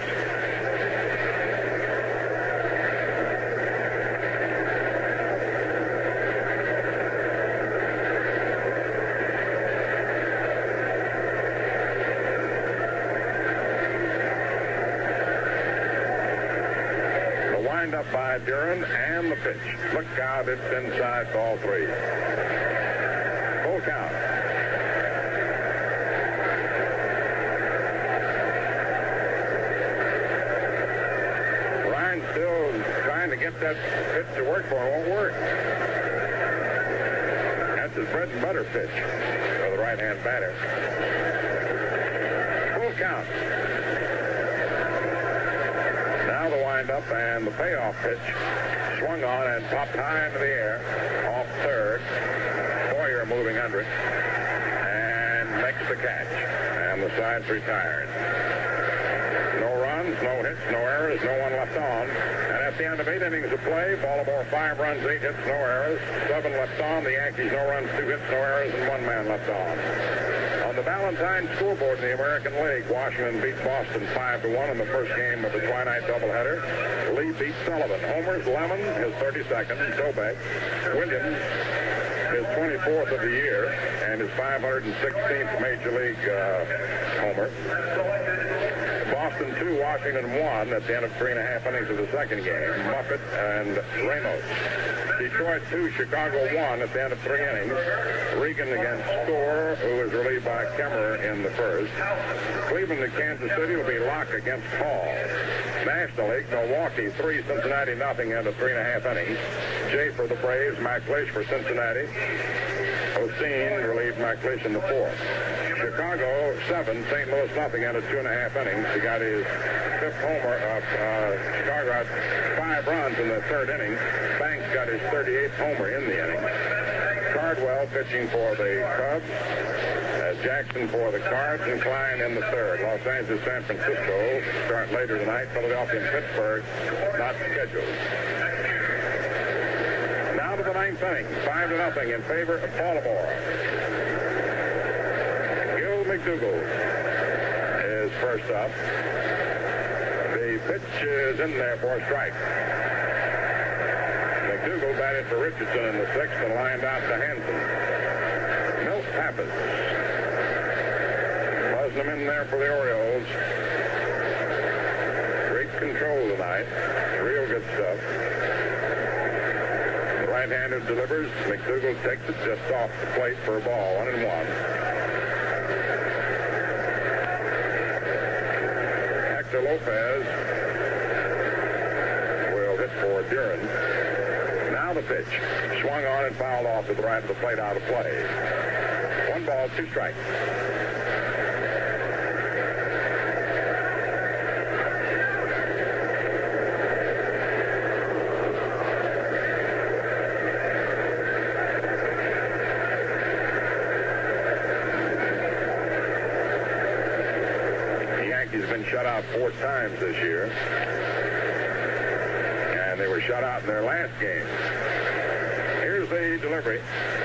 The windup by Duren and the pitch. Look out, it's inside ball three. Full count. Ryne still trying to get that pitch to work for him. Won't work. That's his bread and butter pitch for the right-hand batter. Full count. Now the windup and the payoff pitch. Swung on and popped high into the air. Off third. Boyer moving under it. And makes the catch. And the side's retired. No runs, no hits, no errors, no one left on. And at the end of eight innings of play, Baltimore five runs, eight hits, no errors. Seven left on. The Yankees no runs, two hits, no errors, and one man left on. On the Ballantine scoreboard in the American League, Washington beat Boston 5 to 1 in the first game of the twilight doubleheader. Lee beat Sullivan. Homers, Lemon, his 32nd, Dobbek, Williams, his 24th of the year, and his 516th Major League uh, homer. Boston 2, Washington 1 at the end of three and a half innings of the second game. Muffett and Ramos. Detroit 2, Chicago 1 at the end of three innings. Regan against who was relieved by Kemmer in the first. Cleveland and Kansas City will be Locke against Hall. National League, Milwaukee 3, Cincinnati nothing end of three and a half innings. Jay for the Braves, McLish for Cincinnati. Osteen relieved McLish in the fourth. Chicago, seven. St. Louis, nothing out of two and a half innings. He got his fifth homer of uh, Chicago five runs in the third inning. Banks got his 38th homer in the inning. Cardwell pitching for the Cubs. Uh, Jackson for the Cards and Kline in the third. Los Angeles, San Francisco start later tonight. Philadelphia and Pittsburgh not scheduled. Now to the ninth inning. Five to nothing in favor of Baltimore. Gil McDougald is first up. The pitch is in there for a strike. McDougald batted for Richardson in the sixth and lined out to Hansen. Milt Pappas. Buzzing him in there for the Orioles. Great control tonight. Real good stuff. The right-hander delivers. McDougall takes it just off the plate for a ball. One and one. Lopez will hit for Duren. Now the pitch. Swung on and fouled off to the right of the plate out of play. One ball, two strikes. The Yankees have been shut out four times this year. And they were shut out in their last game. Here's the delivery.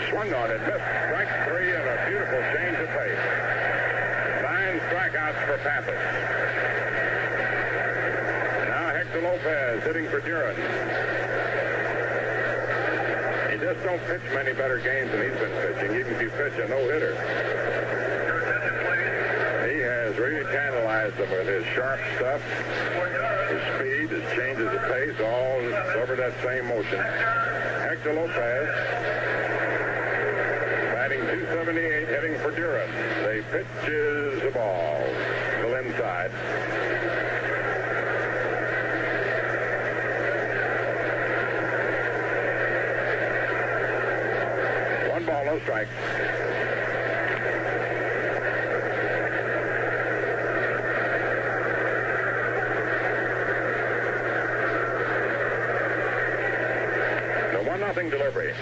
Swung on it, missed. Strike three and a beautiful change of pace. Nine strikeouts for Pappas. Now Hector Lopez hitting for Duren. He just don't pitch many better games than he's been pitching, even if you pitch a no-hitter. He has really tantalized them with his sharp stuff, his speed, his changes of pace, all over that same motion. Hector Lopez batting 278, hitting for Duren. The pitch is a ball. Still inside. One ball, no strikes. The one nothing delivery.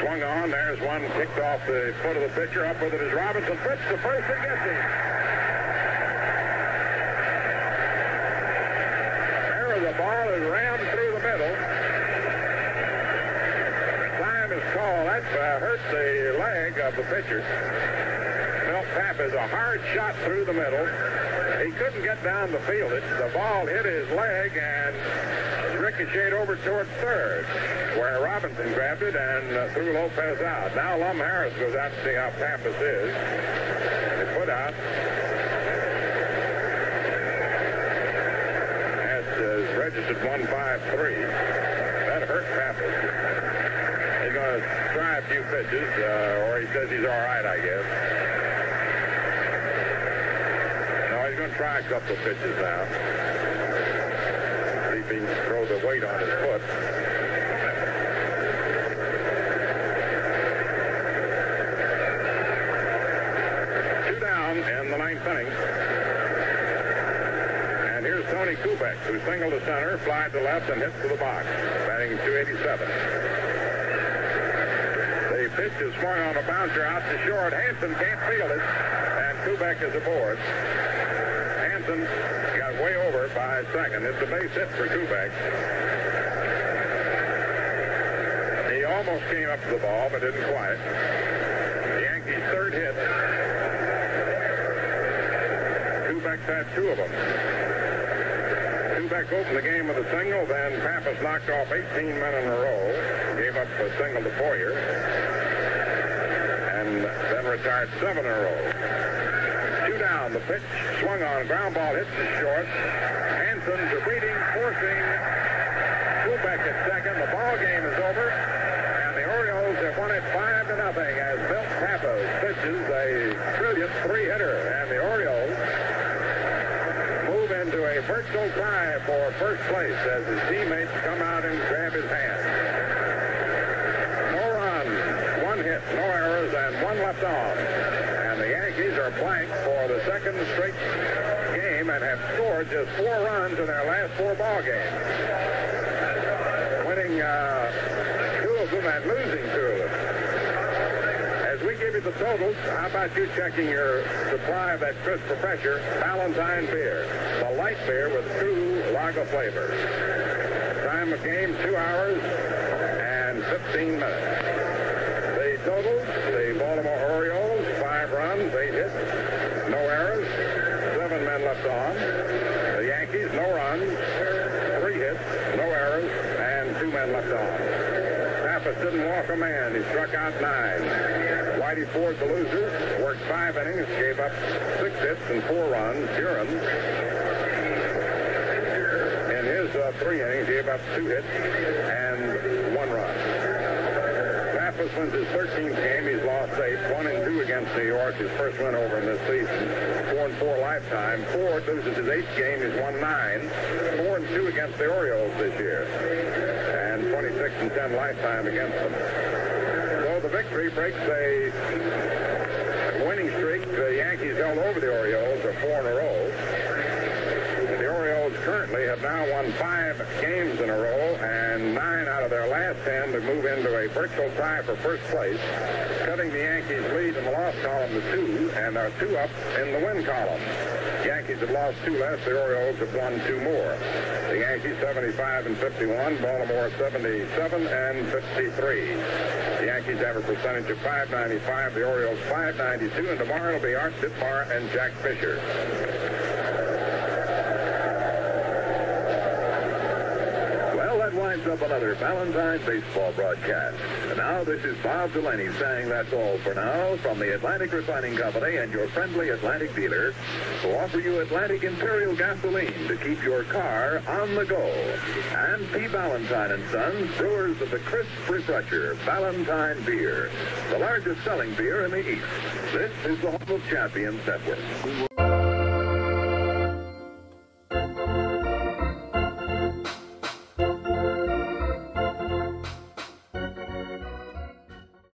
Swung on. There's one kicked off the foot of the pitcher. Up with it is Robinson. Fritz the first and gets him. There the ball is rammed through the middle. Time is called. That uh, hurt the leg of the pitcher. Milt Papp is a hard shot through the middle. He couldn't get down the field it. The ball hit his leg and ricocheted over toward third, where Robinson grabbed it and uh, threw Lopez out. Now Lum Harris goes out to see how Pappas is. And put out. That is registered 153. That hurt Pappas. He's going to try a few pitches, uh, or he says he's all right, I guess. No, he's going to try a couple of pitches now. See if he can throw the weight on his foot. Two down And here's Tony Kubek, who singled to center, flied to left, and hit to the box, batting 287. The pitch is swung on a bouncer out to short. Hansen can't field it, and Kubek is aboard. Hansen got way over by second. It's a base hit for Kubek. He almost came up to the ball, but didn't quite. The Yankees' third hit. Kubek's had two of them. Kubek opened the game with a single, then Pappas knocked off 18 men in a row, gave up a single to Boyer, and then retired seven in a row. Two down, the pitch swung on, ground ball hits the short. Hansen to Breeding, forcing Kubek at second. The ball game is over, and the Orioles have won it five to nothing as Milt Pappas pitches a brilliant three-hitter, and the Orioles a virtual tie for first place as his teammates come out and grab his hand. No runs, one hit, no errors, and one left on. And the Yankees are blank for the second straight game and have scored just four runs in their last four ball games. Winning uh, two of them and losing two of them. As we give you the totals, how about you checking your supply of that crisp refresher, Ballantine beer, with true lager flavor. Time of game, two hours and 15 minutes. The totals, the Baltimore Orioles, five runs, eight hits, no errors, seven men left on. The Yankees, no runs, three hits, no errors, and two men left on. Pappas didn't walk a man. He struck out nine. Whitey Ford, the loser, worked five innings, gave up six hits and four runs. Duren, uh, three innings, He gave up two hits and one run. Pappas wins his 13th game. He's lost eight. One and two against New York. His first win over in this season. Four and four lifetime. Ford loses his eighth game. He's won nine. Four and two against the Orioles this year. And 26 and 10 lifetime against them. So the victory breaks a winning streak. The Yankees held over the Orioles for four in a row. The Orioles currently have now won five games in a row and nine out of their last ten to move into a virtual tie for first place, cutting the Yankees' lead in the loss column to two and are two up in the win column. Yankees have lost two less. The Orioles have won two more. The Yankees 75 and 51, Baltimore 77 and 53. The Yankees have a percentage of 595, the Orioles 592, and tomorrow it'll be Art Ditmar and Jack Fisher. Winds up another Ballantine baseball broadcast. And now this is Bob Delaney saying that's all for now from the Atlantic Refining Company and your friendly Atlantic dealer who offer you Atlantic Imperial gasoline to keep your car on the go. And P. Ballantine and Sons, brewers of the crisp refresher, Ballantine Beer, the largest selling beer in the East. This is the Home of Champions Network.